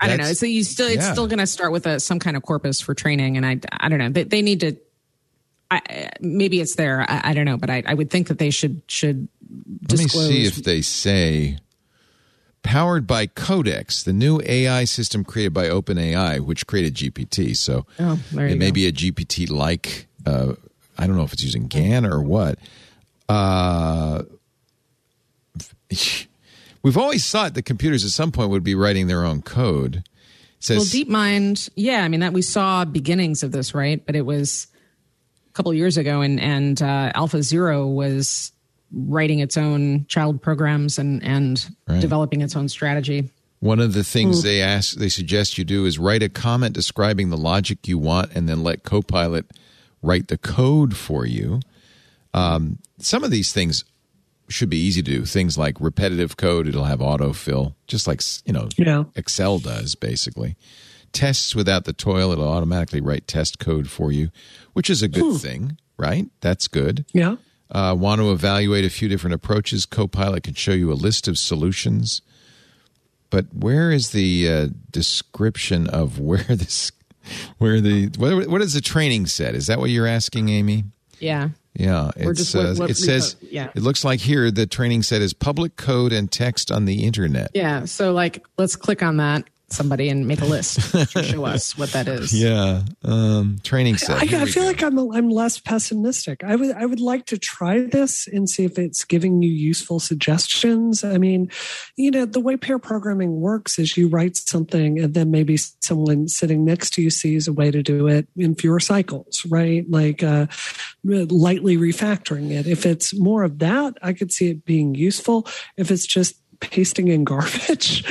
i don't know so you still it's yeah. still going to start with a, some kind of corpus for training and i i don't know they, they need to I, maybe it's there. I, I don't know, but I, I would think that they should should Let me see if they say powered by Codex, the new AI system created by OpenAI, which created GPT. So Oh, it may go. be a GPT like. Uh, I don't know if it's using GAN or what. Uh, we've always thought that computers at some point would be writing their own code. It says Well, DeepMind, yeah, I mean that we saw beginnings of this, right? But it was couple years ago, and and uh, AlphaZero was writing its own child programs and and Right. developing its own strategy. One of the things they ask, they suggest you do is write a comment describing the logic you want, and then let Copilot write the code for you. Um, some of these things should be easy to do. Things like repetitive code; it'll have autofill, just like you know Yeah. Excel does, basically. Tests without the toil; it'll automatically write test code for you, which is a good thing, right? That's good Yeah. uh, want to evaluate a few different approaches, Copilot can show you a list of solutions. But where is the uh, description of where this, where the what, what is the training set? Is that what you're asking, Amy? Yeah, Yeah, just uh, what it says. yeah. It looks like here the training set is public code and text on the internet. yeah. So like, let's click on that somebody and make a list to show us what that is. Yeah, um, training set. I, Here I feel go. like I'm I'm less pessimistic. I would I would like to try this and see if it's giving you useful suggestions. I mean, you know, the way pair programming works is you write something and then maybe someone sitting next to you sees a way to do it in fewer cycles, right? Like uh, lightly refactoring it. If it's more of that, I could see it being useful. If it's just pasting in garbage.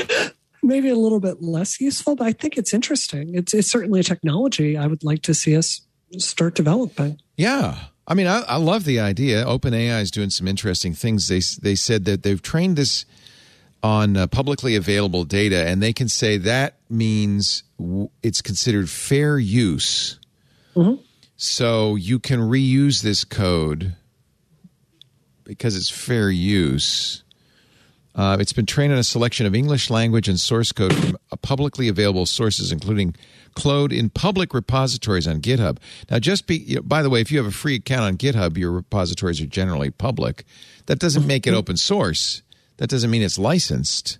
Maybe a little bit less useful, but I think it's interesting. It's, it's certainly a technology I would like to see us start developing. Yeah, I mean, I, I love the idea. OpenAI is doing some interesting things. They they said that they've trained this on uh, publicly available data, and they can say that means w- it's considered fair use. So you can reuse this code because it's fair use. Uh, it's been trained on a selection of English language and source code from uh, publicly available sources, including Claude in public repositories on GitHub. Now, just be you know, by the way, if you have a free account on GitHub, your repositories are generally public. That doesn't make it open source. That doesn't mean it's licensed.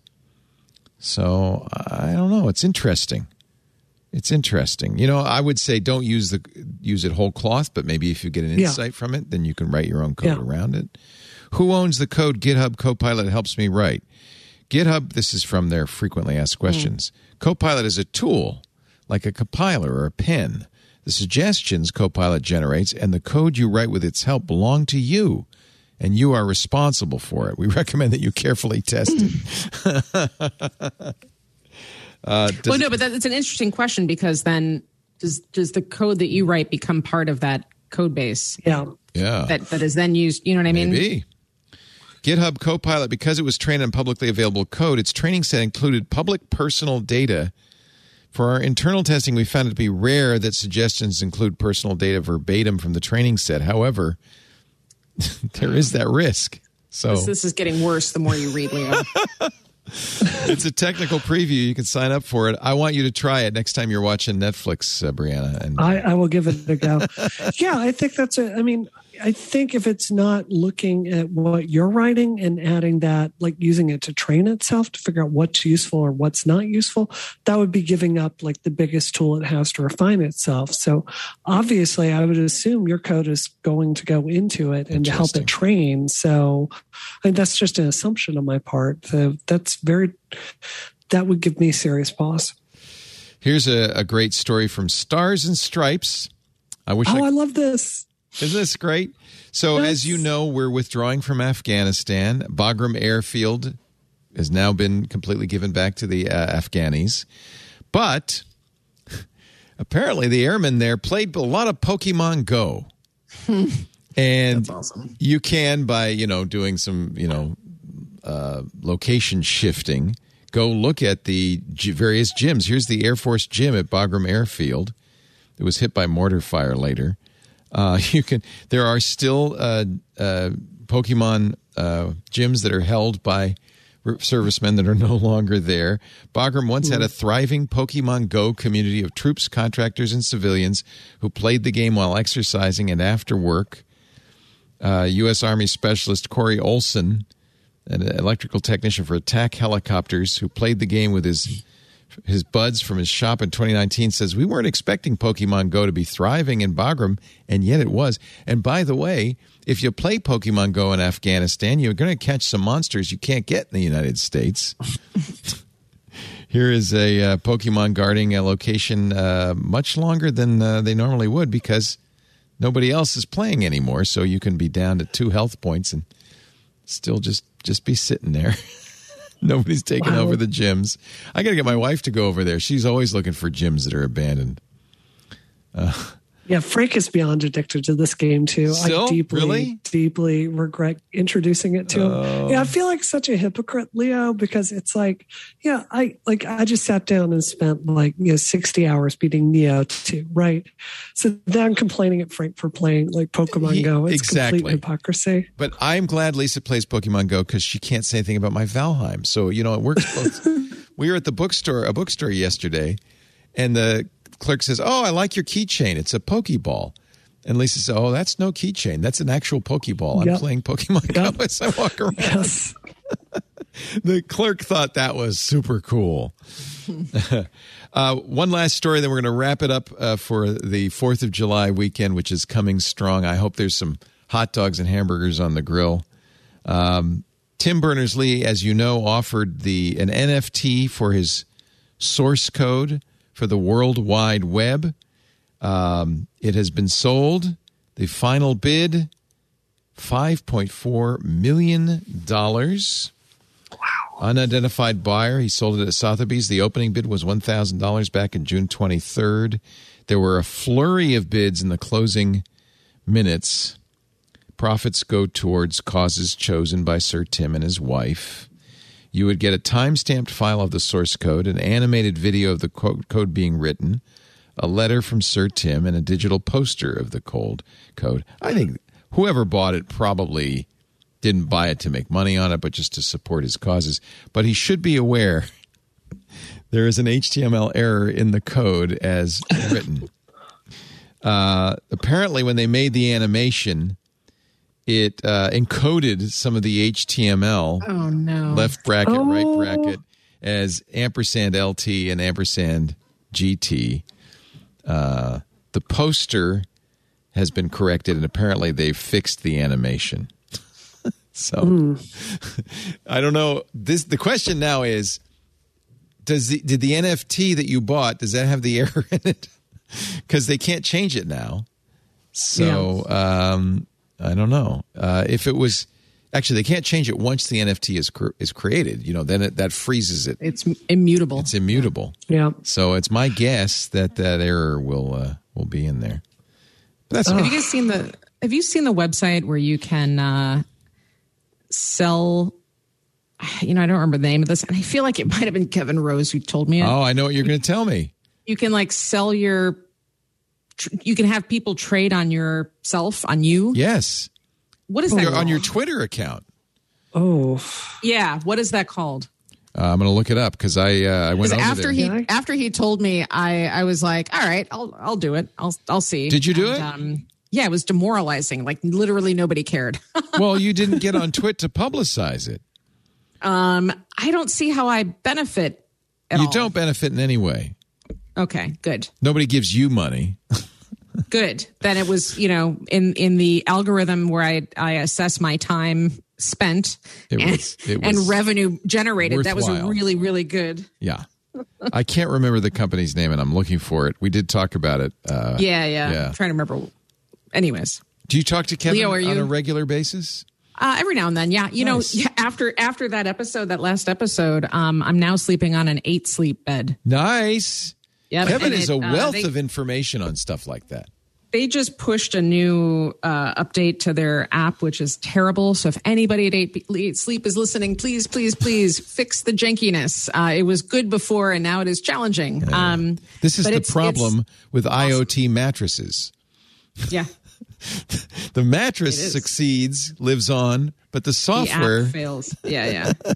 So I don't know. It's interesting. It's interesting. You know, I would say don't use the use it whole cloth, but maybe if you get an Yeah. insight from it, then you can write your own code Yeah. around it. Who owns the code GitHub Copilot helps me write? GitHub, this is from their frequently asked questions. Copilot is a tool, like a compiler or a pen. The suggestions Copilot generates and the code you write with its help belong to you, and you are responsible for it. We recommend that you carefully test it. uh, well, no, but that, it's an interesting question because then does does the code that you write become part of that code base Yeah. yeah. that that is then used? You know what I mean? Maybe. GitHub Copilot, because it was trained on publicly available code, its training set included public personal data. For our internal testing, we found it to be rare that suggestions include personal data verbatim from the training set. However, there is that risk. So This, this is getting worse the more you read, Leo. it's a technical preview. You can sign up for it. I want you to try it next time you're watching Netflix, uh, Brianna. And I, I will give it a go. yeah, I think that's it. I mean, I think if it's not looking at what you're writing and adding that, like using it to train itself to figure out what's useful or what's not useful, that would be giving up like the biggest tool it has to refine itself. So obviously, I would assume your code is going to go into it and to help it train. So I think that's just an assumption on my part. So that's very. That would give me serious pause. here's a, a great story from Stars and Stripes. I wish Oh, I I love this. Isn't this great? So, Yes. as you know, we're withdrawing from Afghanistan. Bagram Airfield has now been completely given back to the uh, Afghanis. But apparently, the airmen there played a lot of Pokemon Go. and you can, by, you know, doing some, you know, uh, location shifting, go look at the g- various gyms. Here's the Air Force gym at Bagram Airfield. It was hit by mortar fire later. Uh, you can. There are still uh, uh, Pokemon uh, gyms that are held by servicemen that are no longer there. Bagram once had a thriving Pokemon Go community of troops, contractors, and civilians who played the game while exercising and after work. Uh, U.S. Army Specialist Corey Olson, an electrical technician for attack helicopters, who played the game with his his buds from his shop in 2019 says we weren't expecting Pokemon Go to be thriving in Bagram, and yet it was. And by the way, if you play Pokemon Go in Afghanistan, you're going to catch some monsters you can't get in the United States. Here is a uh, Pokemon guarding a location uh, much longer than uh, they normally would because nobody else is playing anymore. So you can be down to two health points and still just just be sitting there. Nobody's taking Wow. over the gyms. I got to get my wife to go over there. She's always looking for gyms that are abandoned. Uh, Yeah, Frank is beyond addicted to this game too. Still? I deeply, Really? deeply regret introducing it to him. Oh. Yeah, I feel like such a hypocrite, Leo, because it's like, yeah, I like I just sat down and spent like you know sixty hours beating Nioh 2, right? So then I'm complaining at Frank for playing like Pokemon He- Go. It's exactly. complete hypocrisy. But I'm glad Lisa plays Pokemon Go because she can't say anything about my Valheim. So you know it works both. we were at the bookstore, a bookstore yesterday, and the clerk says, "Oh, I like your keychain. It's a Pokeball." And Lisa says, "Oh, that's no keychain. That's an actual Pokeball. I'm playing Pokemon Yep. Go as I walk around." Yes. the clerk thought that was super cool. uh, one last story, then we're going to wrap it up uh, for the Fourth of July weekend, which is coming strong. I hope there's some hot dogs and hamburgers on the grill. Um, Tim Berners Lee, as you know, offered the an NFT for his source code for the World Wide Web. Um, it has been sold. The final bid, five point four million dollars. Wow. Unidentified buyer. He sold it at Sotheby's. The opening bid was $1,000 back in June 23rd. There were a flurry of bids in the closing minutes. Profits go towards causes chosen by Sir Tim and his wife. You would get a time-stamped file of the source code, an animated video of the co- code being written, a letter from Sir Tim, and a digital poster of the cold code. I think whoever bought it probably didn't buy it to make money on it, but just to support his causes. But he should be aware there is an HTML error in the code as written. Uh, apparently, when they made the animation, it uh, encoded some of the HTML Oh no. left bracket, right Oh. bracket as ampersand LT and ampersand GT. Uh, the poster has been corrected, and apparently they fixed the animation. so I don't know. This the question now is: Does the did the NFT that you bought does that have the error in it? Because they can't change it now. So um, I don't know uh, if it was. Actually, they can't change it once the NFT is cr- is created. You know, then it, that freezes it. It's immutable. It's immutable. Yeah. So it's my guess that that error will uh, will be in there. But that's Have you guys seen the Have you seen the website where you can uh, sell? You know, I don't remember the name of this, and I feel like it might have been Kevin Rose who told me it. oh, I know what you're going to tell me. You can like sell your. Tr- You can have people trade on yourself on you. Yes, What is that You're on your? Twitter account. Oh, Yeah, what is that called? Uh, I'm going to look it up because I uh, I went over after there. he after he told me, I I was like, all right, I'll I'll do it. I'll I'll see. Did you do And, it? Um, yeah, it was demoralizing. Like literally nobody cared. well, you didn't get on TWiT to publicize it. um, I don't see how I benefit. At you all. don't benefit in any way. Okay, good. Nobody gives you money. good then it was you know in in the algorithm where i i assess my time spent It and, was- and revenue generated that was worthwhile. really really good Yeah. I can't remember the company's name, and I'm looking for it. We did talk about it. Uh, yeah yeah, Yeah. I'm trying to remember anyways Do you talk to Kevin Leo, on you- a regular basis? uh, every now and then yeah you Nice. know after after that episode that last episode um i'm now sleeping on an eight sleep bed Nice. Yep, Kevin is it, a uh, wealth they- of information on stuff like that. they just pushed a new uh, update to their app, which is terrible. So if anybody at Eight, Eight Sleep is listening, please, please, please fix the jankiness. Uh, it was good before, and now it is challenging. Um, This is the it's- problem with IoT mattresses. yeah, The mattress succeeds, lives on, but the the software. app fails. Yeah, yeah.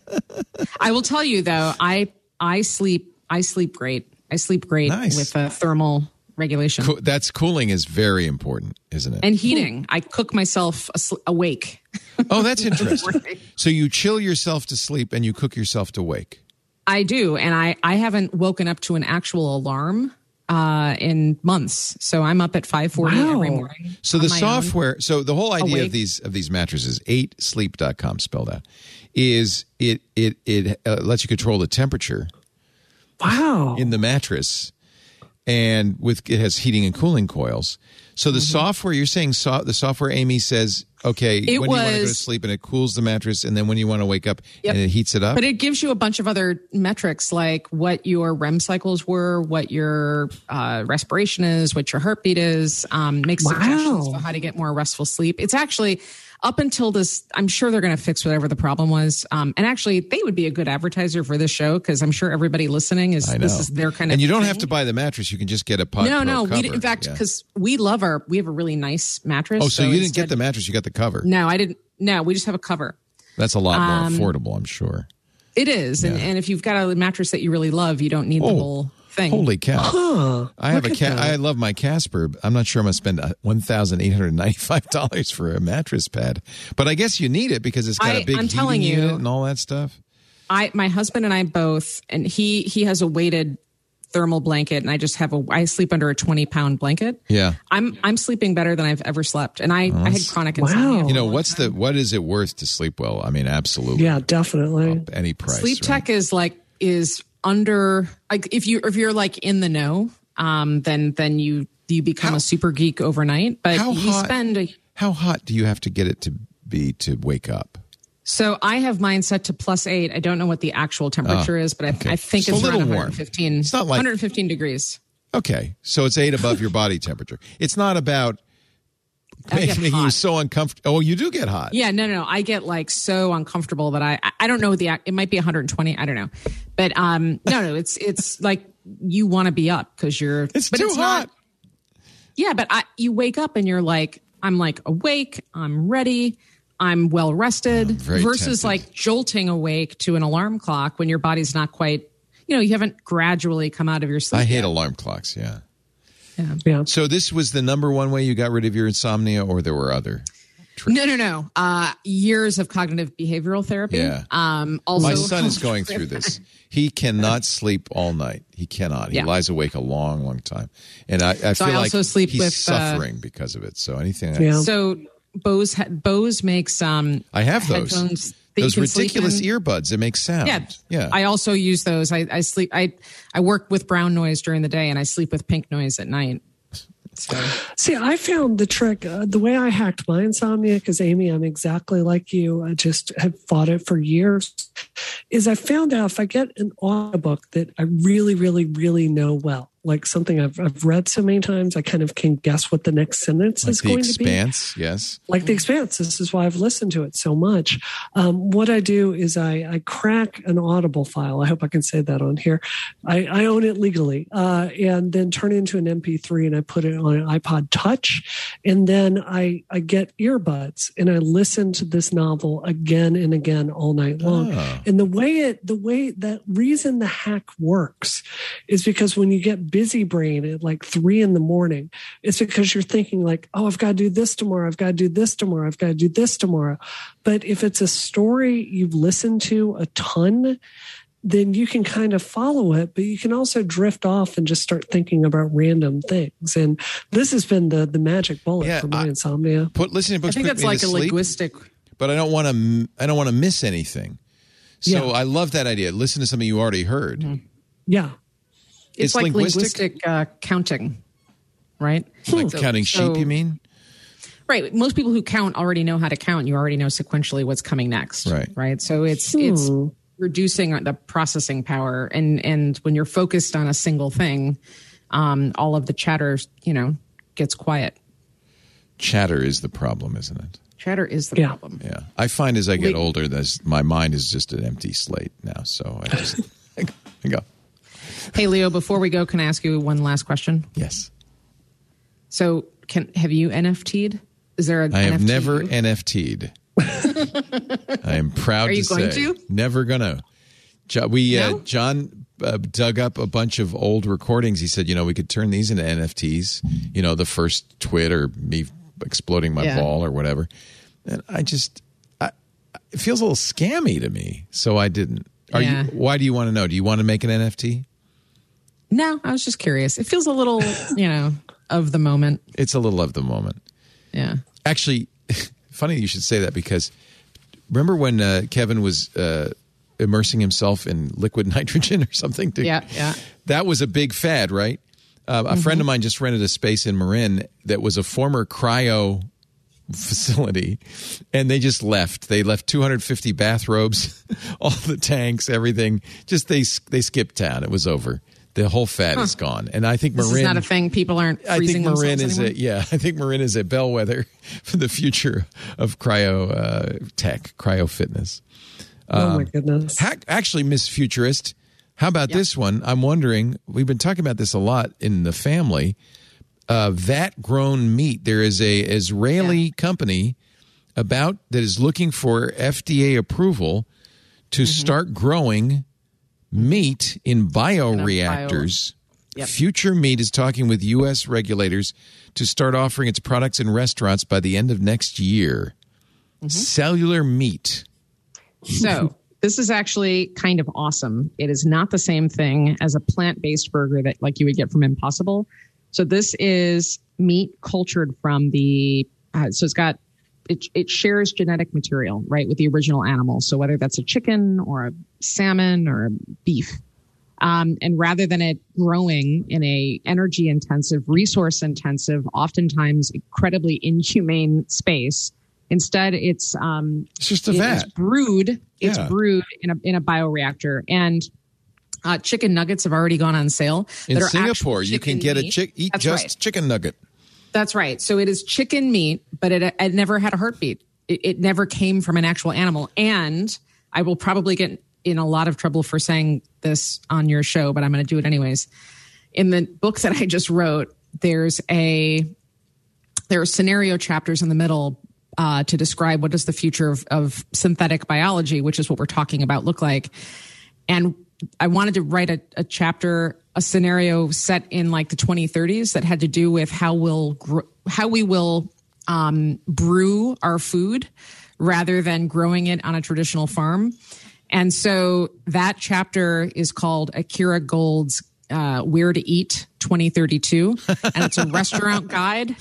I will tell you though, I I sleep I sleep great. I sleep great Nice. with a thermal regulation co- that's cooling is very important, isn't it? and heating. I cook myself asl- awake. oh, that's interesting. so you chill yourself to sleep and you cook yourself to wake. I do, and I I haven't woken up to an actual alarm uh, in months. So I'm up at five forty Wow. every morning. So the my own. software, so the whole idea of these of these mattresses, 8sleep.com spelled out, is it it it uh, lets you control the temperature wow. in the mattress and with it has heating and cooling coils. So the Mm-hmm. software you're saying so, the software Amy says okay It when you want to go to was- sleep and it cools the mattress and then when you want to wake up Yep. and it heats it up. But it gives you a bunch of other metrics like what your REM cycles were, what your uh, respiration is, what your heartbeat is, um, makes Wow. suggestions for how to get more restful sleep. It's actually up until this, I'm sure they're going to fix whatever the problem was. Um, and actually, they would be a good advertiser for this show because I'm sure everybody listening is this is their kind of. and you don't have to buy the mattress; you can just get a pod. No, no. We, in fact, Yeah. because we love our, we have a really nice mattress. oh, so, you didn't get the mattress; you got the cover. No, I didn't. No, we just have a cover. That's a lot more Um, affordable, I'm sure. It is, and, and if you've got a mattress that you really love, you don't need the Oh, whole thing. Holy cow! I have a look ca- at that. I love my Casper. I'm not sure I'm going to spend uh, one thousand eight hundred ninety five dollars for a mattress pad, but I guess you need it because it's got a I- big I'm heating telling you. unit and all that stuff. I my husband and I both, and he he has a weighted thermal blanket, and I just have a I sleep under a twenty pound blanket. Yeah. I'm I'm sleeping better than I've ever slept, and I I had chronic insomnia. Wow. You know what's the what is it worth to sleep well? I mean, absolutely. Yeah, definitely. Any price. Sleep right? tech is like is under like if you if you're like in the know, um, then then you you become How- a super geek overnight. But How you hot? spend a, How hot do you have to get it to be to wake up? So I have mine set to plus eight. I don't know what the actual temperature is, but I, Oh, okay. I think Just a it's around little warm. 115. It's not like- 115 degrees. Okay, so it's eight above your body temperature. It's not about Making you so uncomfortable. Oh, you do get hot. Yeah, no, no, no. I get like so uncomfortable that I, I- don't know the, it might be 120. I don't know. But, um, no, no, it's, it's like you want to be up because you're, It's but too it's hot. not. Yeah. But I, you wake up and you're like, I'm like awake. I'm ready. I'm well rested very versus tempted. like jolting awake to an alarm clock when your body's not quite, you know, you haven't gradually come out of your sleep. I hate yet. alarm clocks. Yeah. Yeah. So this was the number one way you got rid of your insomnia, or there were other. No, no, no. Uh, years of cognitive behavioral therapy. Yeah. Um, also, My son is going through this. He cannot sleep all night. He cannot. He Yeah. lies awake a long, long time, and I, I So feel I like also sleep he's with, uh, suffering because of it. So anything, Yeah. So Bose ha- Bose makes um I have those. headphones that you those can sleep ridiculous in. earbuds that make sound. Yeah, yeah. I also use those. I, I sleep. I I work with brown noise during the day, and I sleep with pink noise at night. So See, I found the trick, uh, the way I hacked my insomnia, because Amy, I'm exactly like you. I just have fought it for years. Is I found out if I get an audiobook that I really, really, really know well, like something I've, I've read so many times, I kind of can guess what the next sentence like is going to be expanse. Yes. like the expanse this is why i've listened to it so much um, what i do is I, I crack an audible file i hope i can say that on here i, I own it legally uh, and then turn it into an mp3 and i put it on an ipod touch and then i, I get earbuds and i listen to this novel again and again all night long Ah. and the way it the way that reason the hack works is because when you get busy brain at like three in the morning it's because you're thinking like oh i've got to do this tomorrow i've got to do this tomorrow i've got to do this tomorrow but if it's a story you've listened to a ton then you can kind of follow it but you can also drift off and just start thinking about random things and this has been the the magic bullet Yeah, for my I- insomnia Put listening to I books. think put that's like a sleep, linguistic. but I don't want to. I don't want to miss anything. So Yeah. I love that idea. Listen to something you already heard. Mm-hmm. yeah It's, It's like linguistic? linguistic, uh, counting, right? Like So- counting so- sheep. You mean? Right. Most people who count already know how to count. You already know sequentially what's coming next. Right. Right. So it's it's reducing the processing power, and and when you're focused on a single thing, um, all of the chatter, you know, gets quiet. Chatter is the problem, isn't it? Chatter is the Yeah. problem. Yeah. I find as I get Wait. older, that my mind is just an empty slate now. So I just I go. Hey, Leo. Before we go, can I ask you one last question? Yes. So, can have you NFT'd? Is there a I have NFT never you? NFT'd. I am proud Are to you going say. to? Never gonna. We uh, No? John uh, dug up a bunch of old recordings. He said, you know, we could turn these into NFTs. You know, the first TWiT or me exploding my Yeah. ball or whatever. And I just, I, it feels a little scammy to me. So I didn't. Are Yeah. you? Why do you want to know? Do you want to make an NFT? No, I was just curious. It feels a little, you know, of the moment. It's a little of the moment. Yeah. Actually, funny you should say that because remember when uh, Kevin was uh, immersing himself in liquid nitrogen or something? To, Yeah, yeah. That was a big fad, right? Uh, a friend of mine just rented a space in Marin that was a former cryo facility, and they just left. They left 250 bathrobes, all the tanks, everything. Just they they skipped town. It was over. The whole fad is gone, and I think This Marin. is not a thing. People aren't I freezing think Marin is anymore. a yeah. I think Marin is a bellwether for the future of cryo uh, tech, cryo fitness. oh my goodness Ha- actually, Miss Futurist, how about this one? I'm wondering. We've been talking about this a lot in the family. Uh, vat grown meat. There is a Israeli company about that is looking for FDA approval to Mm-hmm. start growing meat in bioreactors. Yep. Future Meat is talking with U.S. regulators to start offering its products in restaurants by the end of next year. Mm-hmm. Cellular meat. So this is actually kind of awesome. It is not the same thing as a plant-based burger that like you would get from Impossible. So this is meat cultured from the. Uh, so it's got it. It shares genetic material right with the original animal. So whether that's a chicken or a salmon or a beef. Um, and rather than it growing in a energy intensive, resource intensive, oftentimes incredibly inhumane space, instead it's um, It's just a it vat. is brewed. It's Yeah. brewed in a in a bioreactor, and uh, chicken nuggets have already gone on sale. In Singapore, you can get a meat. chick eat That's just right. chicken nugget. That's right. So it is chicken meat, but it, it never had a heartbeat. It, it never came from an actual animal. And I will probably get in a lot of trouble for saying this on your show, but I'm going to do it anyways. In the book that I just wrote, there's a there are scenario chapters in the middle uh, to describe what does the future of, of synthetic biology, which is what we're talking about, look like. And I wanted to write a, a chapter, a scenario set in like the 2030s that had to do with how we'll gr- how we will um, brew our food rather than growing it on a traditional farm. And so that chapter is called Akira Gold's uh, Where to Eat 2032 and it's a restaurant guide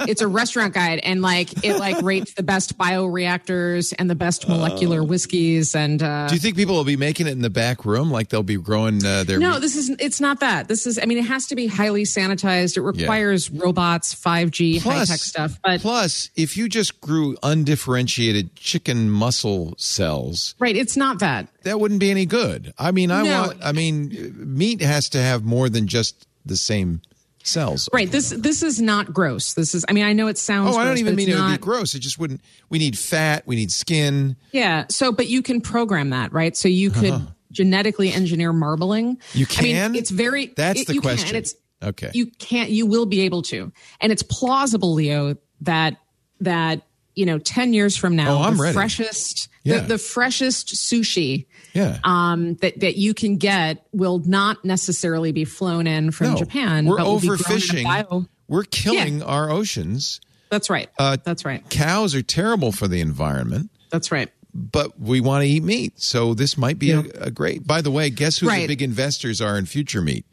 it's a restaurant guide and like it like rates the best bioreactors and the best molecular whiskeys and uh Do you think people will be making it in the back room, like they'll be growing uh, their? no meat? this is it's not that this is i mean it has to be highly sanitized it requires robots 5g high tech stuff but plus, if you just grew undifferentiated chicken muscle cells, right it's not that that wouldn't be any good. I mean, I No. want. I mean, meat has to have more than just the same cells. right this this is not gross this is i mean i know it sounds Oh, I don't even mean it would be gross. It just wouldn't. We need fat. We need skin. Yeah. So, but you can program that, right? So you could genetically engineer marbling. Uh-huh. You I mean, can? it's very. That's it- the you Can, question. and it's Okay. You can't. You will be able to, and it's plausible, Leo, that that you know, ten years from now, Oh, I'm the ready. freshest, Yeah. the, the freshest sushi. Yeah. Um, that that you can get will not necessarily be flown in from no, Japan. We're but will be grown in a overfishing. We're killing our oceans. That's right. Uh, That's right. Cows are terrible for the environment. That's right. but we want to eat meat. So this might be a, a great. By the way, guess who the big investors are in future meat?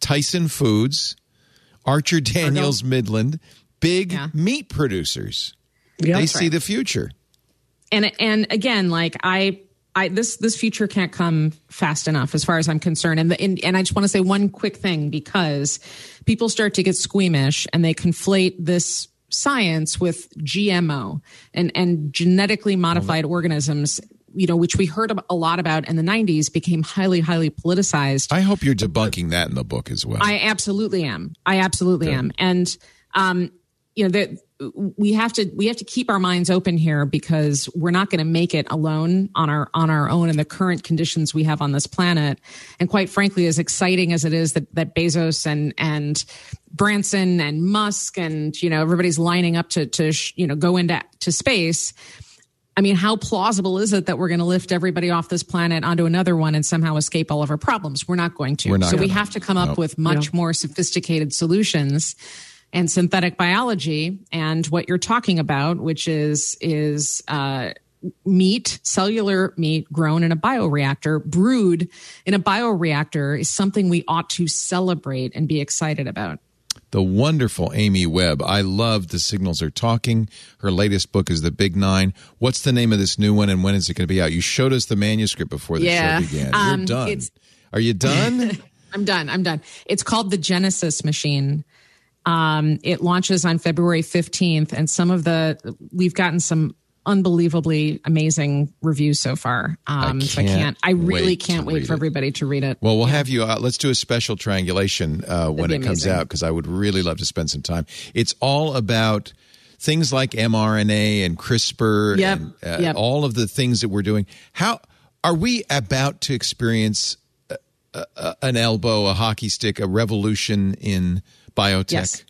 Tyson Foods, Archer Daniels Midland, big Yeah. meat producers. Yeah. they see the future. and and again like i i this this future can't come fast enough as far as i'm concerned and the, and, and i just want to say one quick thing because people start to get squeamish and they conflate this science with gmo and and genetically modified organisms you know which we heard a lot about in the 90s became highly highly politicized I hope you're debunking that in the book as well. I absolutely am. I absolutely am. And um, you know, that we have to we have to keep our minds open here because we're not going to make it alone on our on our own in the current conditions we have on this planet. And quite frankly, as exciting as it is that that Bezos and and Branson and Musk and you know everybody's lining up to to sh- you know go into to space. I mean, how plausible is it that we're going to lift everybody off this planet onto another one and somehow escape all of our problems? We're not going to. We're not so we gonna. have to come up Nope. with much more sophisticated solutions and synthetic biology and what you're talking about, which is is uh, meat, cellular meat grown in a bioreactor, brewed in a bioreactor, is something we ought to celebrate and be excited about. the wonderful Amy Webb. I love The Signals Are Talking. Her latest book is The Big Nine. What's the name of this new one and when is it going to be out? You showed us the manuscript before the Yeah. show began. Um, You're done. Are you done? I'm done. I'm done. It's called the Genesis Machine. Um, it launches on February 15th, and some of the we've gotten some unbelievably amazing reviews so far. Um, so I can't can't. I really wait can't wait for it. everybody to read it. Well, we'll have you. Uh, let's do a special triangulation uh, when it comes out because I would really love to spend some time. It's all about things like mRNA and CRISPR Yep, and uh, yep. all of the things that we're doing. How are we about to experience a, a, a- an elbow, a hockey stick, a revolution in biotech? Yes.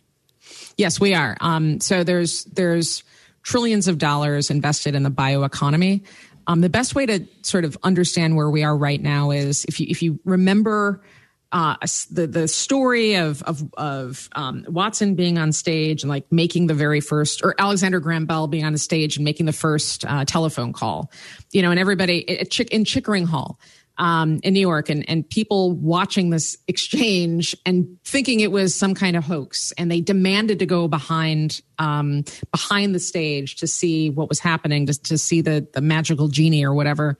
Yes, we are. Um, so there's there's trillions of dollars invested in the bioeconomy. Um, the best way to sort of understand where we are right now is if you if you remember uh, the the story of of of um, Watson being on stage and like making the very first, or Alexander Graham Bell being on the stage and making the first uh, telephone call, you know, and everybody at Chick, in Chickering Hall um, in New York, and and people watching this exchange and thinking it was some kind of hoax, and they demanded to go behind um, behind the stage to see what was happening, to to see the the magical genie or whatever,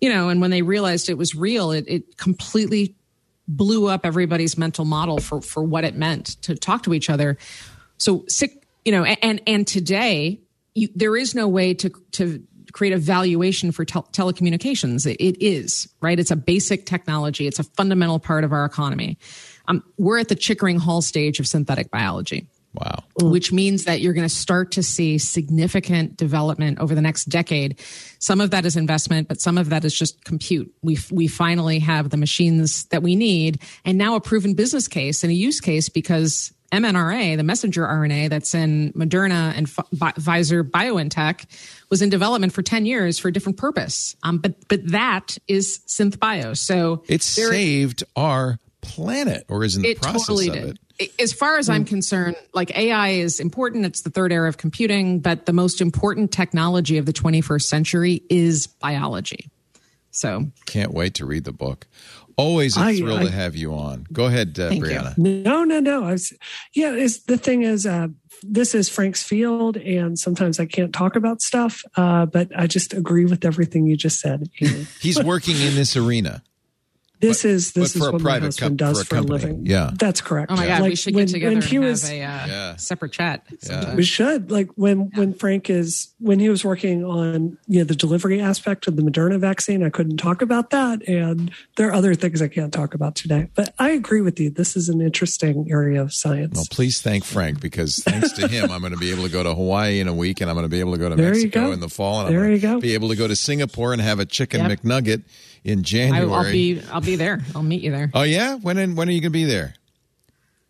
you know. And when they realized it was real, it it completely blew up everybody's mental model for for what it meant to talk to each other. So sick, you know, and and today you, there is no way to to create a valuation for tel- telecommunications. It, it is right. It's a basic technology. It's a fundamental part of our economy. Um, we're at the Chickering Hall stage of synthetic biology. Wow. which means that you're going to start to see significant development over the next decade. Some of that is investment, but some of that is just compute. We we finally have the machines that we need, and now a proven business case and a use case because mRNA, the messenger RNA that's in Moderna and Pfizer BioNTech, was in development for 10 years for a different purpose. Um, but but that is SynthBio. So It saved our planet, or is in the process totally of did. it. As far as I'm concerned, like AI is important. It's the third era of computing, but the most important technology of the 21st century is biology. So Can't wait to read the book. Always a I- thrill I- to have you on. Go ahead, uh, Thank you. Brianna. No, no, no. I was, yeah, it's, the thing is, uh, this is Frank's field, and sometimes I can't talk about stuff, uh, but I just agree with everything you just said. He's working in this arena. This But- is this is what my private husband com- does for a for a, living. Yeah. that's correct. Oh my God, we should when- get together when and he have was- a uh, Yeah. separate chat. sometime. We should like when when Frank is when he was working on you know the delivery aspect of the Moderna vaccine. I couldn't talk about that, and there are other things I can't talk about today. But I agree with you. This is an interesting area of science. Well, please thank Frank because thanks to him, I'm going to be able to go to Hawaii in a week, and I'm going to be able to go to There Mexico go. in the fall, and There I'm going to be able to go to Singapore and have a chicken Yep. McNugget in January. I'll be I'll be there. I'll meet you there. Oh yeah, when in, when are you going to be there?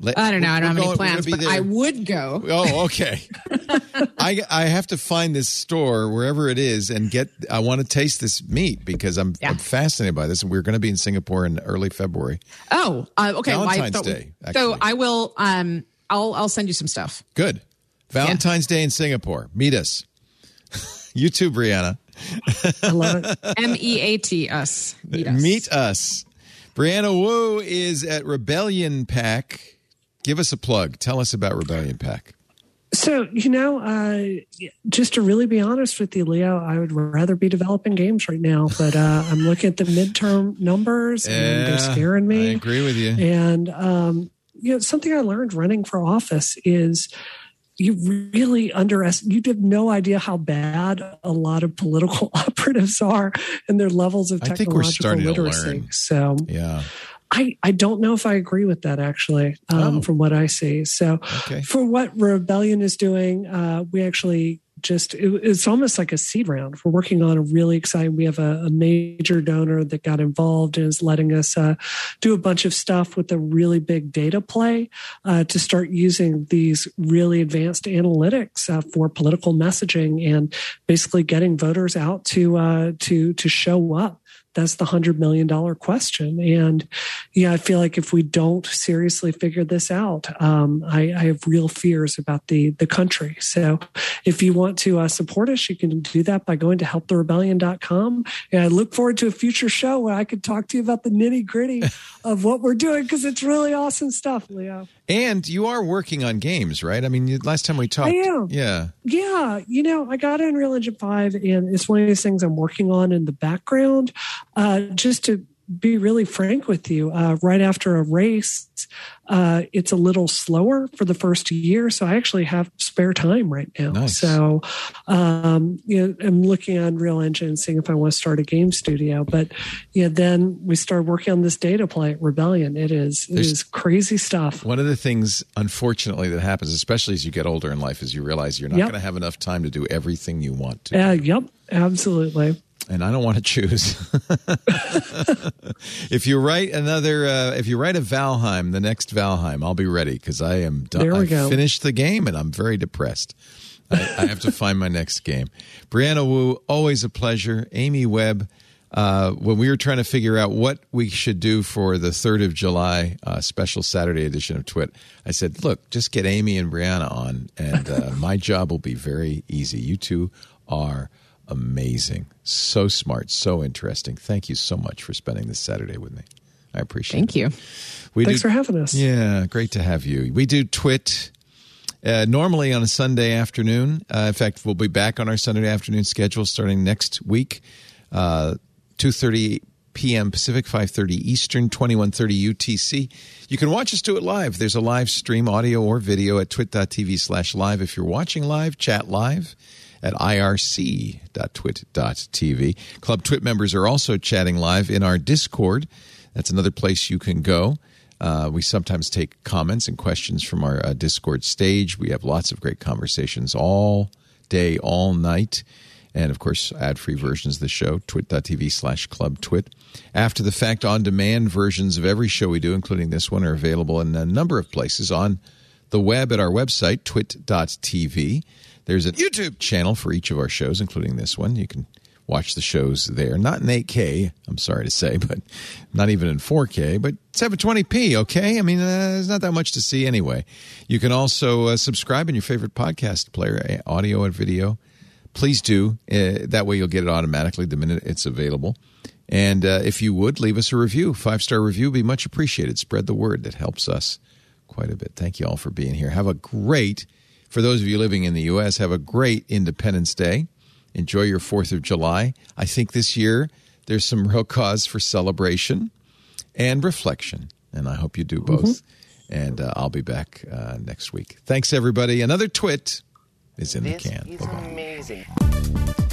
Let- I don't know. I don't have we're any plans, but. I would go. Oh, okay. I I have to find this store wherever it is and get. I want to taste this meat because I'm, Yeah. I'm fascinated by this. And we're going to be in Singapore in early February. Oh, uh, okay. well, I Valentine's thought- Day, So. I will. Um, I'll I'll send you some stuff. Good. Valentine's Day in Singapore. Meet us. you too, Brianna. I love it. M E A T us. Meet us. Meet us. Brianna Wu is at Rebellion PAC. Give us a plug. Tell us about Rebellion PAC. So, you know, uh, just to really be honest with you, Leo, I would rather be developing games right now, but uh, I'm looking at the midterm numbers and they're scaring me. I agree with you. And, um, you know, something I learned running for office is you really underestimate, you have no idea how bad a lot of political operatives are and their levels of I think we're technological literacy. So, Yeah. I, I don't know if I agree with that actually, um, Oh. from what I see. So, Okay. for what Rebellion is doing, uh, we actually just it, it's almost like a seed round. We're working on a really exciting. We have a, a major donor that got involved and is letting us uh, do a bunch of stuff with a really big data play uh, to start using these really advanced analytics uh, for political messaging and basically getting voters out to uh, to to show up that's the hundred million dollar question. And yeah, I feel like if we don't seriously figure this out, um, I, I have real fears about the the country. So if you want to uh, support us, you can do that by going to helptherebellion.com. And I look forward to a future show where I could talk to you about the nitty gritty of what we're doing because it's really awesome stuff, Leo. And you are working on games, right? I mean, last time we talked. I am. Yeah. Yeah, you know, I got Unreal Engine 5, and it's one of these things I'm working on in the background. Uh, just to be really frank with you, uh, right after a race, uh, it's a little slower for the first year. So I actually have spare time right now. Nice. So, um, you know, I'm looking Unreal Engine, seeing if I want to start a game studio. But yeah, then we started working on this data play at Rebellion. It is it There's- is crazy stuff. One of the things, unfortunately, that happens, especially as you get older in life, is you realize you're not Yep. going to have enough time to do everything you want to. Uh, yep, absolutely. And I don't want to choose. if you write another, uh, if you write a Valheim, the next Valheim, I'll be ready because I am done. There we I go. finished the game and I'm very depressed. I, I have to find my next game. Brianna Wu, always a pleasure. Amy Webb. Uh, when we were trying to figure out what we should do for the 3rd of July uh, special Saturday edition of TWiT, I said, look, just get Amy and Brianna on, and uh, my job will be very easy. You two are amazing. So smart, so interesting. Thank you so much for spending this Saturday with me. I appreciate Thank it. you. We Thanks do- for having us. Yeah, great to have you. We do TWiT uh, normally on a Sunday afternoon. Uh, in fact, we'll be back on our Sunday afternoon schedule starting next week, uh, 2.30 p.m. Pacific, 5.30 Eastern, 21.30 UTC. You can watch us do it live. There's a live stream, audio or video at twit.tv slash live. If you're watching live, chat live at irc.twit.tv. Club TWiT members are also chatting live in our Discord. That's another place you can go. Uh, we sometimes take comments and questions from our uh, Discord stage. We have lots of great conversations all day, all night. And of course, ad free versions of the show, twit.tv slash club twit. After the fact, on demand versions of every show we do, including this one, are available in a number of places on the web at our website, twit.tv. There's a YouTube channel for each of our shows, including this one. You can watch the shows there. Not in 8K, I'm sorry to say, but not even in 4K, but 720p, okay? I mean, uh, there's not that much to see anyway. You can also uh, subscribe in your favorite podcast player, eh, audio and video. Please do. Uh, that way you'll get it automatically the minute it's available. And uh, if you would, leave us a review. Five star review would be much appreciated. Spread the word. That helps us quite a bit. Thank you all for being here. Have a great, for those of you living in the U.S., have a great Independence Day. Enjoy your 4th of July. I think this year there's some real cause for celebration and reflection. And I hope you do both. Mm-hmm. And uh, I'll be back uh, next week. Thanks, everybody. Another TWiT is in this the can. Is amazing.